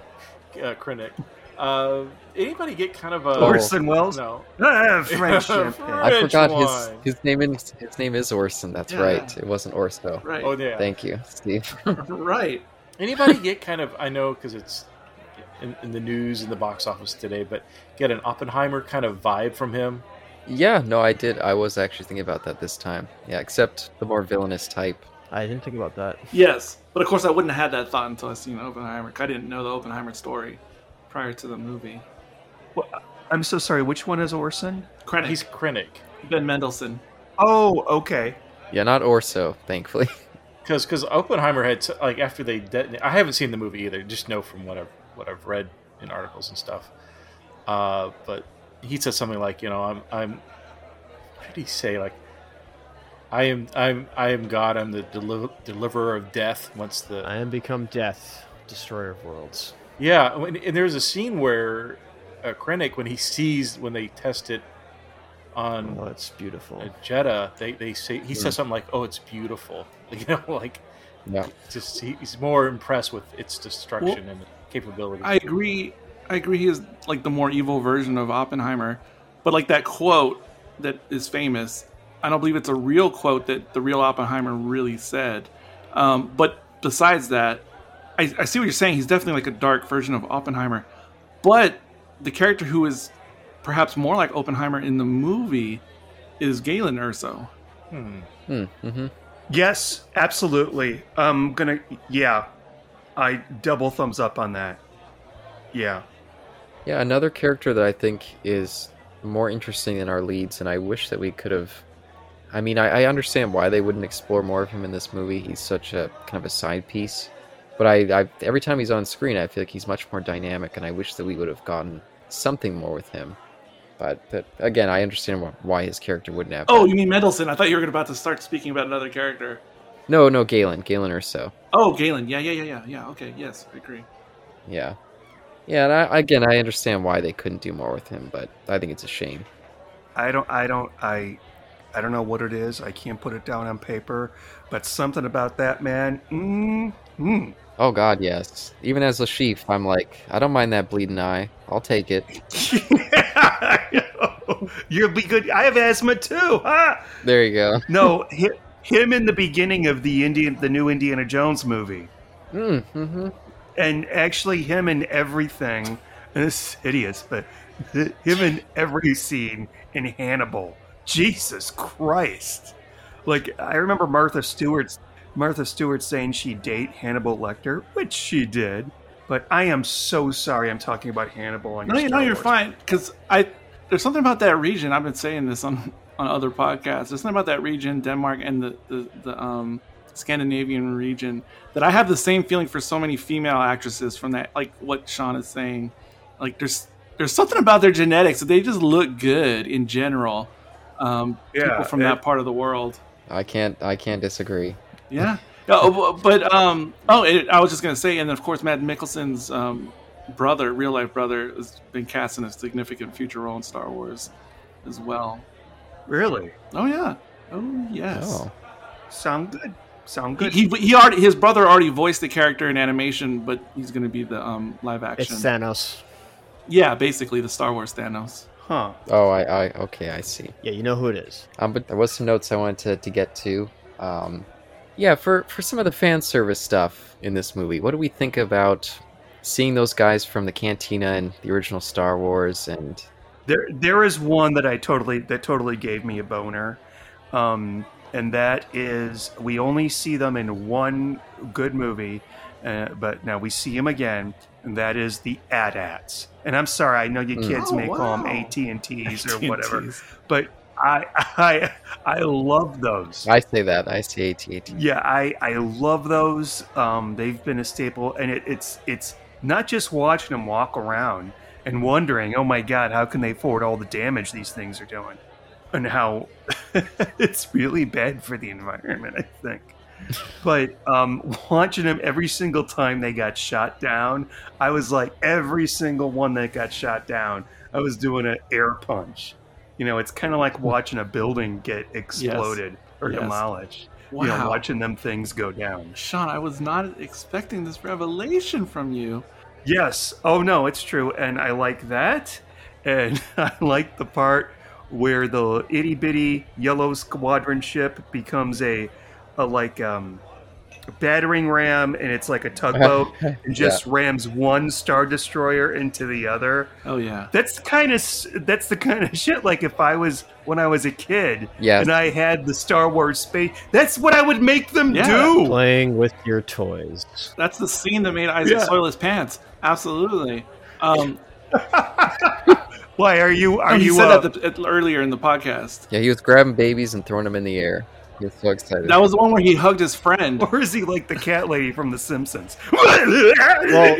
uh, Krennic, uh, anybody get kind of a Orson Welles. No, Ah, French champagne. I French forgot his his name is his name is Orson. That's Yeah. right. It wasn't Orso. Right. Oh yeah. Thank you, Steve. right. Anybody get kind of I know because it's in, in the news in the box office today, but get an Oppenheimer kind of vibe from him. Yeah, no, I did. I was actually thinking about that this time. Yeah, except the more villainous type. I didn't think about that. Yes, but of course I wouldn't have had that thought until I seen Oppenheimer. I didn't know the Oppenheimer story prior to the movie. Well, I'm so sorry. Which one is Orson? Krennic, He's Krennic. Ben Mendelsohn. Oh, okay. Yeah, not Orso, thankfully. Because because Oppenheimer had t- like after they detonate, I haven't seen the movie either. Just know from what I've what I've read in articles and stuff. Uh, but he said something like, you know, I'm I'm. What did he say? Like, I am I'm I am God. I'm the deli- deliverer of death. Once the I am become death, destroyer of worlds. yeah, when, and there's a scene where uh, Krennic when he sees when they test it on Oh, it's beautiful. uh, Jedha, they they say he says something like, "Oh, it's beautiful," you know, like Yeah. just he, he's more impressed with its destruction and capability. I agree. I agree. He is like the more evil version of Oppenheimer, but like that quote that is famous. I don't believe it's a real quote that the real Oppenheimer really said. Um, but besides that, I, I see what you're saying. He's definitely like a dark version of Oppenheimer, but the character who is perhaps more like Oppenheimer in the movie is Galen Erso. Hmm. Hmm. Mm-hmm. Yes, absolutely. I'm gonna. Yeah, I double thumbs up on that. Yeah. Yeah, another character that I think is more interesting than our leads, and I wish that we could have. I mean, I, I understand why they wouldn't explore more of him in this movie. He's such a kind of a side piece, but I, I every time he's on screen, I feel like he's much more dynamic, and I wish that we would have gotten something more with him. But, but again, I understand why his character wouldn't have. Oh, been. you mean Mendelsohn? I thought you were about to start speaking about another character. No, no, Galen, Galen Erso. Oh, Galen. Yeah, yeah, yeah, yeah, yeah. Okay, yes, I agree. Yeah, yeah. And I, again, I understand why they couldn't do more with him, but I think it's a shame. I don't. I don't. I. I don't know what it is. I can't put it down on paper, but something about that man. Mm, mm. Oh God, yes. Even as Le Chiffre, I'm like, I don't mind that bleeding eye. I'll take it. You'll be good. I have asthma too. Huh? There you go. No, hi- him in the beginning of the Indian, the new Indiana Jones movie, Mm, hmm and actually him in everything. And it's hideous, but him in every scene in Hannibal. Jesus Christ! Like I remember Martha Stewart's Martha Stewart saying she'd date Hannibal Lecter, which she did. But I am so sorry. I'm talking about Hannibal. On No, your you know Star you're Wars. fine because I there's something about that region. I've been saying this on on other podcasts. There's something about that region, Denmark and the the, the um, Scandinavian region, that I have the same feeling for so many female actresses from that. Like what Sean is saying, like there's there's something about their genetics that they just look good in general. Um, Yeah, people from it- that part of the world. I can't. I can't disagree. Yeah. Oh, but um, oh, it, I was just gonna say, and of course, Mads Mikkelsen's um, brother, real life brother, has been cast in a significant future role in Star Wars as well. Really? Oh yeah. Oh yes. Oh, Sound good. Sound good. he he already his brother already voiced the character in animation, but he's gonna be the um live It's action. Thanos. yeah, basically the Star Wars Thanos. huh. oh, I, I, okay, I see. Yeah, you know who it is. Um, but there was some notes I wanted to, to get to. Um, yeah, for for some of the fan service stuff in this movie, what do we think about seeing those guys from the Cantina and the original Star Wars? And There, there is one that I totally that totally gave me a boner, um, and that is we only see them in one good movie, uh, but now we see them again, and that is the AT-ATs. And I'm sorry, I know you Mm. kids Oh, may call them wow. AT and T's or AT&Ts. whatever, but I, I, I love those. I say that I say AT-AT. Yeah, I, I love those. Um, they've been a staple, and it, it's it's not just watching them walk around and wondering, oh my god, how can they afford all the damage these things are doing, and how it's really bad for the environment. I think. But um, watching them every single time they got shot down, I was like, every single one that got shot down, I was doing an air punch. You know, it's kind of like watching a building get exploded or Yes. demolished Wow. you know, watching them things go down. Sean, I was not expecting this revelation from you. Yes. Oh no, it's true, and I like that, and I like the part where the itty bitty yellow squadron ship becomes a, a like um, battering ram, and it's like a tugboat, and just rams one star destroyer into the other. Oh yeah. That's kind of that's the kind of shit. Like if I was when I was a kid, Yes. and I had the Star Wars space, that's what I would make them Yeah. do. Playing with your toys. That's the scene that made Isaac Yeah. soil his pants. Absolutely. Um, Why are you? Are and he you? said uh, that the, earlier in the podcast. Yeah, he was grabbing babies and throwing them in the air. He was so excited. That was the one where he hugged his friend. or is he like the cat lady from The Simpsons? Well,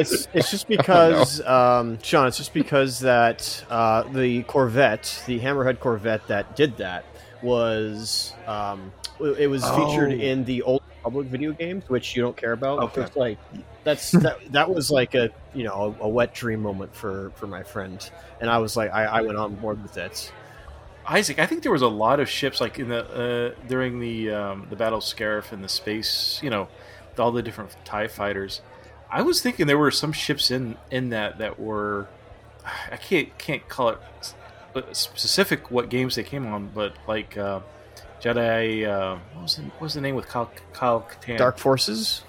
it's it's just because um, Sean. It's just because that uh, the Corvette, the Hammerhead Corvette that did that, was um, it was featured Oh. in the old public video games, which you don't care about. Okay. It's like that's that, that was like a you know a, a wet dream moment for for my friend, and I was like I, I went on board with it. Isaac, I think there was a lot of ships like in the uh, during the um, the Battle of Scarif and the space, you know, with all the different Tie fighters. I was thinking there were some ships in in that that were I can't can't call it specific what games they came on, but like uh, Jedi. Uh, what was the, what was the name with Kyle, Kyle Katarn? Dark Forces.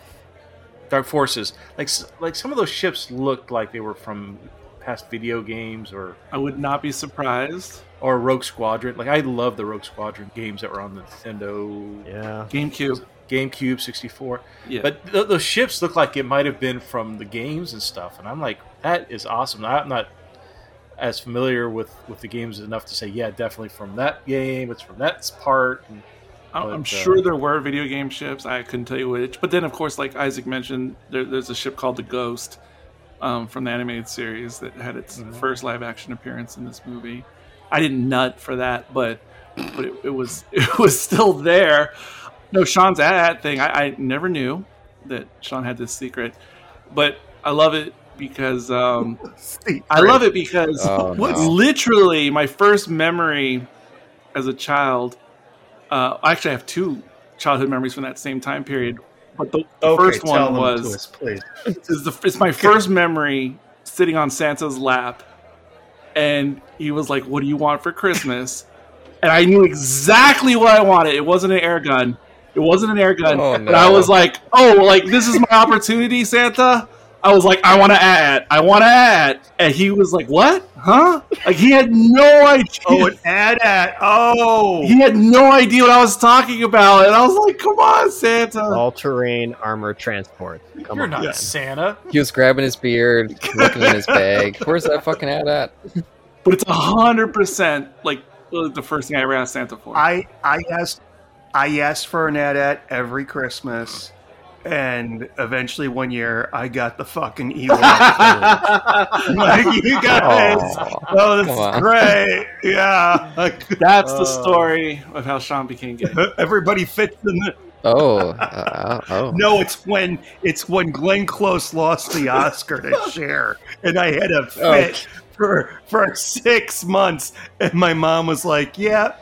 Dark Forces. Like like some of those ships looked like they were from past video games or I would not be surprised. Or Rogue Squadron. Like I love the Rogue Squadron games that were on the Nintendo Yeah. GameCube. GameCube 64. Yeah. But th- those ships look like it might have been from the games and stuff, and I'm like, that is awesome. I'm not as familiar with with the games enough to say, yeah, definitely from that game. It's from that part. And, I'm But, I'm uh, sure there were video game ships. I couldn't tell you which. But then, of course, like Isaac mentioned, there, there's a ship called the Ghost um, from the animated series that had its Mhm. first live action appearance in this movie. I didn't nut for that, but but it, it was it was still there. No, Sean's at thing. I, I never knew that Sean had this secret, but I love it because um, I love it because Oh, what's no. literally my first memory as a child. Uh, actually, have two childhood memories from that same time period. But the, the Okay, first one was us, please. is the it's my first memory sitting on Santa's lap, and he was like, "What do you want for Christmas?" And I knew exactly what I wanted. It wasn't an air gun. It wasn't an air gun. Oh, And I was like, "Oh, like this is my opportunity, Santa." I was like, "I want to at. I want to at." And he was like, "What? Huh?" Like he had no idea. Oh, an AT-AT. Oh, he had no idea what I was talking about, and I was like, "Come on, Santa!" All terrain armor transport. Come you're on, not man. Santa. He was grabbing his beard, looking in his bag. Where's that fucking AT-AT? But it's a hundred percent like the first thing I ever asked Santa for. I I asked I asked for an AT-AT every Christmas, and eventually one year I got the fucking evil. like you guys, Aw, oh, come on. that's great. Yeah, like, That's the Uh, story of how Sean became gay. everybody fits in the. Oh, uh, oh. No, it's when it's when Glenn Close lost the Oscar to Cher, and I had a fit Okay. for for six months, and my mom was like, "Yeah,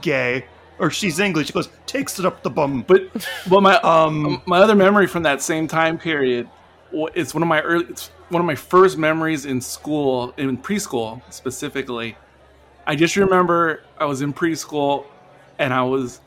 gay," or she's English. She goes, "Takes it up the bum." But but my Um, my other memory from that same time period, it's one of my early, it's one of my first memories in school, in preschool specifically. I just remember I was in preschool, and I was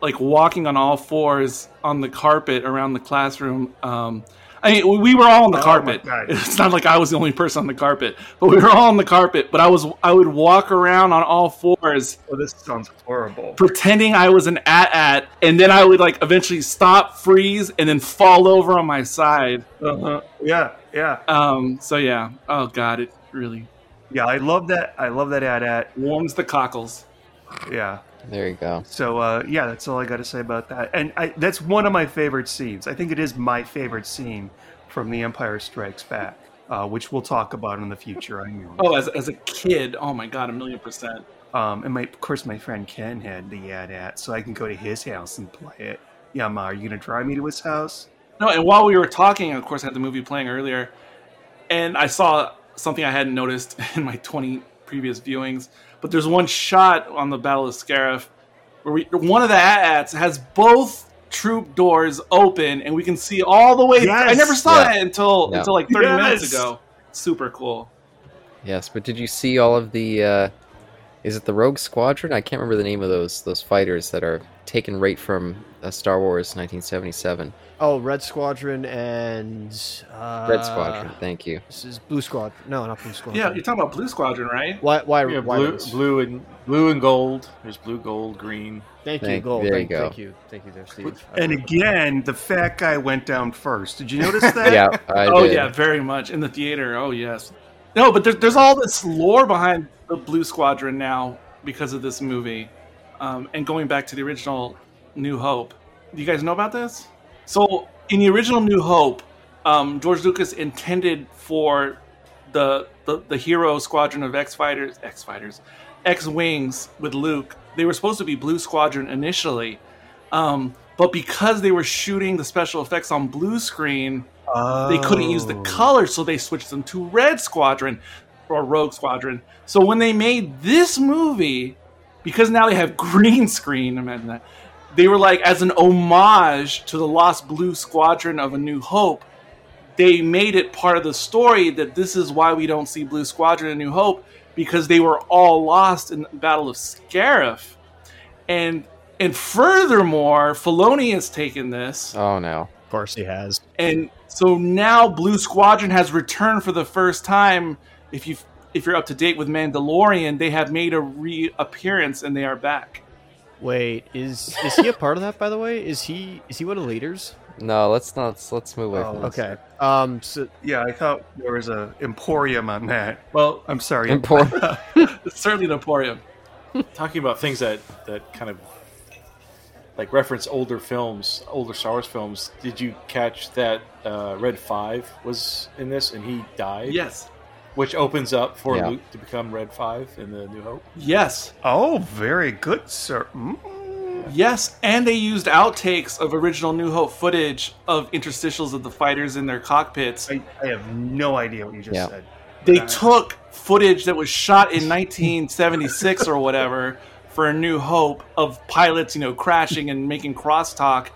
like walking on all fours on the carpet around the classroom. Um, I mean, we- we were all on the Oh carpet. It's not like I was the only person on the carpet, but we were all on the carpet. But I was I would walk around on all fours oh, this sounds horrible. pretending I was an AT-AT, and then I would like eventually stop, freeze, and then fall over on my side. Uh-huh. Yeah, yeah, Um, so yeah, oh god, it really yeah. I love that. I love that AT-AT warms the cockles. Yeah. There you go. So uh, yeah, that's all I got to say about that. And I, that's one of my favorite scenes. I think it is my favorite scene from The Empire Strikes Back, uh, which we'll talk about in the future. I know. Oh, as, as a kid, oh my god, a million percent. Um, and my, of course, my friend Ken had the AT-AT, so I can go to his house and play it. Yeah, Ma, are you gonna drive me to his house? No, and while we were talking, of course, I had the movie playing earlier, and I saw something I hadn't noticed in my 20 previous viewings. But there's one shot on the Battle of Scarif where we, one of the AT-ATs has both troop doors open, and we can see all the way. Yes! I never saw Yeah. that until Yeah. until like 30 minutes ago. Super cool. Yes, but did you see all of the uh, is it the Rogue Squadron? I can't remember the name of those those fighters that are taken right from uh, Star Wars 1977. Oh, Red Squadron and uh, Red Squadron. Thank you. This is Blue Squadron. No, not Blue Squadron. Yeah, you're talking about Blue Squadron, right? Why? Why? Yeah, why blue, blue and blue and gold. There's blue, gold, green. Thank you, Thank- Gold. there you thank, go. thank you, thank you, there, Steve. And again, the fat guy went down first. Did you notice that? Yeah, I oh did. yeah, very much in the theater. Oh yes. No, but there's there's all this lore behind the Blue Squadron now because of this movie, um, and going back to the original New Hope. Do you guys know about this? So in the original New Hope, um, George Lucas intended for the, the the hero squadron of X fighters, X fighters, X wings with Luke. They were supposed to be Blue Squadron initially, um, but because they were shooting the special effects on blue screen, they couldn't use the Oh. color, so they switched them to Red Squadron or Rogue Squadron. So when they made this movie, because now they have green screen, imagine that, they were like, as an homage to the Lost Blue Squadron of A New Hope, they made it part of the story that this is why we don't see Blue Squadron in New Hope because they were all lost in the Battle of Scarif. And and furthermore, Filoni has taken this Oh no. Of course, he has. and so now Blue Squadron has returned for the first time. If you if you're up to date with Mandalorian, they have made a reappearance and they are back. Wait, is is he a part of that? By the way, is he is he one of the leaders? No, let's not. Let's move away Oh, from this. Okay. Um. So Yeah, I thought there was a emporium on that. Well, I'm sorry. Important. It's certainly an Emporium. talking about things that that kind of like reference older films, older Star Wars films. Did you catch that uh, Red Five was in this and he died? Yes, Which opens up for Yeah. Luke to become Red Five in the New Hope. yes, Oh, very good, sir. Mm. yes. And they used outtakes of original New Hope footage of interstitials of the fighters in their cockpits. I, I have no idea what you just Yeah. said. They took footage that was shot in 1976 or whatever for A New Hope of pilots, you know, crashing and making crosstalk,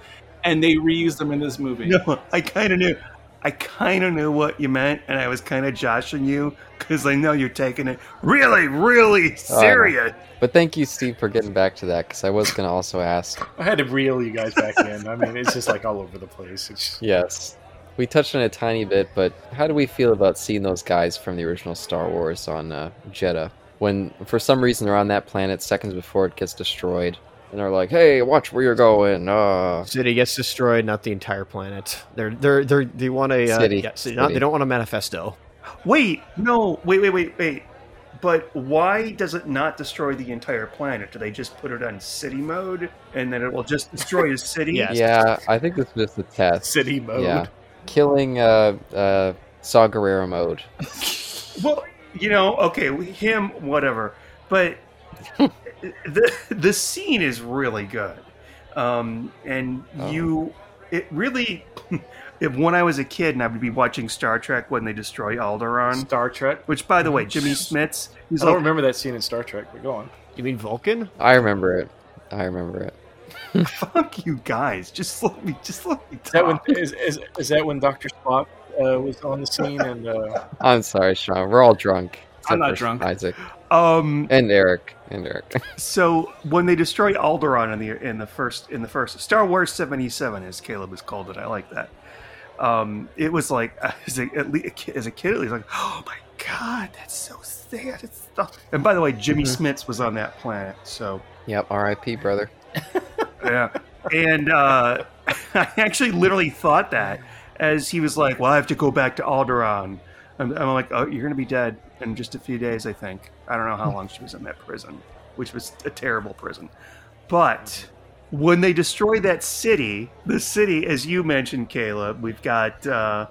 and they reused them in this movie. No, I kind of knew. I kind of knew what you meant, and I was kind of joshing you because I know you're taking it really, really serious. But thank you, Steve, for getting back to that because I was going to also ask. I had to reel you guys back in. I mean, it's just like all over the place. It's Yes, we touched on it a tiny bit, but how do we feel about seeing those guys from the original Star Wars on uh, Jedha? When for some reason they're on that planet seconds before it gets destroyed, and they're like, "Hey, watch where you're going." Uh, city gets destroyed, not the entire planet. They're they're they're they want a uh, City. Yeah, city. Not, City. they don't want a manifesto. Wait, no, wait, wait, wait, wait. But why does it not destroy the entire planet? Do they just put it on city mode and then it will just destroy a city? Yes. yeah, I think this was just a test. city mode. Yeah, killing uh, uh, Saw Gerrera mode. Well, you know, okay, him, whatever. But the the scene is really good, um, and Oh. you, it really. If when I was a kid and I would be watching Star Trek when they destroy Alderaan, Star Trek. which by the way, Jimmy Smits, he's I don't like, remember that scene in Star Trek, but go on. You mean Vulcan? I remember it. I remember it. "Fuck you guys, just let me, just let me Is that when talk." is, is, is that when Doctor Spock uh, was on the scene and uh, I'm sorry, Sean. We're all drunk. I'm not drunk. Isaac Um, and Eric and Eric. so when they destroy Alderaan in the in the first in the first Star Wars seventy seven, as Caleb has called it, I like that. Um, it was like as a, at least, kid, as a kid, it was like, oh my god, that's so sad. It's stuff. And by the way, Jimmy Smits was on that planet, so yep. R.I.P. Brother. yeah. And uh, I actually literally thought that as he was like, well, I have to go back to Alderaan. I'm, I'm like, oh, you're going to be dead in just a few days, I think. I don't know how long she was in that prison, which was a terrible prison. But when they destroy that city, the city, as you mentioned, Caleb, we've got uh,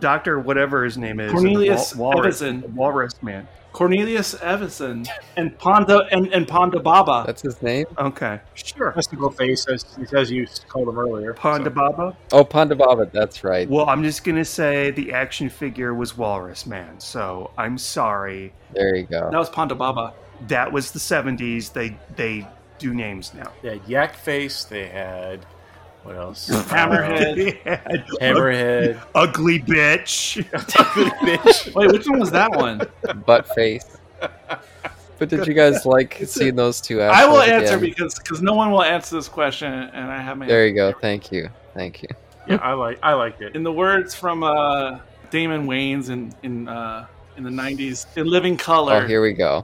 Doctor whatever his name is, Cornelius Wal- Walrus, Evazan. Walrus man. Cornelius Evazan and Ponda and, and Ponda Baba. That's his name. Okay, sure. Mystical Face, as, as you called him earlier? Ponda So- Baba. Oh, Ponda Baba. That's right. Well, I'm just gonna say the action figure was Walrus Man. So I'm sorry. There you go. That was Ponda Baba. That was the '70s. They they do names now. They had Yak Face. They had what else? Hammerhead. They had Hammerhead. ugly bitch. Ugly bitch. Wait, which one was that one? Butt face. But did you guys like seeing those two? I will assholes answer again? because because no one will answer this question, and I have my. There you go. Thank you. Thank you. Yeah, I like I liked it. In the words from uh, Damon Wayans in in uh, in the '90s, in Living Color, Oh, here we go.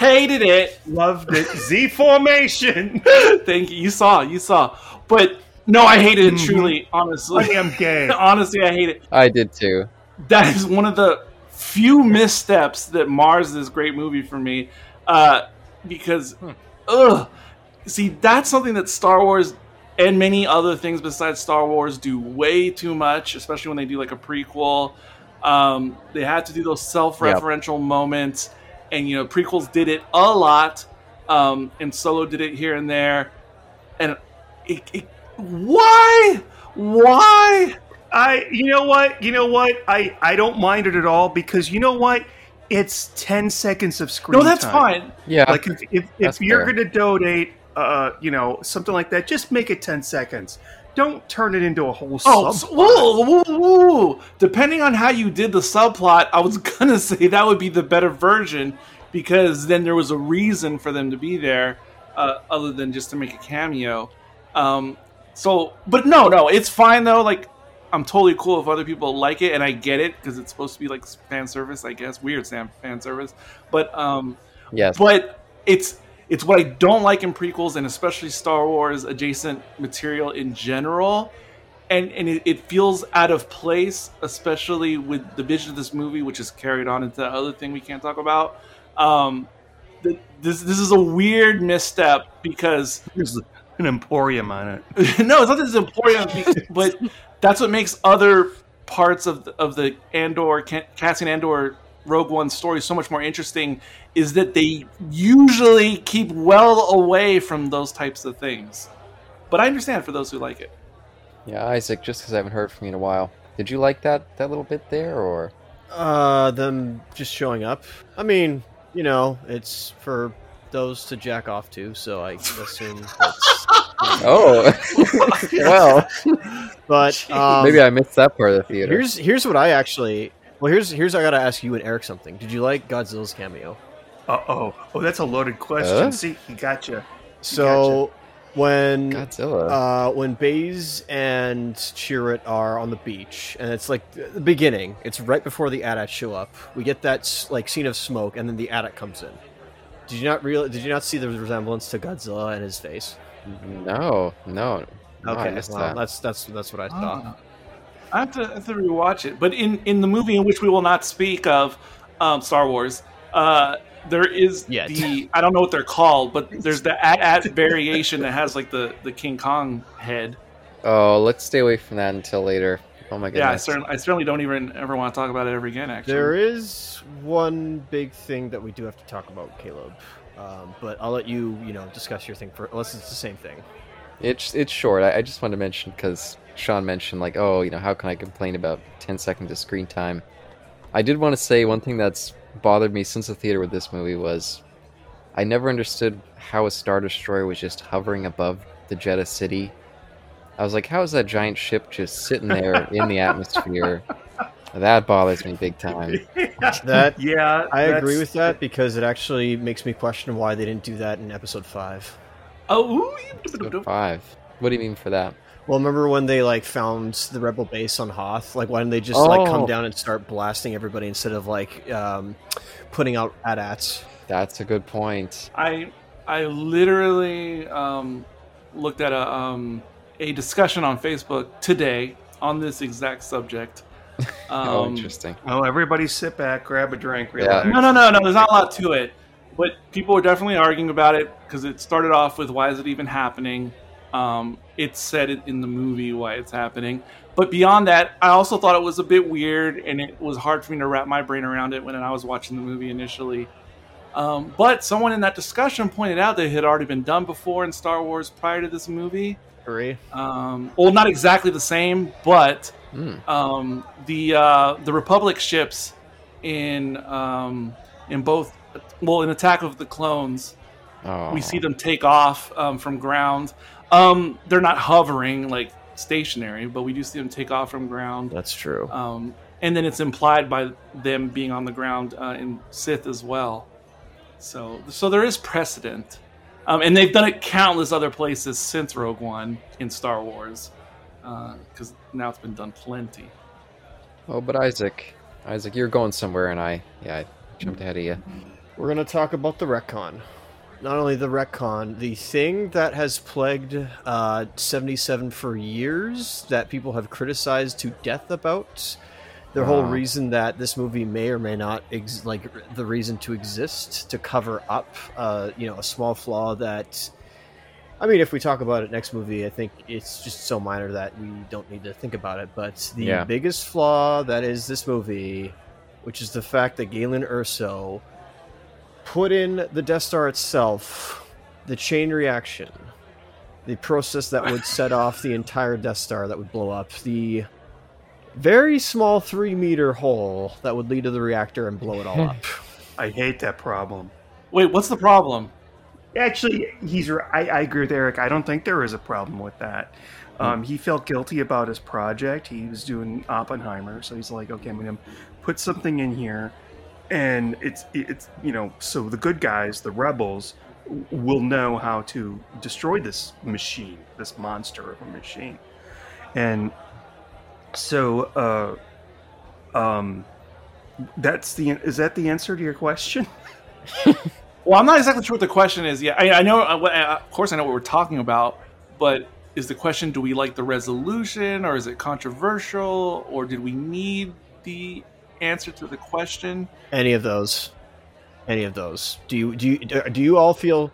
Hated it. Loved it. Z formation. Thank you. You saw, you saw, but no, I hated it. Mhm. Truly, I honestly, am gay. honestly, I hate it. I did too. that is one of the few missteps that mars this great movie for me uh, because ugh see that's something that star wars and many other things besides star wars do way too much especially when they do like a prequel um, they had to do those self-referential moments and you know prequels did it a lot um, and solo did it here and there and it, it, why why I, you know what, you know what, I, I don't mind it at all because you know what, it's ten seconds of screen. no that's time. fine Yeah. Like if if, if you're fair. gonna donate, uh, you know, something like that, just make it ten seconds. Don't turn it into a whole. Oh, subplot. so- whoa, whoa, whoa. Depending on how you did the subplot, I was gonna say that would be the better version because then there was a reason for them to be there, uh, other than just to make a cameo. Um, so, but no, no, it's fine though. Like, I'm totally cool if other people like it, and I get it because it's supposed to be like fan service, I guess. Weird fan fan service, but um, yes. but it's it's what I don't like in prequels and especially Star Wars adjacent material in general. And and it, it feels out of place, especially with the vision of this movie, which is carried on into the other thing we can't talk about. Um, th- this this is a weird misstep because There's an emporium on it. no, it's not important, be- but that's what makes other parts of the, of the Andor Ca- Cassian Andor Rogue One story so much more interesting. Is that they usually keep well away from those types of things. But I understand for those who like it. Yeah, Isaac. Just because I haven't heard from you in a while, did you like that that little bit there, or Uh, them just showing up. I mean, you know, it's for those to jack off to, so I assume that's. oh, well, But um, maybe I missed that part of the theater. here's here's what I actually. Well, here's here's I gotta ask you and Eric something. Did you like Godzilla's cameo? Uh oh. Oh, that's a loaded question. Huh? See, he got you. So when Godzilla. uh, when Baze and Chirrut are on the beach, and it's like the beginning. It's right before the AT-AT show up. We get that like scene of smoke, and then the AT-AT comes in. Did you not real? Did you not see the resemblance to Godzilla and his face? no, no. no, I Okay, well, that. that's that's that's what I thought. Ah. I have to, I have to rewatch it. But in, in the movie in which we will not speak of, um, Star Wars, uh, there is Yet. the I don't know what they're called, but there's the AT-AT variation that has like the, the King Kong head. Oh, let's stay away from that until later. Oh my Yeah, I goodness. certainly I certainly don't even ever want to talk about it ever again. Actually, There is one big thing that we do have to talk about, Caleb. Um, but I'll let you, you know, discuss your thing for unless it's the same thing. It's it's short. I, I just wanted to mention because Sean mentioned like, oh, you know, how can I complain about 10 seconds of screen time? I did want to say one thing that's bothered me since the theater with this movie was I never understood how a star destroyer was just hovering above the Jedha city. I was like, how is that giant ship just sitting there in the atmosphere? That bothers me big time. That Yeah, I agree with that because it actually makes me question why they didn't do that in episode five. oh, So five. What do you mean for that? Well, remember when they like found the rebel base on Hoth? Like, why didn't they just like come Oh. down and start blasting everybody instead of like um, putting out AT-ATs? That's a good point. I I literally um, looked at a um, a discussion on Facebook today on this exact subject. oh, Um, interesting. Oh, everybody sit back, grab a drink, Yeah. relax. No, no, no, no. There's not a lot to it, but people were definitely arguing about it because it started off with why is it even happening? Um, it said it in the movie why it's happening, but beyond that, I also thought it was a bit weird and it was hard for me to wrap my brain around it when I was watching the movie initially. Um, but someone in that discussion pointed out that it had already been done before in Star Wars prior to this movie. Agree. Um, well, not exactly the same, but Hmm. um, the uh, the Republic ships in um, in both well in Attack of the Clones, Oh. we see them take off um, from ground. Um, they're not hovering like stationary, but we do see them take off from ground. That's true. Um, and then it's implied by them being on the ground uh, in Sith as well. So so there is precedent, um, and they've done it countless other places since Rogue One in Star Wars, because now it's been done plenty. Oh, but Isaac, Isaac, you're going somewhere, and I, yeah, I jumped ahead of you. We're going to talk about the retcon. Not only the retcon, the thing that has plagued uh, 77 for years that people have criticized to death about. The whole reason that this movie may or may not ex- like the reason to exist to cover up, uh, you know, a small flaw that. I mean, if we talk about it next movie, I think it's just so minor that we don't need to think about it. But the Yeah. biggest flaw that is this movie, which is the fact that Galen Erso put in the Death Star itself the chain reaction, the process that would set off the entire Death Star that would blow up, the very small three meter hole that would lead to the reactor and blow it all up. I hate that problem. Wait, what's the problem? Actually, he's—I agree with Eric. I don't think there is a problem with that. Um, he felt guilty about his project. He was doing Oppenheimer, so he's like, okay, I'm going to put something in here, and it's it's you know, so the good guys, the rebels, will know how to destroy this machine, this monster of a machine, and so uh, um, that's the is that the answer to your question? Well, I'm not exactly sure what the question is. Yeah, I, I know. uh, Of course, I know what we're talking about. But is the question: Do we like the resolution, or is it controversial, or did we need the answer to the question? Any of those, any of those. Do you do you do you all feel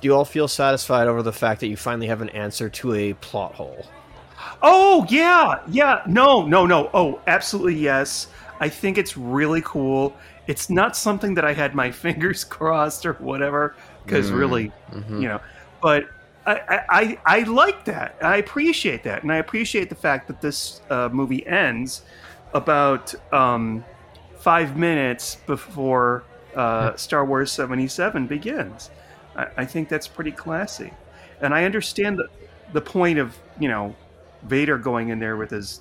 do you all feel satisfied over the fact that you finally have an answer to a plot hole? Oh yeah, yeah. No, no, no. Oh, absolutely yes. I think it's really cool. It's not something that I had my fingers crossed or whatever, because Mm, really, mhm. you know. But I, I, I, I like that. I appreciate that, and I appreciate the fact that this uh, movie ends about um, five minutes before uh, Star Wars seventy seven begins. I, I think that's pretty classy, and I understand the the point of you know Vader going in there with his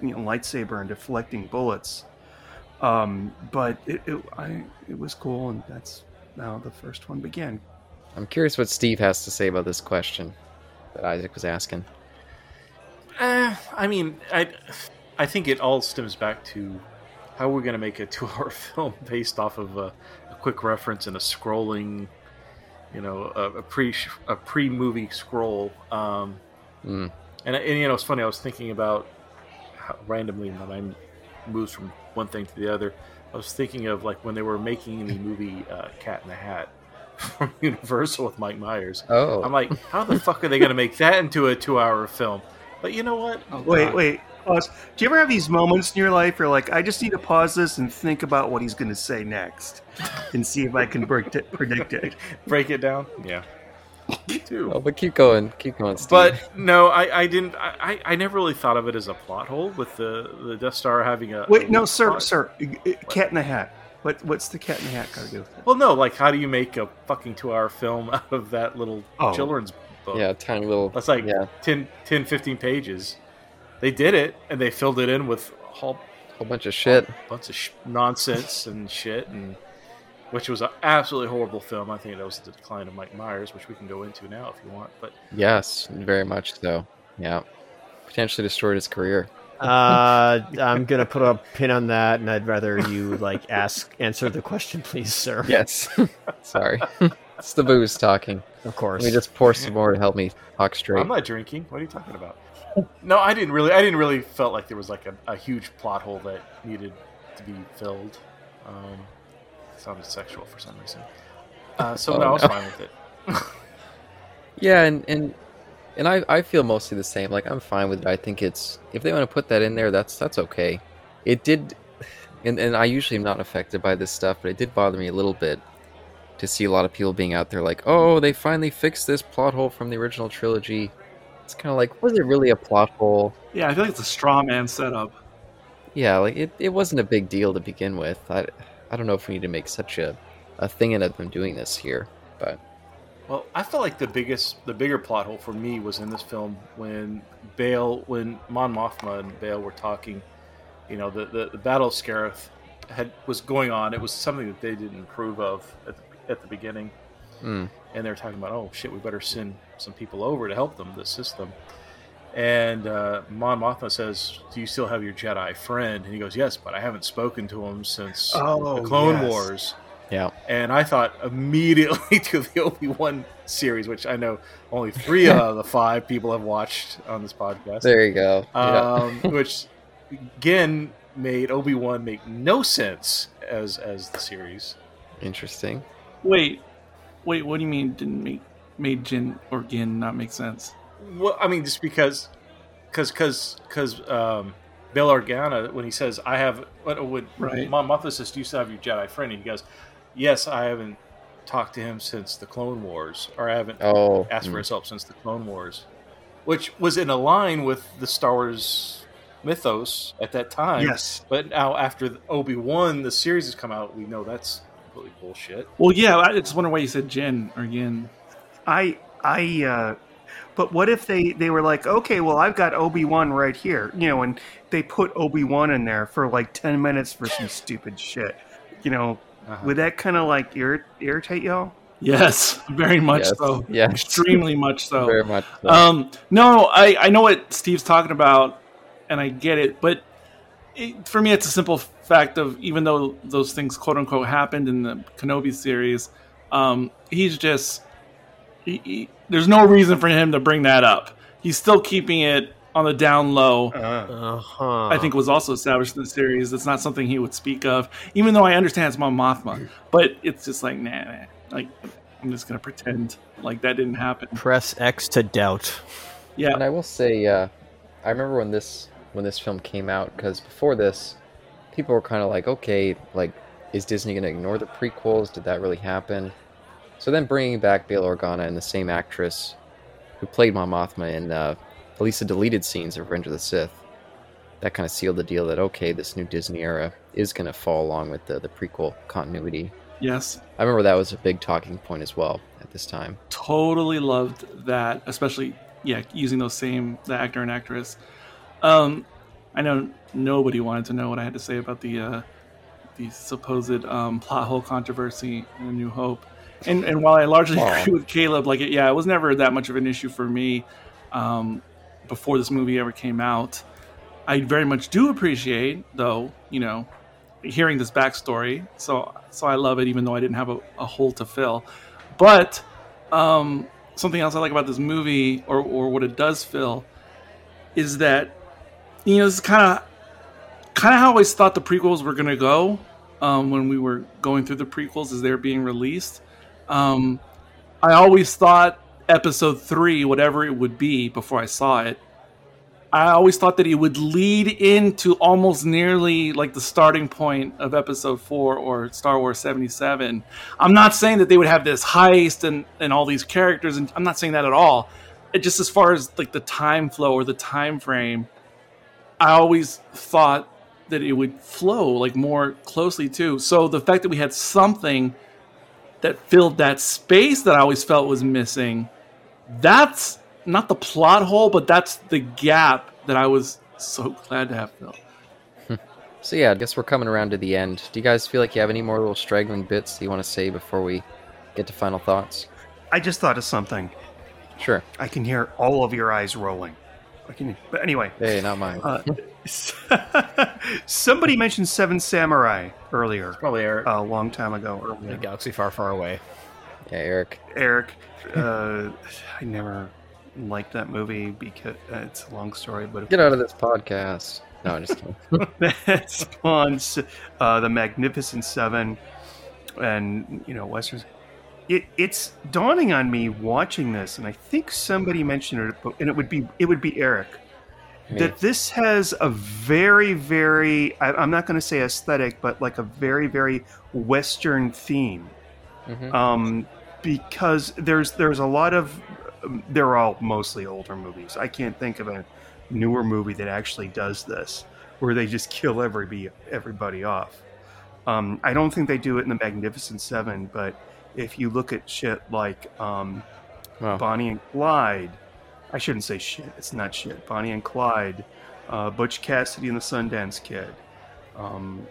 you know lightsaber and deflecting bullets. Um, but it, it, I, it was cool, and that's how the first one began. I'm curious what Steve has to say about this question that Isaac was asking. Uh, I mean, I, I think it all stems back to how we're going to make a two-hour film based off of a, a quick reference and a scrolling, you know, a, a pre a pre-movie scroll. Um, Mm. and, and you know, it's funny. I was thinking about how randomly my mind moves from one thing to the other. I was thinking of like when they were making the movie uh, Cat in the Hat from Universal with Mike Myers. Oh, I'm like, how the fuck are they going to make that into a two-hour film? But you know what? Oh, Wait, God. wait, pause. Do you ever have these moments in your life where like, I just need to pause this and think about what he's going to say next, and see if I can predict it? Predict it. break it down. Yeah, me too. oh, but keep going, keep going, Steve. But no, I, I didn't. I, I I never really thought of it as a plot hole with the the Death Star having a. Wait, no, sir, plot. sir. Cat in the Hat. What, what's the Cat in the Hat got to do with it? Well, no, like how do you make a fucking two-hour film out of that little Oh. children's book? yeah, tiny little. that's like yeah, 10, 10, 15 pages. They did it, and they filled it in with a whole whole bunch of shit. bunch of sh- nonsense and shit, and which was an absolutely horrible film. I think that was the decline of Mike Myers, which we can go into now if you want. But Yes, very much so. Yeah, potentially destroyed his career. Uh, I'm gonna put a pin on that, and I'd rather you like ask answer the question, please, sir. Yes, sorry, it's the booze talking. of course. Let me just pour some more to help me talk straight. I'm not drinking. What are you talking about? No, I didn't really. I didn't really felt like there was like a, a huge plot hole that needed to be filled. Um, it sounded sexual for some reason. Uh, so Oh, no, I was no. fine with it. Yeah, and and and I I feel mostly the same. Like I'm fine with it. I think it's if they want to put that in there, that's that's okay. It did, and and I usually am not affected by this stuff, but it did bother me a little bit to see a lot of people being out there like, oh, they finally fixed this plot hole from the original trilogy. It's kind of like, was it really a plot hole? Yeah, I feel like it's a straw man setup. Yeah, like it, it wasn't a big deal to begin with. I, I don't know if we need to make such a, a thing out of them doing this here, but Well, I felt like the biggest, the bigger plot hole for me was in this film when Bail, when Mon Mothma and Bail were talking. You know, the the, the Battle of Scarif had was going on. It was something that they didn't approve of at the at the beginning, Mm. And they're talking about, oh shit, we better send some people over to help them, to assist them. And uh, Mon Mothma says, "Do you still have your Jedi friend?" And he goes, "Yes, but I haven't spoken to him since Oh, the Clone yes. Wars." Yeah. And I thought immediately to the Obi Wan series, which I know only three out of the five people have watched on this podcast. There you go. yeah. um, which again made Obi Wan make no sense as as the series. Interesting. Wait, wait. What do you mean? Didn't make made Jin or Gin not make sense? Well, I mean, just because, because, because, because um, Bail Organa, when he says, "I have," what would Right. Mon Mothma says, "Do you still have your Jedi friend?" And he goes, "Yes, I haven't talked to him since the Clone Wars, or I haven't Oh. asked for his help since the Clone Wars," which was in a line with the Star Wars mythos at that time. Yes. But now, after Obi Wan, the series has come out, we know that's completely bullshit. Well, yeah. I just wonder why you said Jin or Yin. I I uh but what if they they were like, okay, well I've got Obi Wan right here, you know, and they put Obi Wan in there for like ten minutes for some stupid shit, you know, Uh-huh. would that kind of like ir- irritate y'all? Yes, very much Yes. so. Yes. Extremely much so. Very much. So. Um, no, I, I know what Steve's talking about, and I get it. But it, for me, it's a simple fact of even though those things "quote unquote" happened in the Kenobi series, um, he's just he, he, there's no reason for him to bring that up. He's still keeping it on the down low. Uh huh. I think was also established in the series. It's not something he would speak of, even though I understand it's Mon Mothma. But it's just like nah, nah. like I'm just gonna pretend like that didn't happen. press X to doubt. Yeah, And I will say, uh, I remember when this when this film came out because before this, people were kind of like, okay, like, is Disney going to ignore the prequels? Did that really happen? So then bringing back Bail Organa and the same actress who played Mon Mothma in uh, at least the deleted scenes of Revenge of the Sith, that kind of sealed the deal that okay, this new Disney era is going to fall along with the the prequel continuity. yes. I remember that was a big talking point as well at this time. totally loved that especially yeah using those same the actor and actress um i know nobody wanted to know what i had to say about the uh the supposed um plot hole controversy in A new hope. And and while i largely Aw. agree with caleb like yeah it was never that much of an issue for me um before this movie ever came out. I very much do appreciate though you know hearing this backstory so so i love it even though i didn't have a, a hole to fill. But um, something else I like about this movie, or, or what it does fill, is that you know this is kind of kind of how I always thought the prequels were gonna go um, when we were going through the prequels as they were being released. Um, I always thought episode three, whatever it would be, before I saw it. I always thought that it would lead into almost nearly like the starting point of episode four or Star Wars 77. I'm not saying that they would have this heist and, and all these characters, and I'm not saying that at all. It just as far as like the time flow or the time frame, I always thought that it would flow like more closely too. So the fact that we had something that filled that space that I always felt was missing, that's not the plot hole, but that's the gap that I was so glad to have filled. So yeah, I guess we're coming around to the end. Do you guys feel like you have any more little straggling bits that you want to say before we get to final thoughts? I just thought of something. Sure. I can hear all of your eyes rolling. I can, but anyway, Hey, not mine. uh, somebody mentioned Seven Samurai earlier, Probably Eric. a long time ago. In a galaxy far, far away. yeah, Eric. Eric, uh, I never liked that movie because uh, it's a long story, but Get out of this podcast. No, I'm just kidding. that's on uh, the Magnificent Seven, and you know westerns. It, it's dawning on me watching this, and I think somebody mentioned it, and it would be it would be Eric Me. that this has a very very I, I'm not going to say aesthetic, but like a very very Western theme Mhm. um, because there's there's a lot of they're all mostly older movies. I can't think of a newer movie that actually does this, where they just kill everybody everybody off. Um, I don't think they do it in the Magnificent Seven, but if you look at shit like um, Well, Bonnie and Clyde, I shouldn't say shit. It's not shit. Bonnie and Clyde, uh, Butch Cassidy and the Sundance Kid. Um,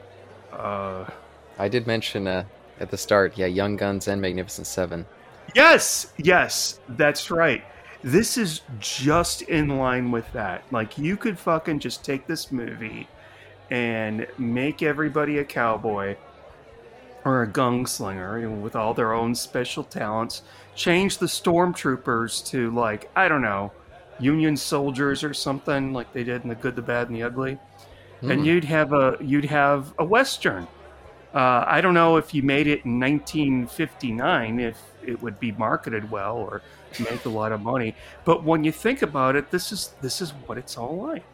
uh, I did mention uh, at the start. Yeah, Young Guns and Magnificent Seven. Yes, yes, that's right. This is just in line with that. Like you could fucking just take this movie and make everybody a cowboy or a gunslinger you know, with all their own special talents. Change the stormtroopers to like I don't know, Union soldiers or something like they did in the Good, the Bad, and the Ugly, and Hmm. you'd have a you'd have a western. Uh, I don't know if you made it in 1959 if it would be marketed well or make a lot of money. But when you think about it, this is this is what it's all like.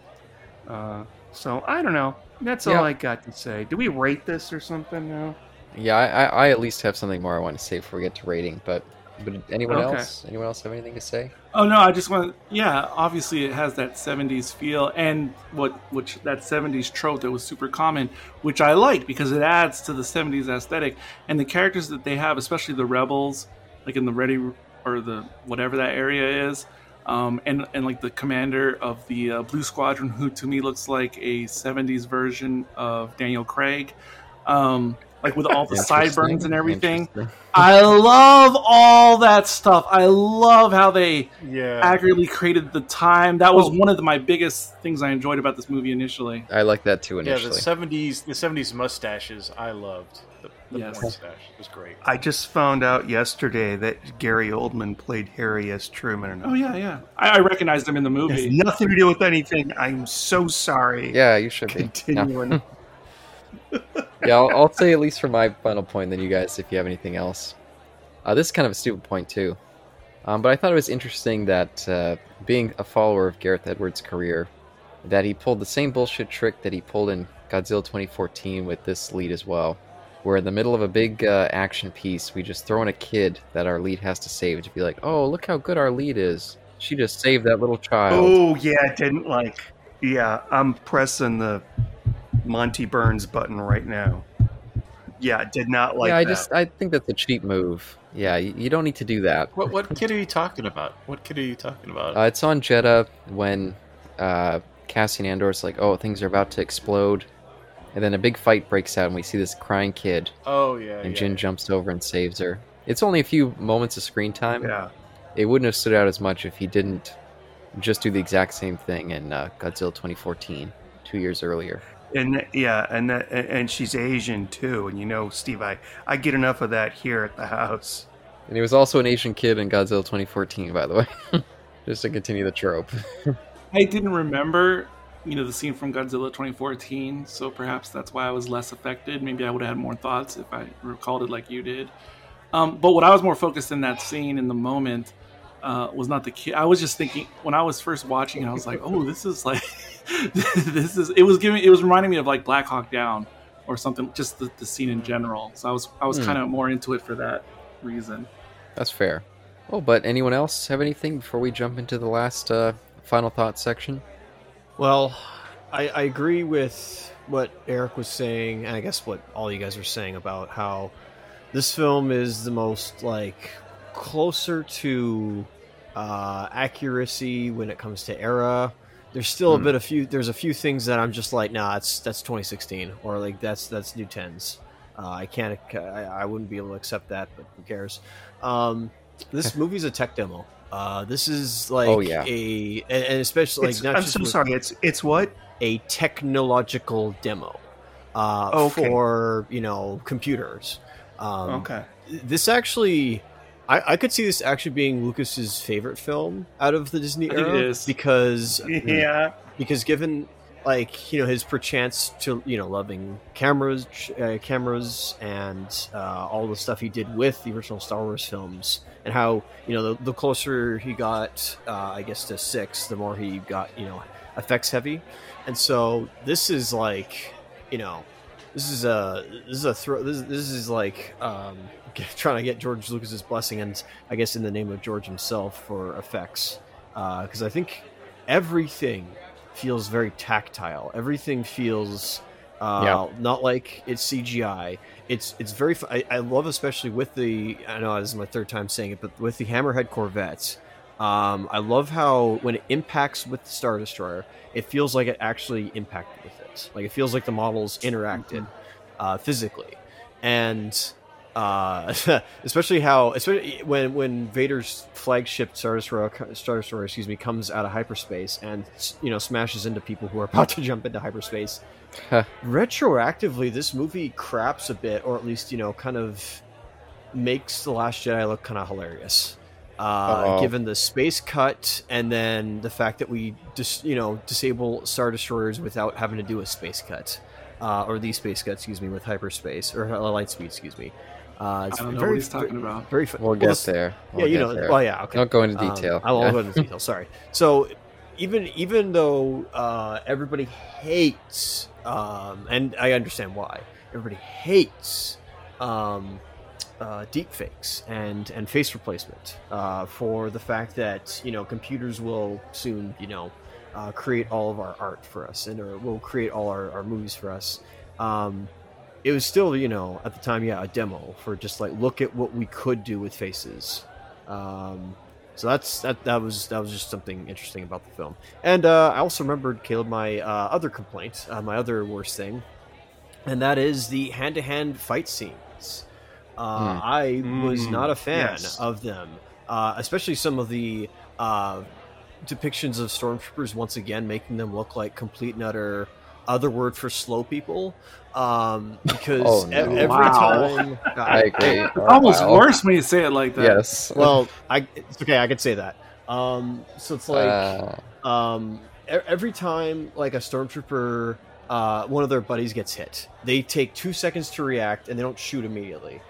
Uh, so I don't know. That's all I got to say. Do we rate this or something now? Yeah, I, I, I at least have something more I want to say before we get to rating. But but anyone Okay. else? Anyone else have anything to say? Oh no, I just want yeah, obviously it has that 70s feel and what which that 70s trope that was super common, which I like because it adds to the 70s aesthetic and the characters that they have, especially the rebels, like in the ready or the whatever that area is. Um, and, and like the commander of the uh, Blue Squadron, who to me looks like a 70s version of Daniel Craig, um, like with all the sideburns and everything. I love all that stuff. I love how they Yeah. accurately created the time. That was Oh. one of the, my biggest things I enjoyed about this movie initially. I like that too yeah, initially. the seventies, the seventies mustaches, I loved. The, the Yes. mustache was great. I just found out yesterday that Gary Oldman played Harry S. Truman. And Oh yeah, yeah. I, I recognized him in the It has movie. nothing to do with anything. I'm so sorry. yeah, you should be. Continuing. yeah, I'll, I'll say at least for my final point, then you guys, if you have anything else. Uh, this is kind of a stupid point too, um, but I thought it was interesting that uh, being a follower of Gareth Edwards' career, that he pulled the same bullshit trick that he pulled in Godzilla 2014 with this lead as well, where in the middle of a big uh, action piece, we just throw in a kid that our lead has to save to be like, oh, look how good our lead is. She just saved that little child. Oh yeah, I didn't like. Yeah, I'm pressing the Monty Burns button right now. Yeah, did not like yeah, I that. just I think that's a cheap move. Yeah, you, you don't need to do that. What what kid are you talking about? What kid are you talking about? Uh, it's on Jedha when uh, Cassian Andor's like, "Oh, things are about to explode," and then a big fight breaks out, and we see this crying kid, oh yeah, and yeah. Jyn jumps over and saves her. It's only a few moments of screen time. yeah. It wouldn't have stood out as much if he didn't just do the exact same thing in uh, Godzilla 2014, two years earlier. And yeah, and that, and- and she's Asian too. And you know, Steve, I I get enough of that here at the house. And he was also an Asian kid in Godzilla 2014, by the way, just to continue the trope. I didn't remember, you know, the scene from Godzilla 2014, so perhaps that's why I was less affected. Maybe I would have had more thoughts if I recalled it like you did. Um, but what I was more focused in that scene in the moment uh, was not the kid. I was just thinking when I was first watching, it, I was like, "Oh, this is like, this is." It was giving, it was reminding me of like Black Hawk Down or something. Just the, the scene in general. So I was, I was Hmm. kind of more into it for that reason. That's fair. Oh, but anyone else have anything before we jump into the last uh, final thoughts section? Well, I, I agree with what Eric was saying, and I guess what all you guys are saying about how this film is the most like closer to uh, accuracy when it comes to era. There's still Hmm. a bit of few. There's a few things that I'm just like, nah, that's that's 2016, or like that's that's new tens. Uh, I can't. I, I wouldn't be able to accept that, but who cares? Um, this movie's a tech demo. Uh, this is like Oh, yeah. a and, and especially like It's- not I'm just so with- sorry. It's it's what? a technological demo uh, Okay. for you know computers. Um, okay. This actually, I, I could see this actually being Lucas's favorite film out of the Disney era it is. because Yeah. because given like you know his perchance to you know loving cameras uh, cameras and uh, all the stuff he did with the original Star Wars films and how you know the, the closer he got uh, I guess to six the more he got you know effects heavy and so this is like you know this is a this is a throw this, this is like um, trying to get George Lucas's blessing and I guess in the name of George himself for effects because I think everything feels very tactile. Everything feels uh, Yeah. not like it's CGI. It's it's very. I, I love especially with the. I know this is my third time saying it, but with the Hammerhead Corvettes, um, I love how when it impacts with the Star Destroyer, it feels like it actually impacted with it. Like it feels like the models interacted uh, physically, and uh, especially how, especially when when Vader's flagship Star Destroyer, Star Destroyer, excuse me, comes out of hyperspace and you know smashes into people who are about to jump into hyperspace. Huh. Retroactively, this movie craps a bit, or at least you know, kind of makes the Last Jedi look kind of hilarious. Uh, given the space cut and then the fact that we just you know disable star destroyers without having to do a space cut uh, or the space cut excuse me with hyperspace or uh, light speed excuse me uh, it's I don't know very what he's talking about. very fun. We'll well, get this- there. yeah We'll you know there. well yeah okay Don't go into um, detail. I won't go into detail. Sorry. So even even though uh, everybody hates, um, and I understand why, everybody hates um, uh, deep fakes and and face replacement uh, for the fact that you know computers will soon you know uh, create all of our art for us and or will create all our, our movies for us. Um, it was still you know at the time yeah a demo for just like look at what we could do with faces. Um, so that's that. That was that was just something interesting about the film. And uh, I also remembered Caleb my uh, other complaint, uh, my other worst thing, and that is the hand-to-hand fight scenes. Uh, Hmm. I was Mm, not a fan yes. of them, uh, especially some of the uh, depictions of stormtroopers. Once again, making them look like complete and utter other word for slow people. Um, because Oh, no. every Wow. time I agree. It's almost Wow. worse when you say it like that. Yes. well, I it's okay. I could say that. Um, so it's like Uh, um, e- every time like a stormtrooper, uh, one of their buddies gets hit, they take two seconds to react and they don't shoot immediately.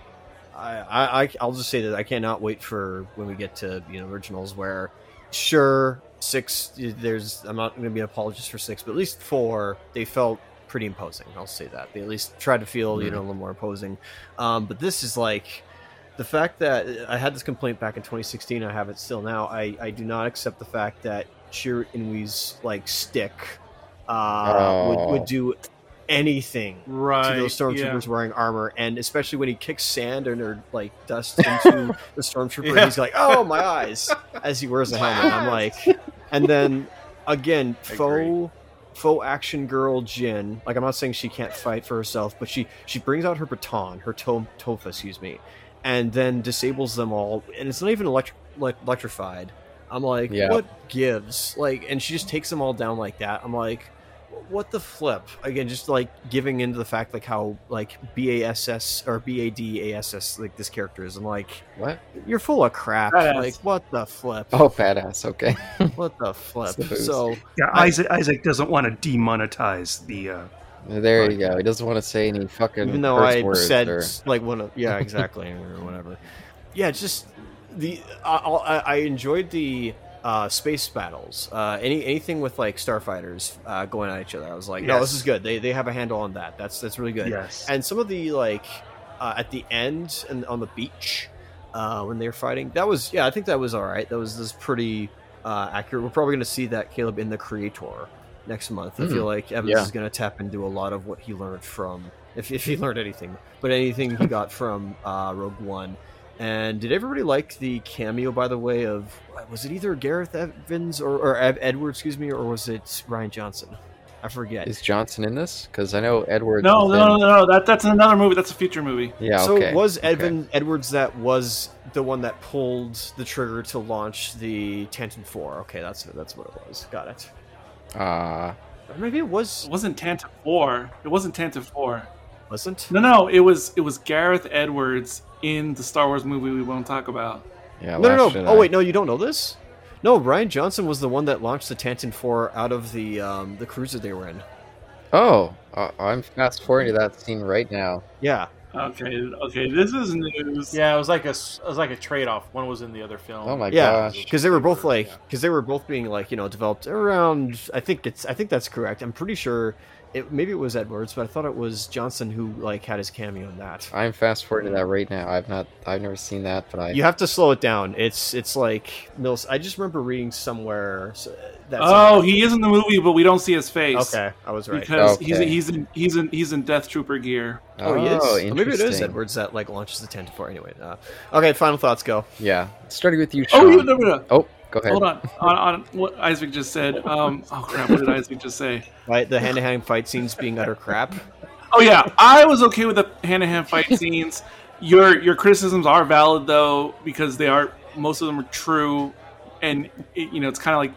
I, I, I I'll just say that I cannot wait for when we get to you know originals where, sure six there's I'm not going to be an apologist for six, but at least four they felt pretty imposing. I'll say that they at least tried to feel you Mhm. know a little more imposing. Um, but this is like the fact that I had this complaint back in 2016, I have it still now. I, I do not accept the fact that Chirrut Îmwe's like stick uh, Oh. would, would do anything Right. to those yeah. stormtroopers wearing armor, and especially when he kicks sand and or like dust into the stormtrooper, Yeah. he's like, "Oh my eyes!" as he wears the helmet. I'm like, and then again, I faux faux action girl Jyn. Like I'm not saying she can't fight for herself, but she she brings out her baton, her to- tofa, excuse me, and then disables them all, and it's not even electric like electrified. I'm like, Yeah. what gives? Like, and she just takes them all down like that. I'm like, what the flip? Again, just like giving into the fact like how like BASS or BADASS like this character is. I'm like, what? you're full of crap. Badass. Like, what the flip? Oh, badass. Okay. What the flip? So Yeah, I- Isaac Isaac doesn't want to demonetize the. Uh, There Right. you go. He doesn't want to say any fucking. even though curse I words said or- like one of yeah exactly or whatever. Yeah, just the I, I, I enjoyed the uh, space battles. Uh, any anything with like starfighters uh, going at each other. I was like, no, this is good. They they have a handle on that. That's that's really good. yes. And some of the like uh, at the end and on the beach uh, when they're fighting, that was yeah, I think that was all right. That was this pretty uh, accurate. We're probably going to see that Caleb in the Creator next month. I Hmm. feel like Evans Yeah. is going to tap into a lot of what he learned from if if he learned anything, but anything he got from uh, Rogue One. And did everybody like the cameo, by the way, of was it either Gareth Evans or, or Ed- Edward, excuse me, or was it Rian Johnson? I forget. Is Johnson in this? Because I know Edwards. No, was no, no, in- no, no. That that's another movie. That's a future movie. Yeah. so okay. was okay. Edwards that was the one that pulled the trigger to launch the Tantive Four? Okay, that's that's what it was. Got it. Uh, Or maybe it was It wasn't Tantive Four. It wasn't Tantive Four. wasn't. No, no. It was it was Gareth Edwards in the Star Wars movie we won't talk about. yeah. No, no, no. Oh wait, no, you don't know this. No, Rian Johnson was the one that launched the Tantive Four out of the um, the cruiser they were in. Oh, uh, I'm fast forwarding to that scene right now. Yeah, Okay, okay. This is news. Yeah, it was like a s- it was like a trade off. One was in the other film. Oh my yeah, gosh. because they were both like because they were both being like you know developed around. I think it's I think that's correct. I'm pretty sure it maybe it was Edwards, but I thought it was Johnson who like had his cameo in that. I'm fast forwarding to that right now. I've not. I've never seen that, but I. You have to slow it down. It's it's like Mills. I just remember reading somewhere that. Oh, he is in the movie, but we don't see his face. okay, I was right. Because he's Okay. he's in he's in he's in Death Trooper gear. Oh, he is. Oh, Oh, maybe it is. Edwards that like launches the Tantive Four. Anyway, uh, okay. Final thoughts. Go. Yeah. Starting with you, Sean. Oh, you no, no, no. Oh, go ahead. Hold on. on, on what Isaac just said. Um, oh crap! What did Isaac just say? Right, the hand to hand fight scenes being utter crap. Oh yeah, I was okay with the hand-to-hand fight scenes. your your criticisms are valid though because they are most of them are true, and it, you know it's kind of like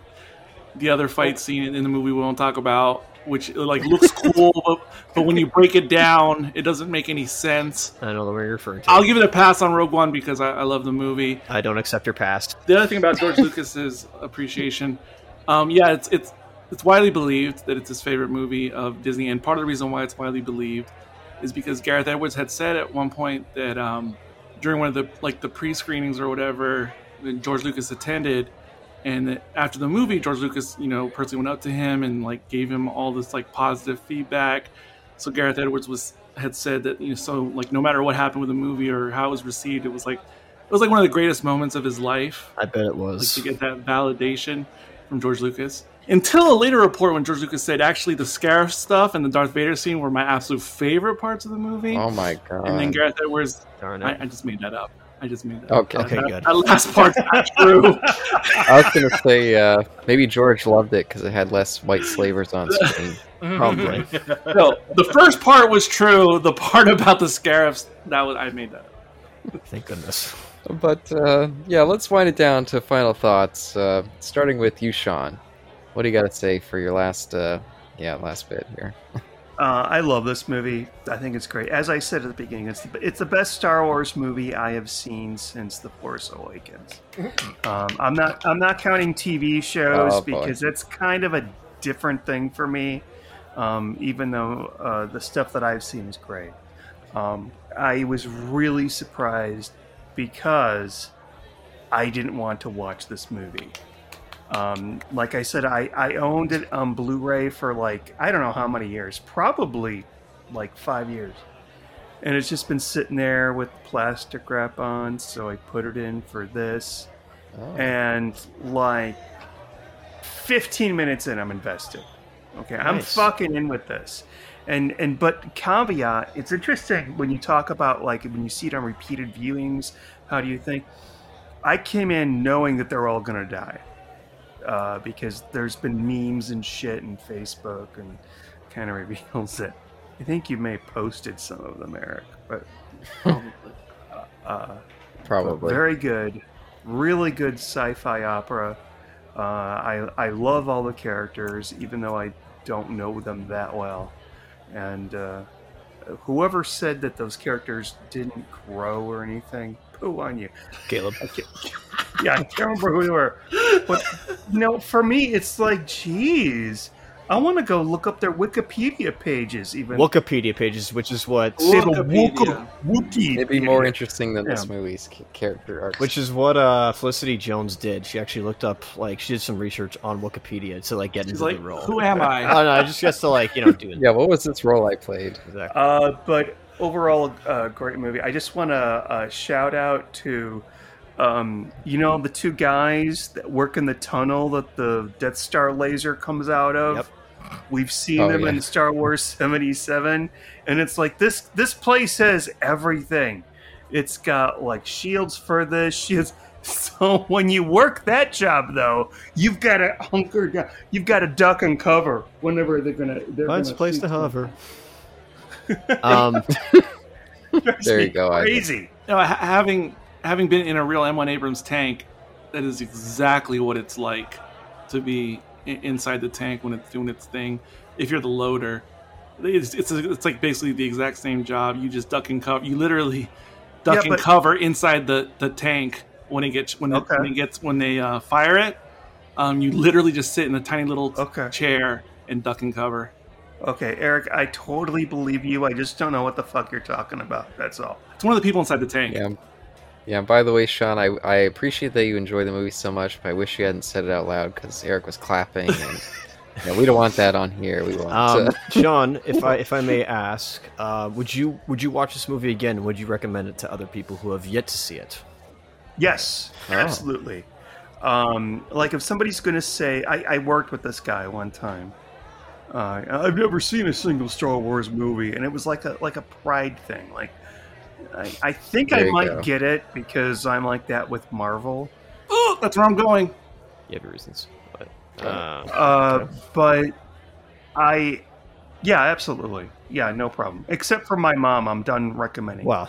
the other fight scene in the movie we won't talk about, which like looks cool, but, but when you break it down, it doesn't make any sense. I know the one you're referring to. I'll give it a pass on Rogue One because I, I love the movie. I don't accept your past. The other thing about George Lucas's appreciation, um, yeah, it's it's it's widely believed that it's his favorite movie of Disney, and part of the reason why it's widely believed is because Gareth Edwards had said at one point that um, during one of the like the pre-screenings or whatever that George Lucas attended, and after the movie, George Lucas, you know, personally went up to him and like gave him all this like positive feedback. So Gareth Edwards was had said that you know, so like no matter what happened with the movie or how it was received, it was like it was like one of the greatest moments of his life I bet it like was. to get that validation from George Lucas. Until a later report when George Lucas said actually the Scarif stuff and the Darth Vader scene were my absolute favorite parts of the movie. Oh my god. and then Gareth Edwards, Darn I, it. I just made that up. I just made that. Okay. Okay, that, good. That last part's not true. I was gonna say uh, maybe George loved it because it had less white slavers on screen. Probably. no, the first part was true. The part about the scarabs that was I made that. Thank goodness. But uh, yeah, let's wind it down to final thoughts. Uh, starting with you, Sean. What do you got to say for your last, uh, yeah, last bit here? Uh, I love this movie. I think it's great. As I said at the beginning, it's the, it's the best Star Wars movie I have seen since The Force Awakens. Um, I'm not I'm not counting TV shows Oh, because it's kind of a different thing for me. Um, even though uh, the stuff that I've seen is great, um, I was really surprised because I didn't want to watch this movie. Um, like I said, I, I owned it on Blu-ray for like I don't know how many years, probably like five years, and it's just been sitting there with plastic wrap on. So I put it in for this, Oh, and like 15 minutes in, I'm invested. Okay, I'm fucking in with this. And and but caveat, it's interesting when you talk about like when you see it on repeated viewings. How do you think? I came in knowing that they're all gonna die uh, because there's been memes and shit and Facebook and kind of reveals it. I think you may have posted some of them, Eric, but uh, probably. very good, really good sci-fi opera. Uh, I I love all the characters, even though I don't know them that well. And uh, whoever said that those characters didn't grow or anything, poo on you. Caleb. Yeah, I can't remember who they were, but no, for me, it's like, geez, I want to go look up their Wikipedia pages. Even Wikipedia pages, which is what, They have Wikipedia. Wookie- It'd be more interesting than this movie's character arc. which is what uh, Felicity Jones did. She actually looked up, like, she did some research on Wikipedia to like get She's into like, the role. who am I? Oh no, just guess to like you know do it. yeah, what was this role I played? Exactly. Uh, but overall, uh, great movie. I just want to uh, shout out to, um, you know, the two guys that work in the tunnel that the Death Star laser comes out of. Yep. We've seen Oh, them yeah. in Star Wars '77, and it's like this. This place has everything. It's got like shields for this, shields. So when you work that job, though, you've got to hunker down. You've got to duck and cover whenever they're gonna. They're Finds a gonna place to something. hover. Um, There you go, Crazy. No, ha- having having been in a real M1 Abrams tank, that is exactly what it's like to be i- inside the tank when it's doing its thing. If you're the loader, it's it's, it's like basically the exact same job. You just duck and cover. You literally duck Yeah, and but- cover inside the, the tank when it gets when, Okay. it, when it gets when they uh, fire it. Um, you literally just sit in a tiny little Okay. chair and duck and cover. Okay, Eric, I totally believe you. I just don't know what the fuck you're talking about. That's all. It's one of the people inside the tank. Yeah. Yeah, by the way, Sean, I, I appreciate that you enjoy the movie so much, but I wish you hadn't said it out loud because Eric was clapping, and yeah, we don't want that on here. We want um, to, Sean, if I if I may ask, uh, would you would you watch this movie again? Would you recommend it to other people who have yet to see it? Yes, Oh. absolutely. Um, like if somebody's going to say, I, I worked with this guy one time. Uh, I've never seen a single Star Wars movie, and it was like a like a pride thing. Like, I, I think There I might go. get it because I'm like that with Marvel. Oh, that's where I'm going. You have your reasons, but Oh. uh, Uh, but I, yeah, absolutely. Yeah, no problem. Except for my mom, I'm done recommending. Wow.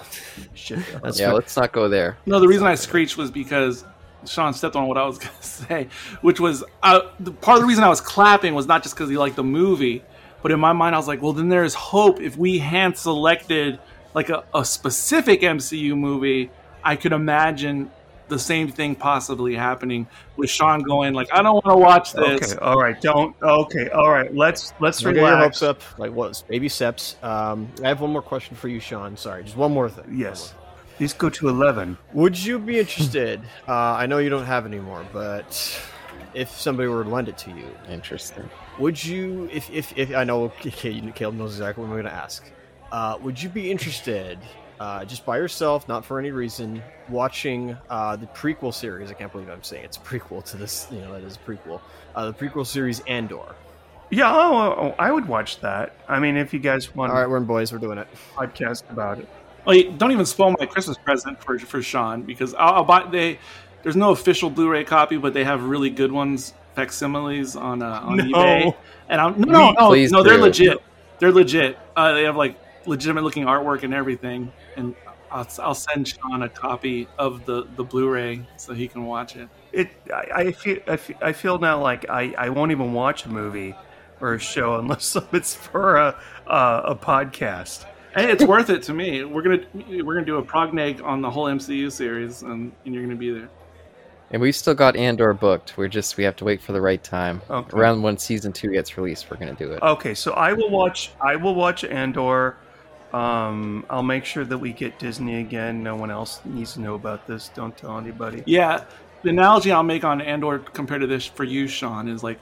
shit. Yeah, fair. let's not go there. No, the reason I screeched was because Sean stepped on what I was going to say, which was uh, the, part of the reason I was clapping was not just because he liked the movie, but in my mind I was like, well, then there's hope if we hand selected like a, a specific MCU movie. I could imagine the same thing possibly happening with Sean going like, I don't want to watch this. Okay, all right. Don't. Okay, all right. Let's let's Don't get your hopes up. Like what? Baby steps. Um, I have one more question for you, Sean. Sorry, just one more thing. One Yes. These go to eleven. Would you be interested? uh, I know you don't have any more, but if somebody were to lend it to you, Interesting. would you? If if, if I know Caleb knows exactly what I'm going to ask. Uh, would you be interested, uh, just by yourself, not for any reason, watching uh, the prequel series? I can't believe I'm saying it's a prequel to this. You know, that is a prequel. Uh, the prequel series Andor. Yeah. Oh, oh, oh, I would watch that. I mean, if you guys want All right, we're in boys. We're doing it. a podcast about it. Wait, don't even spoil my Christmas present for for Sean because I'll, I'll buy they. There's no official Blu-ray copy, but they have really good ones, facsimiles on uh, on No. eBay. And I'm no, no, no, Please no they're legit. They're legit. Uh, they have like legitimate looking artwork and everything. And I'll, I'll send Sean a copy of the the Blu-ray so he can watch it. It. I, I feel. I feel, I feel now like I, I won't even watch a movie or a show unless it's for a a, a podcast. And it's worth it to me. We're gonna we're gonna do a progneg on the whole MCU series, and, and you're gonna be there. And we've still got Andor booked. We're just we have to wait for the right time. Okay. Around when season two gets released, we're gonna do it. Okay, so I will watch. I will watch Andor. Um, I'll make sure that we get Disney again. No one else needs to know about this. Don't tell anybody. Yeah, the analogy I'll make on Andor compared to this for you, Sean, is like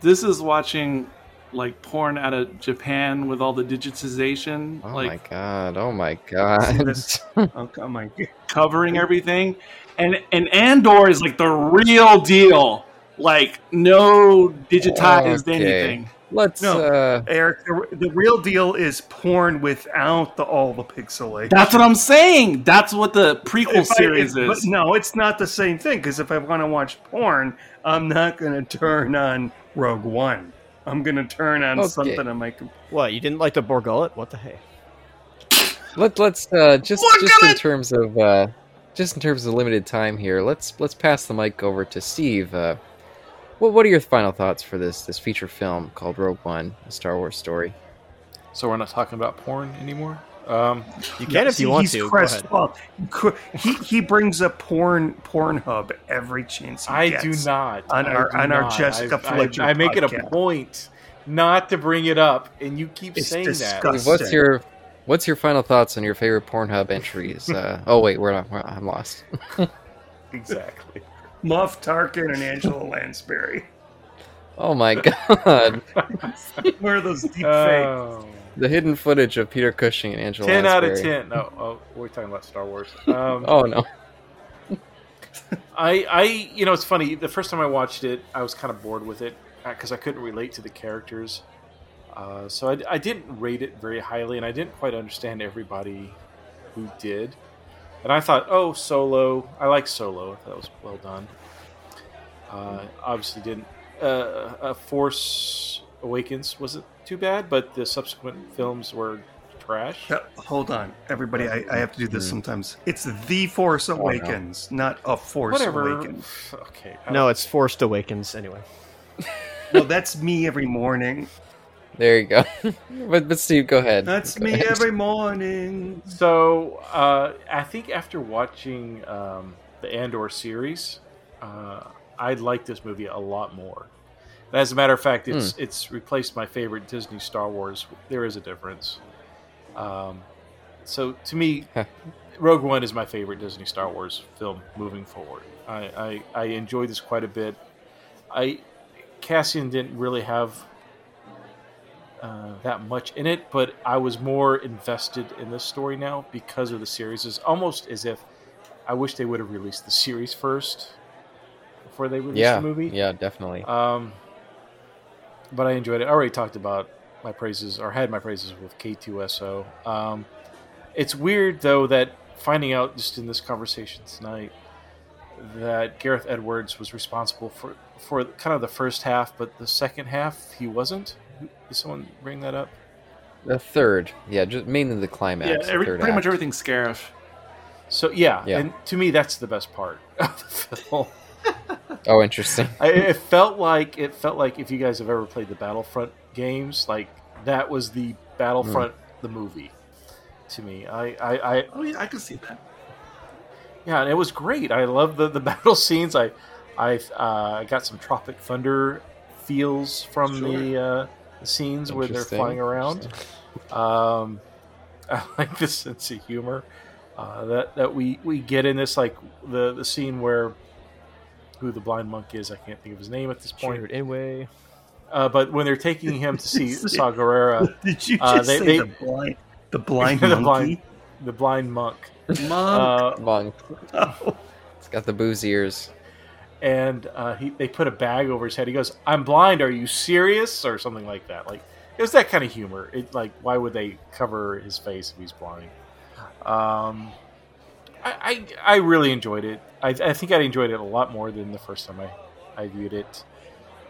this is watching like porn out of Japan with all the digitization, oh like my god! Oh my god! Oh, oh my god. covering everything, and and Andor is like the real deal, like no digitized Okay. anything. Let's. No. uh Eric, the, the real deal is porn without the all the pixelation. That's what I'm saying. That's what the prequel If I- series if- but is. no, it's not the same thing. Because if I want to watch porn, I'm not going to turn on Rogue One. I'm going to turn on Okay. something on my. com- What? You didn't like the Bor Gullet? What the hey? Let let's uh, just Look just in terms of uh, just in terms of limited time here. Let's let's pass the mic over to Steve. Uh, what what are your final thoughts for this this feature film called Rogue One: A Star Wars Story? So we're not talking about porn anymore. Um, You can if you want he's to. Go ahead. he he brings up porn Pornhub every chance he I gets. do not. On I our- do on our not. Jessica I, Fletcher I, I make it a point not to bring it up, and you keep It's saying disgusting. What's your what's your final thoughts on your favorite Pornhub entries? Uh, oh wait, we're not. We're, I'm lost. Exactly. Muff Tarkin and Angela Lansbury? Oh my god! Where are those deep fakes? Oh. The hidden footage of Peter Cushing and Angela. ten out of ten. No, oh, we're talking about Star Wars. Um, Oh no! I, I, you know, it's funny. The first time I watched it, I was kind of bored with it because I couldn't relate to the characters. Uh, so I, I didn't rate it very highly, and I didn't quite understand everybody who did. And I thought, oh, Solo. I like Solo. That was well done. Uh, obviously, didn't. Uh, uh, Force Awakens wasn't too bad, but the subsequent films were trash. Uh, hold on, everybody. I, I have to do this Hmm. sometimes. It's The Force no. Awakens, not A Force Whatever. Awakens. Okay. I No, it's Forced Awakens anyway. No, that's me every morning. There you go. but but Steve, go ahead. That's Go me ahead. every morning. So uh, I think after watching um, the Andor series, uh, I like this movie a lot more. As a matter of fact, it's it's replaced my favorite Disney Star Wars. There is a difference. Um, so to me, Rogue One is my favorite Disney Star Wars film moving forward. I, I, I enjoy this quite a bit. I Cassian didn't really have uh, that much in it, but I was more invested in this story now because of the series. It's almost as if I wish they would have released the series first before they released Yeah, the movie. yeah, definitely. Um, but I enjoyed it. I already talked about my praises, or had my praises with K2SO. Um, it's weird though that finding out just in this conversation tonight that Gareth Edwards was responsible for for kind of the first half, but the second half he wasn't. Did someone bring that up? The third, yeah, just mainly the climax. Yeah, every, third pretty much act. everything's Scarif. So yeah, Yeah. and to me that's the best part of the film. Oh, interesting. I, it felt like it felt like if you guys have ever played the Battlefront games, like that was the Battlefront the movie. To me, I, I, I Oh yeah, I can see that. yeah, and it was great. I love the, the battle scenes. I I uh, got some Tropic Thunder feels from the, uh, the scenes where they're flying around. Um, I like the sense of humor uh, that that we, we get in this, like the the scene where who the blind monk is. I can't think of his name at this point. Chirrut Îmwe. Uh, but when they're taking him to see Saw Gerrera, Did you Uh, just they- say they- the blind, the blind The monkey? blind- the blind monk, Mom, uh, Monk. Oh, It's got the booze ears. and uh, he they put a bag over his head. He goes, "I'm blind. Are you serious?" or something like that. Like it was that kind of humor. It like why would they cover his face if he's blind? Um, I, I I really enjoyed it. I, I think I enjoyed it a lot more than the first time I I viewed it.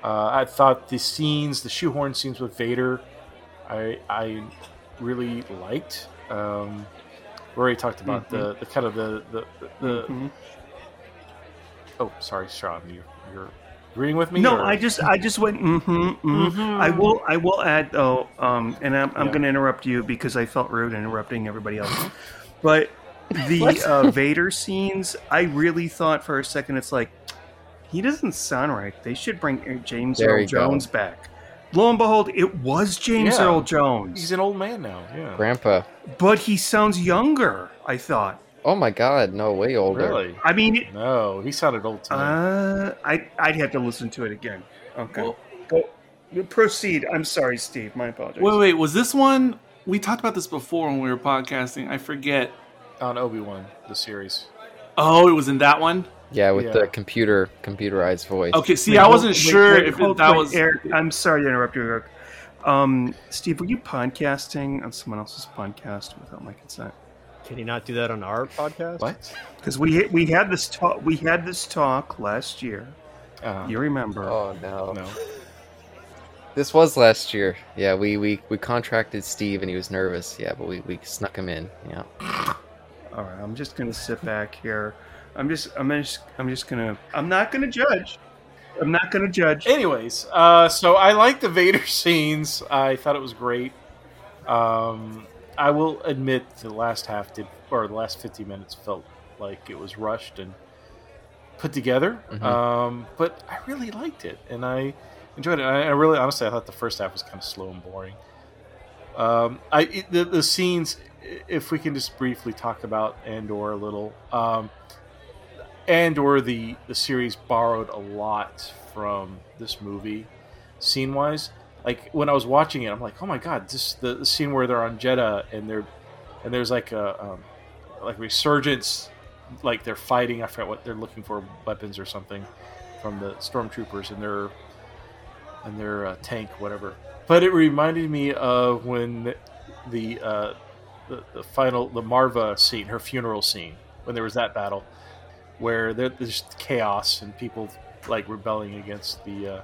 Uh, I thought the scenes, the shoehorn scenes with Vader, I I really liked. Um, we already talked about the, the kind of the the, the Mhm. oh sorry Sean you you're agreeing with me No, or- I just I just went. Mm-hmm, mm I will I will add though, um, and I'm, I'm Yeah. going to interrupt you because I felt rude interrupting everybody else. But the uh, Vader scenes, I really thought for a second, it's like he doesn't sound right. They should bring James There Earl you go. Jones back. Lo and behold, it was James Yeah. Earl Jones, he's an old man now yeah Grandpa. but he sounds younger. I thought. Oh my God, no, way older. really I mean, it, no he sounded old to me uh, I I'd have to listen to it again. Okay, Well- go proceed. I'm sorry, Steve. My apologies. wait, wait, was this one? We talked about this before when we were podcasting. I forget. On Obi Wan the series Oh, it was in that one. Yeah, with Yeah. the computer computerized voice. Okay, see, Wait, I wasn't wait, sure wait, if it, that was. Eric. I'm sorry to interrupt you, Eric. Um, Steve, were you podcasting on someone else's podcast without my consent? Can you not do that on our podcast? what Because we we had this talk we had this talk last year. uh, You remember? Oh no. no This was last year. Yeah, we, we, we contracted Steve and he was nervous. Yeah, but we, we snuck him in. Yeah. All right, I'm just gonna sit back here. I'm just I'm just I'm just gonna I'm not gonna judge. I'm not gonna judge. anyways uh, so I like the Vader scenes I thought it was great um, I will admit the last half did or the last 50 minutes felt like it was rushed and put together Mhm. um, but I really liked it and I enjoyed it I, I really honestly I thought the first half was kind of slow and boring um, I it, the, the scenes i- if we can just briefly talk about Andor a little um, Andor the the series borrowed a lot from this movie scene wise like when I was watching it I'm like oh my god this the, the scene where they're on Jedha and they're and there's like a um, like resurgence like they're fighting I forget what they're looking for weapons or something from the stormtroopers and their and their uh, tank whatever. But it reminded me of when the uh, the, the final the Maarva scene her funeral scene when there was that battle where there, there's chaos and people like rebelling against the uh,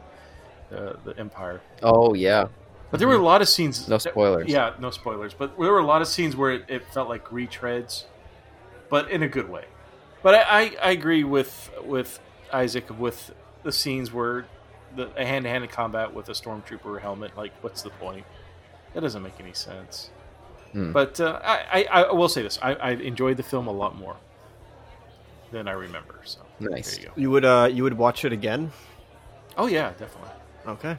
the, the empire. Oh yeah. but there were a lot of scenes No spoilers. yeah no spoilers. But there were a lot of scenes where it, it felt like retreads but in a good way. But I, I, I agree with with Isaac with the scenes where the a hand-to-hand combat with a stormtrooper helmet like what's the point? That doesn't make any sense Hmm. but uh, I, I, I will say this I, I enjoyed the film a lot more than I remember so Nice. you You would uh you would watch it again? oh yeah definitely Okay.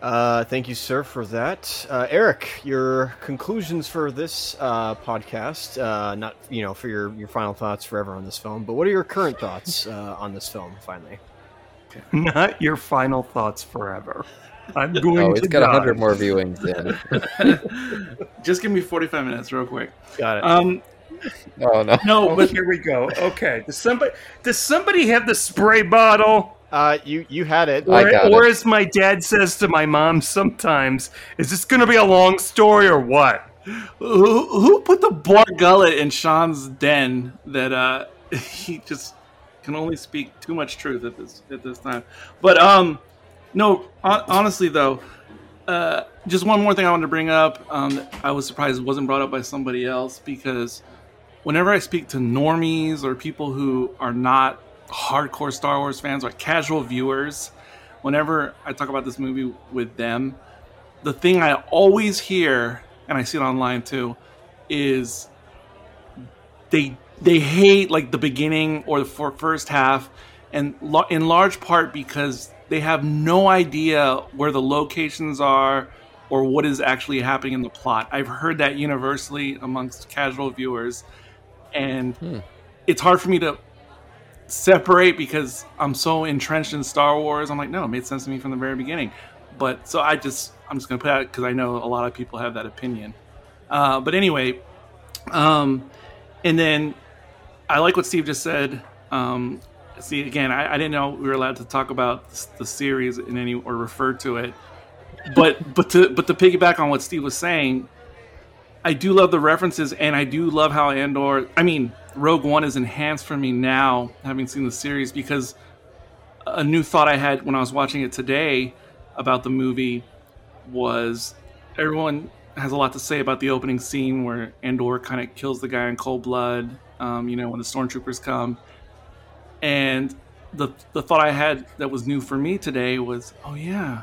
Uh, thank you, sir, for that. Uh, Eric, your conclusions for this uh, podcast, uh, not you know for your, your final thoughts forever on this film, but what are your current thoughts uh, on this film? Finally, Not your final thoughts forever. I'm going Oh, to it's got die. a hundred more viewings in. Just give me 45 minutes, real quick. got it. Um, Oh no. no, Oh, but here we go. Okay. Does somebody does somebody have the spray bottle? Uh, you you had it. I Or, got or it. as my dad says to my mom sometimes, is this going to be a long story or what? who, who put the Bor Gullet in Sean's den that uh, he just can only speak too much truth at this at this time? But um, no, hon- honestly though, uh, just one more thing I wanted to bring up. Um, I was surprised it wasn't brought up by somebody else because whenever I speak to normies or people who are not hardcore Star Wars fans, like casual viewers, whenever I talk about this movie with them, the thing I always hear, and I see it online too, is they they hate like the beginning or the first half, and in large part because they have no idea where the locations are or what is actually happening in the plot. I've heard that universally amongst casual viewers, and it's hard for me to separate because I'm so entrenched in Star Wars. I'm like, no, it made sense to me from the very beginning. But so I just I'm just gonna put out because I know a lot of people have that opinion. Uh, but anyway, um, and then I like what Steve just said. Um, see, again, I, I didn't know we were allowed to talk about the series in any or refer to it. But but to but to piggyback on what Steve was saying, I do love the references, and I do love how Andor. I mean, Rogue One is enhanced for me now, having seen the series, because a new thought I had when I was watching it today about the movie was everyone has a lot to say about the opening scene where Andor kind of kills the guy in cold blood. Um, you know, when the stormtroopers come, and the the thought I had that was new for me today was, oh yeah,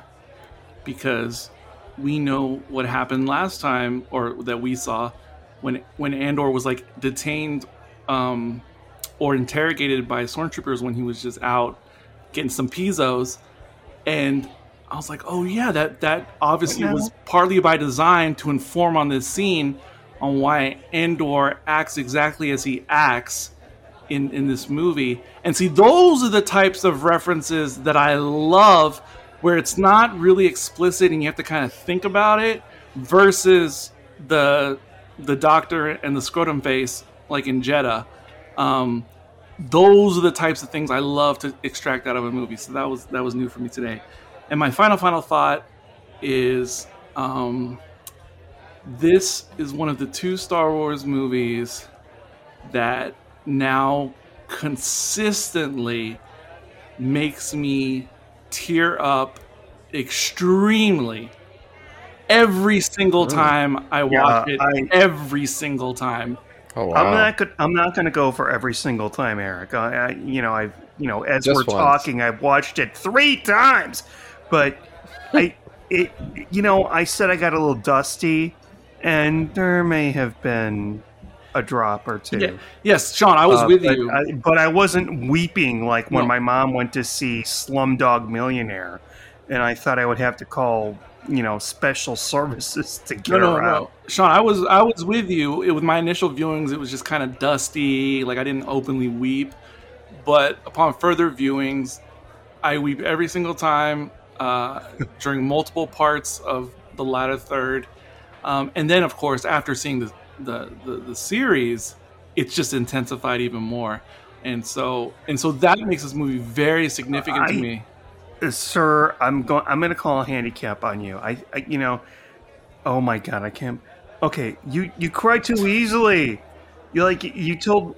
because we know what happened last time, or that we saw when when Andor was like detained um, or interrogated by stormtroopers when he was just out getting some pizzos, and I was like, oh yeah, that that obviously now? was partly by design to inform on this scene on why Andor acts exactly as he acts in in this movie. And see, those are the types of references that I love, where it's not really explicit and you have to kind of think about it, versus the the doctor and the scrotum face like in Jedha. Um, those are the types of things I love to extract out of a movie. So that was that was new for me today. And my final final thought is um, this is one of the two Star Wars movies that now consistently makes me tear up extremely every single time I watch it. I- every single time. Oh wow. I'm not. Go- I'm not going to go for every single time, Eric. I, I you know, I've, you know, as Just we're once. talking, I've watched it three times, but I, it, you know, I said I got a little dusty, and there may have been a drop or two. Yeah. Yes, Sean, I was Uh, with but you. I, but I wasn't weeping like when No. my mom went to see Slumdog Millionaire, and I thought I would have to call, you know, special services to get no, no, her no, out. Sean. I was I was with you. It, with my initial viewings, it was just kind of dusty. Like I didn't openly weep, but upon further viewings, I weep every single time uh, during multiple parts of the latter third, um, and then of course after seeing the, the the the series, it's just intensified even more. And so and so that makes this movie very significant to me. Uh, sir, I'm going. I'm going to call a handicap on you. I, I, you know, oh my god, I can't. Okay, you you cry too easily. You like you told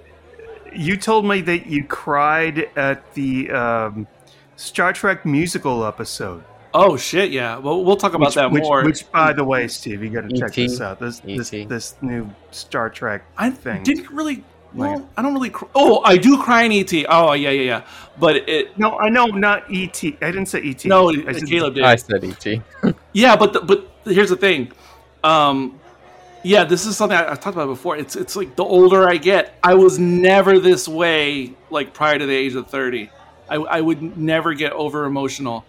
you told me that you cried at the um, Star Trek musical episode. Oh shit, yeah. Well, we'll talk about which, that which, more. which, by the way, Steve, you got to check this out. This this E.T.. this new Star Trek I thing. didn't really. Well, Like- I don't really. Cr- oh, I do cry in ET. Oh, yeah, yeah, yeah. But it. no, I know not ET. I didn't say ET. No, I said- Caleb did. I said ET. Yeah, but the, but here's the thing. Um, yeah, this is something I, I've talked about before. It's it's like the older I get, I was never this way. Like prior to the age of thirty, I, I would never get over emotional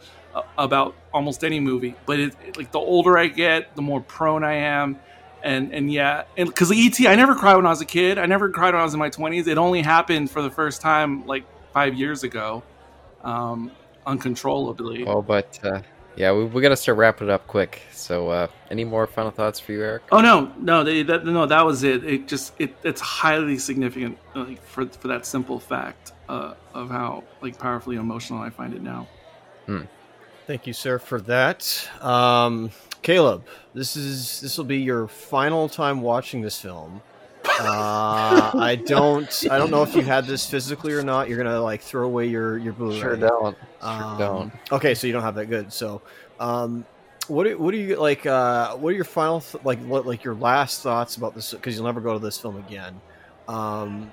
about almost any movie. But it, it- like the older I get, the more prone I am. And and yeah, and because the ET, I never cried when I was a kid. I never cried when I was in my twenties. It only happened for the first time like five years ago, um, uncontrollably. Oh, but uh, yeah, we, we got to start wrapping it up quick. So, uh, any more final thoughts for you, Eric? Oh no, no, they, that, no, that was it. It just it, it's highly significant, like for for that simple fact uh, of how like powerfully emotional I find it now. Thank you, sir, for that. Um, Caleb, this is this will be your final time watching this film. Uh, I don't I don't know if you had this physically or not. You're gonna like throw away your your Blu-ray. Sure don't. Sure Um, don't. Okay, so you don't have that good. So, um, What do, what do you like? Uh, what are your final th- like? What like your last thoughts about this? Because you'll never go to this film again. Um,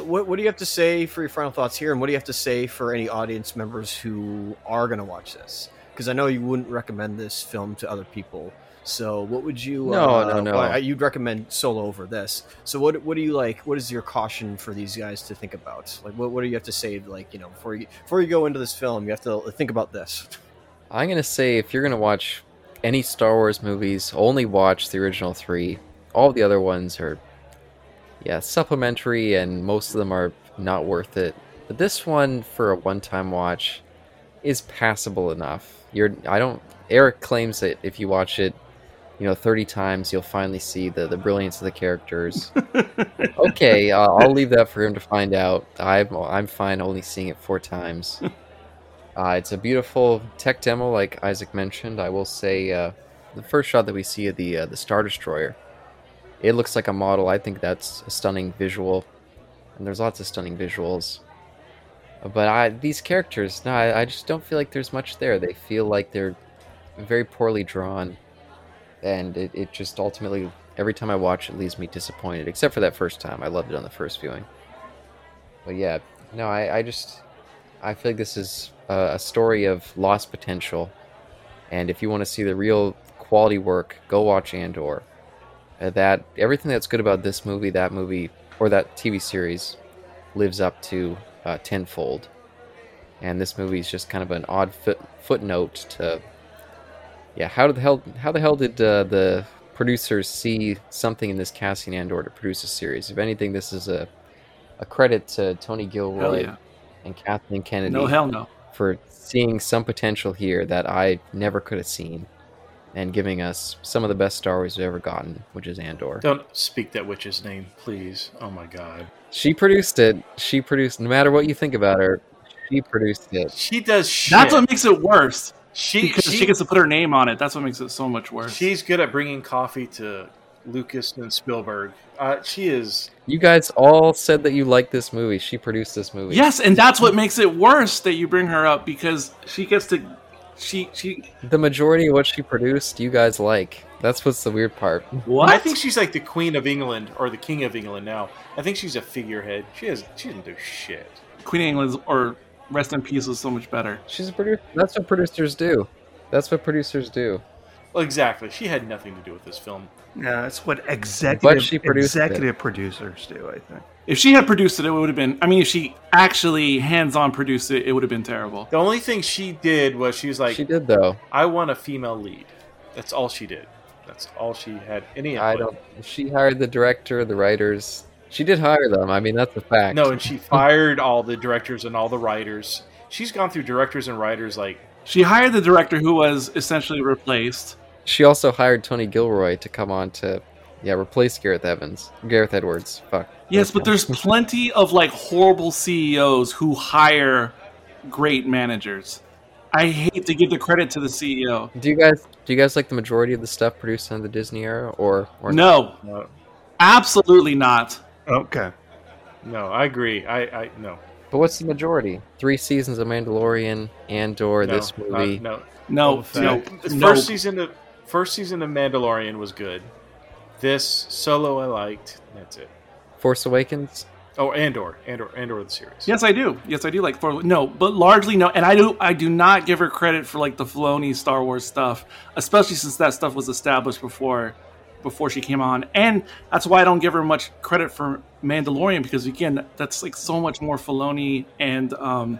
what what do you have to say for your final thoughts here, and what do you have to say for any audience members who are going to watch this? Because I know you wouldn't recommend this film to other people. So what would you? No, uh, no, no. well, you'd recommend Solo over this. So what what do you like? What is your caution for these guys to think about? Like what what do you have to say? Like you know before you before you go into this film, you have to think about this. I'm gonna say if you're gonna watch any Star Wars movies, only watch the original three. All the other ones are, yeah, supplementary, and most of them are not worth it. But this one, for a one-time watch, is passable enough. You're, I don't. Eric claims that if you watch it, you know, 30 times, you'll finally see the the brilliance of the characters. okay, uh, I'll leave that for him to find out. I'm I'm fine only seeing it four times. Uh, it's a beautiful tech demo, like Isaac mentioned. I will say, uh, the first shot that we see of the uh, the Star Destroyer, it looks like a model. I think that's a stunning visual, and there's lots of stunning visuals. But I, these characters, no, I, I just don't feel like there's much there. They feel like they're very poorly drawn, and it, it just ultimately, every time I watch it, leaves me disappointed. Except for that first time, I loved it on the first viewing. But yeah, no, I, I just, I feel like this is a, a story of lost potential, and if you want to see the real quality work, go watch Andor. Uh, that everything that's good about this movie, that movie, or that TV series, lives up to uh, tenfold. And this movie is just kind of an odd foot, footnote to. Yeah, how the hell how the hell did uh, the producers see something in this Cassian Andor to produce a series? If anything, this is a a credit to Tony Gilroy yeah. and Kathleen Kennedy No, hell no. for seeing some potential here that I never could have seen, and giving us some of the best Star Wars we've ever gotten, which is Andor. Don't speak that witch's name, please. Oh my god. She produced it. She produced. No matter what you think about her, she produced it. She does shit. That's what makes it worse. she, Because she, she gets to put her name on it. That's what makes it so much worse. she's good at bringing coffee to Lucas and Spielberg. Uh, she is. You guys all said that you liked this movie. She produced this movie. Yes, and that's what makes it worse that you bring her up because she gets to she she The majority of what she produced, you guys like. That's what's the weird part. what? I think she's like the Queen of England or the King of England now. I think she's a figurehead. She has. She doesn't do shit. Queen of England's or Rest in Peace was so much better. She's a producer. That's what producers do. That's what producers do. Well, exactly. She had nothing to do with this film. Yeah, that's what executive she produced it. executive producers do. I think. If she had produced it, it would have been. I mean, if she actually hands-on produced it, it would have been terrible. The only thing she did was she was like, She did though. "I want a female lead." That's all she did. That's all she had any. Input. I don't. She hired the director, the writers. She did hire them. I mean, that's a fact. No, and she fired all the directors and all the writers. She's gone through directors and writers like She hired the director who was essentially replaced. She also hired Tony Gilroy to come on to, yeah, replace Gareth Evans, Gareth Edwards. Fuck. Yes, but there's plenty of like horrible CEOs who hire great managers. I hate to give the credit to the CEO. Do you guys do you guys like the majority of the stuff produced on the Disney era, or or No, no, absolutely not. Okay. no. I agree. I, I no. But what's the majority? Three seasons of Mandalorian, Andor, no, this not- movie. no. No, no, Fett. No. first season of first season of Mandalorian was good. This solo I liked. That's it. Force Awakens. Oh, Andor, Andor, Andor the series. Yes, I do. Yes, I do like Thor. No, but largely no. And I do. I do not give her credit for like the Filoni Star Wars stuff, especially since that stuff was established before, before she came on. And that's why I don't give her much credit for Mandalorian because again, that's like so much more Filoni and um,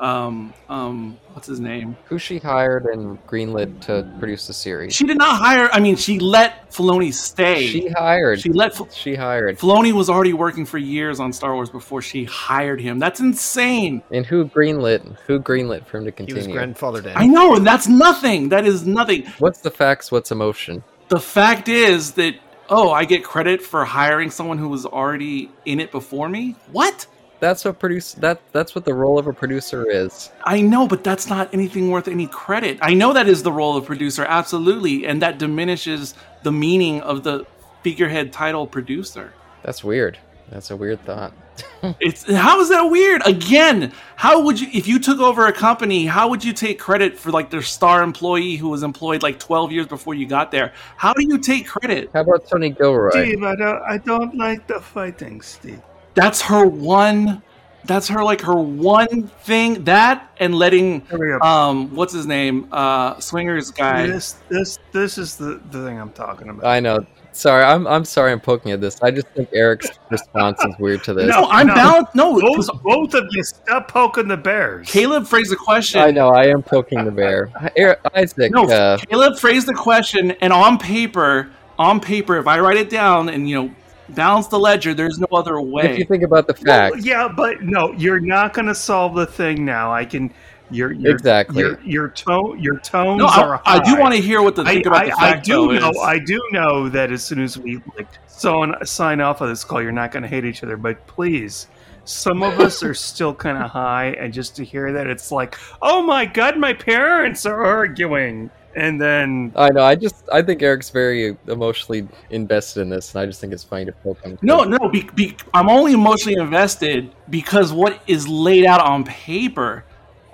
um, um, what's his name? Who she hired and greenlit to produce the series? She did not hire. I mean, she let Filoni stay. She hired. She let Fil- She hired. Filoni was already working for years on Star Wars before she hired him. That's insane. And who greenlit? Who greenlit for him to continue? He was continue? grandfathered in. I know, and that's nothing. That is nothing. What's the facts? What's emotion? The fact is that oh, I get credit for hiring someone who was already in it before me. What? That's what produce. That that's what the role of a producer is. I know, but that's not anything worth any credit. I know that is the role of producer, absolutely, and that diminishes the meaning of the figurehead title producer. That's weird. That's a weird thought. it's how is that weird? Again, how would you if you took over a company? How would you take credit for like their star employee who was employed like twelve years before you got there? How do you take credit? How about Tony Gilroy? Steve, I don't, I don't like the fighting, Steve. That's her one. That's her like her one thing. That and letting Here we go. um what's his name uh swingers guy. this, this, this is the, the thing I'm talking about. I know. Sorry, I'm I'm sorry I'm poking at this. I just think Eric's response is weird to this. No, I'm No. balanced. No, 'cause both, both of you stop poking the bears. Caleb phrased the question. I know I am poking the bear. Eric, Isaac, No, uh, Caleb phrased the question, and on paper, on paper, if I write it down and you know balance the ledger, there's no other way. if you think about the Well, yeah, but no, you're not going to solve the thing now. I can. Your, your Exactly. Your your tone your tones No, are. I, I do want to hear what the I, think about I, the I fact do though know. is. I do know that as soon as we like so sign off of this call, you're not going to hate each other. But please, some of us are still kind of high, and just to hear that, it's like, oh my god, my parents are arguing, and then I know. I just I think Eric's very emotionally invested in this, and I just think it's funny to poke him. no, no, be, be, I'm only emotionally invested because what is laid out on paper,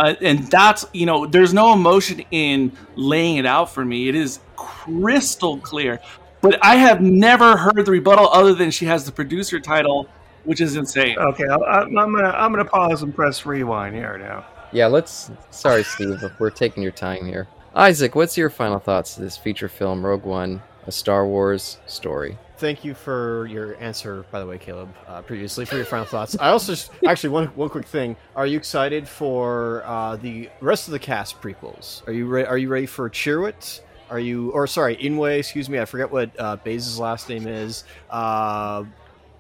uh, and that's you know, there's no emotion in laying it out for me. It is crystal clear. But I have never heard the rebuttal other than she has the producer title, which is insane. okay, I, I'm gonna I'm gonna pause and press rewind here now. Yeah, let's. Sorry, Steve, if we're taking your time here. Isaac, what's your final thoughts to this feature film, Rogue One, a Star Wars story? Thank you for your answer, by the way, Caleb. Uh, previously for your final thoughts. I also just, actually one one quick thing. Are you excited for uh, the rest of the cast prequels? Are you re- are you ready for Chirrut? Are you or sorry, Îmwe? Excuse me, I forget what uh, Baze's last name is. Uh,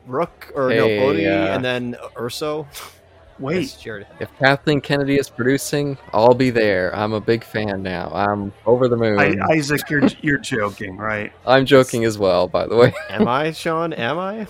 Rook or no Bodhi, uh, and then Erso. Wait, Yes, Jared. If Kathleen Kennedy is producing, I'll be there. I'm a big fan now. I'm over the moon. I, Isaac, you're you're joking, right? I'm joking as well, by the way. Am I Sean? Am I?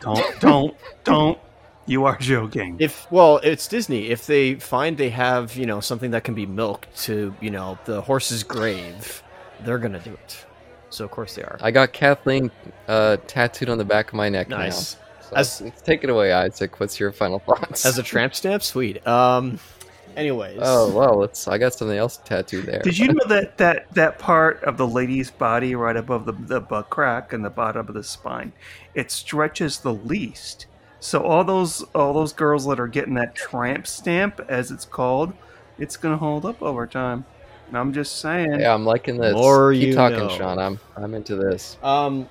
Don't don't don't. You are joking. If well, it's Disney. If they find they have you know something that can be milked to you know the horse's grave, they're gonna do it. So of course they are. I got Kathleen uh, tattooed on the back of my neck Nice. now. So As- take it away, Isaac. What's your final thoughts? As a tramp stamp, sweet. Um. Anyways. oh well, let's. I got something else tattooed there. Did you know that that that part of the lady's body right above the, the butt crack and the bottom of the spine, it stretches the least. So all those all those girls that are getting that tramp stamp, as it's called, it's gonna hold up over time. And I'm just saying. Yeah, I'm liking this. More Keep you talking, know. Sean. I'm I'm into this. Um.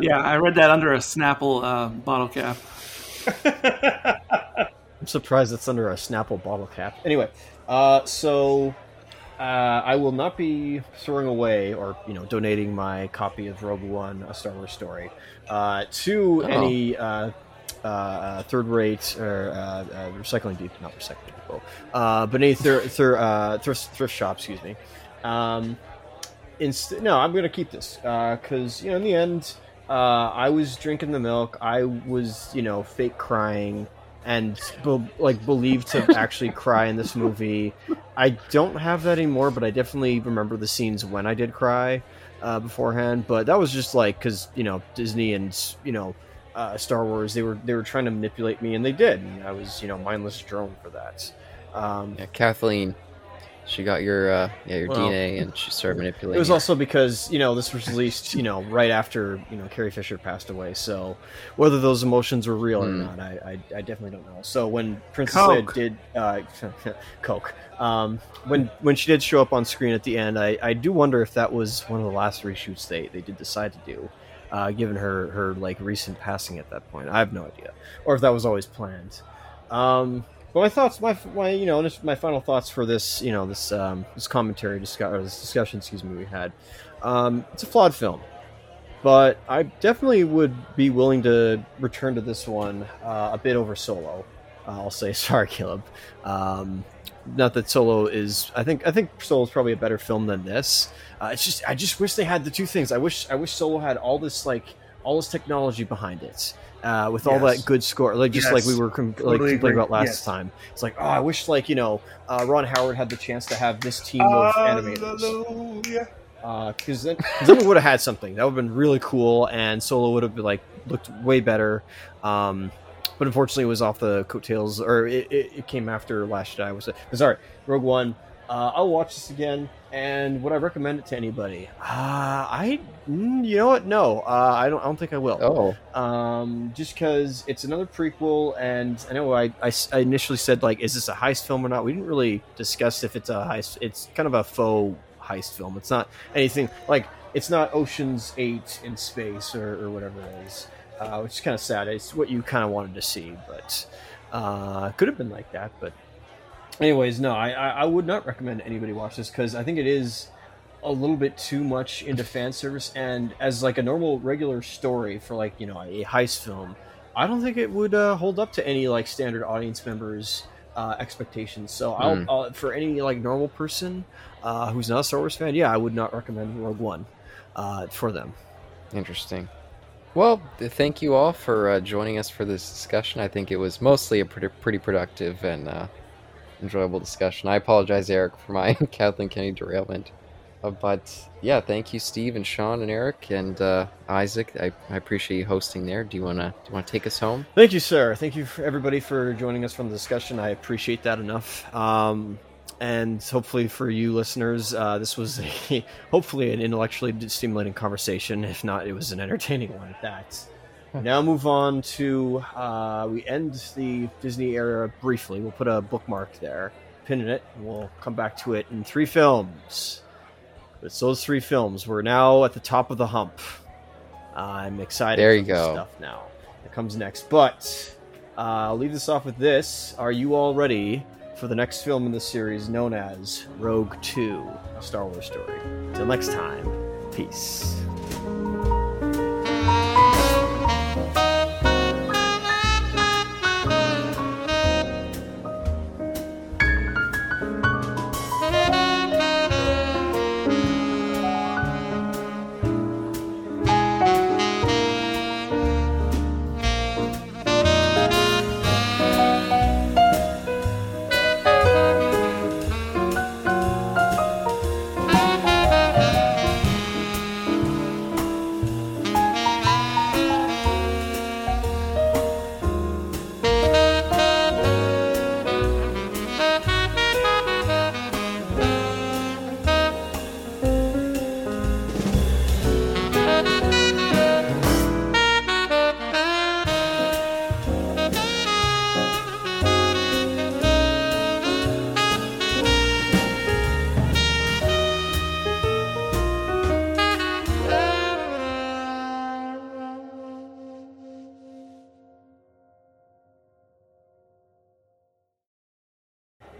Yeah, I read that under a Snapple uh, bottle cap. I'm surprised it's under a Snapple bottle cap. Anyway, uh, so uh, I will not be throwing away or you know donating my copy of Rogue One: A Star Wars Story uh, to Oh. any uh, uh, third-rate or uh, uh, recycling depot, not recycling depot, uh, but any thir- thir- uh, thrift thrift shop. Excuse me. Um, inst- no, I'm gonna keep this because you know in the end. Uh, I was drinking the milk. I was, you know, fake crying and be- like believed to actually cry in this movie. I don't have that anymore, but I definitely remember the scenes when I did cry uh, beforehand. But that was just like because you know Disney and you know uh, Star Wars they were they were trying to manipulate me, and they did. And I was you know mindless drone for that. Um, Yeah, Kathleen. She got your uh, yeah your Well, DNA, and she started manipulating. It was it. also because you know this was released you know right after you know Carrie Fisher passed away. So whether those emotions were real or Hmm. not, I, I, I definitely don't know. So when Princess Coke. Leia did uh, Coke, um, when when she did show up on screen at the end, I, I do wonder if that was one of the last reshoots they, they did decide to do, uh, given her her like recent passing at that point. I have no idea, or if that was always planned. Um, but my thoughts, my my you know, just my final thoughts for this, you know, this um, this commentary discuss this discussion, excuse me, we had. Um, it's a flawed film, but I definitely would be willing to return to this one uh, a bit over Solo. Uh, I'll say sorry, Caleb. Um, not that Solo is. I think I think Solo is probably a better film than this. Uh, it's just I just wish they had the two things. I wish I wish Solo had all this like all this technology behind it. Uh, with all Yes. that good score, like just like we were com- like Totally complaining agree. about last Yes. time. It's like, oh, I wish like you know uh, Ron Howard had the chance to have this team of animators. Because then, 'cause then we would have had something that would have been really cool, and Solo would have been like looked way better. Um, but unfortunately, it was off the coattails, or it, it, it came after Last Jedi. Was it? Sorry, Rogue One. Uh, I'll watch this again, and would I recommend it to anybody? Uh, I, mm, you know what? No, uh, I don't. I don't think I will Oh, um, just because it's another prequel, and I know I, I initially said like, is this a heist film or not? We didn't really discuss if it's a heist. It's kind of a faux heist film. It's not anything like it's not Ocean's Eight in space or, or whatever it is, uh, which is kind of sad. It's what you kind of wanted to see, but uh, could have been like that. But anyways, no, I I, would not recommend anybody watch this because I think it is a little bit too much into fan service and as like a normal regular story for like you know a heist film i don't think it would uh, hold up to any like standard audience members uh, expectations so I'll, Hmm. I'll for any like normal person uh, who's not a star wars fan yeah i would not recommend rogue one uh, for them interesting. Well, thank you all for uh, joining us for this discussion. I think it was mostly a pretty, pretty productive and uh, enjoyable discussion. I apologize, Eric, for my Kathleen Kennedy derailment. Uh, but yeah, thank you, Steve and Sean and Eric and uh, Isaac. I, I appreciate you hosting there. Do you wanna do you wanna take us home? Thank you, sir. Thank you, for everybody, for joining us from the discussion. I appreciate that enough. Um, and hopefully, for you listeners, uh, this was a, hopefully an intellectually stimulating conversation. If not, it was an entertaining one at that. Now move on to uh, we end the Disney era briefly. We'll put a bookmark there, pin in it, and we'll come back to it in three films. It's those three films. We're now at the top of the hump. I'm excited. There you for this go. Stuff now that comes next, but uh, I'll leave this off with this. Are you all ready for the next film in the series, known as Rogue Two: A Star Wars Story? Till next time, peace.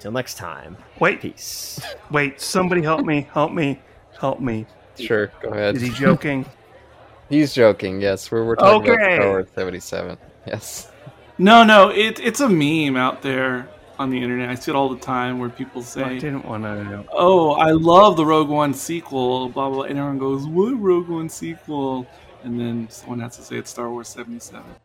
Till next time, Wait, peace. wait, somebody help me, help me, help me. Sure, go ahead. Is he joking? He's joking. Yes, we're we're talking Okay. about Star Wars seventy seven. Yes. No, no, it, it's a meme out there on the internet. I see it all the time where people say, I say, didn't want to. "Oh, I love the Rogue One sequel," blah blah, and everyone goes, "What Rogue One sequel?" And then someone has to say it's Star Wars seventy seven.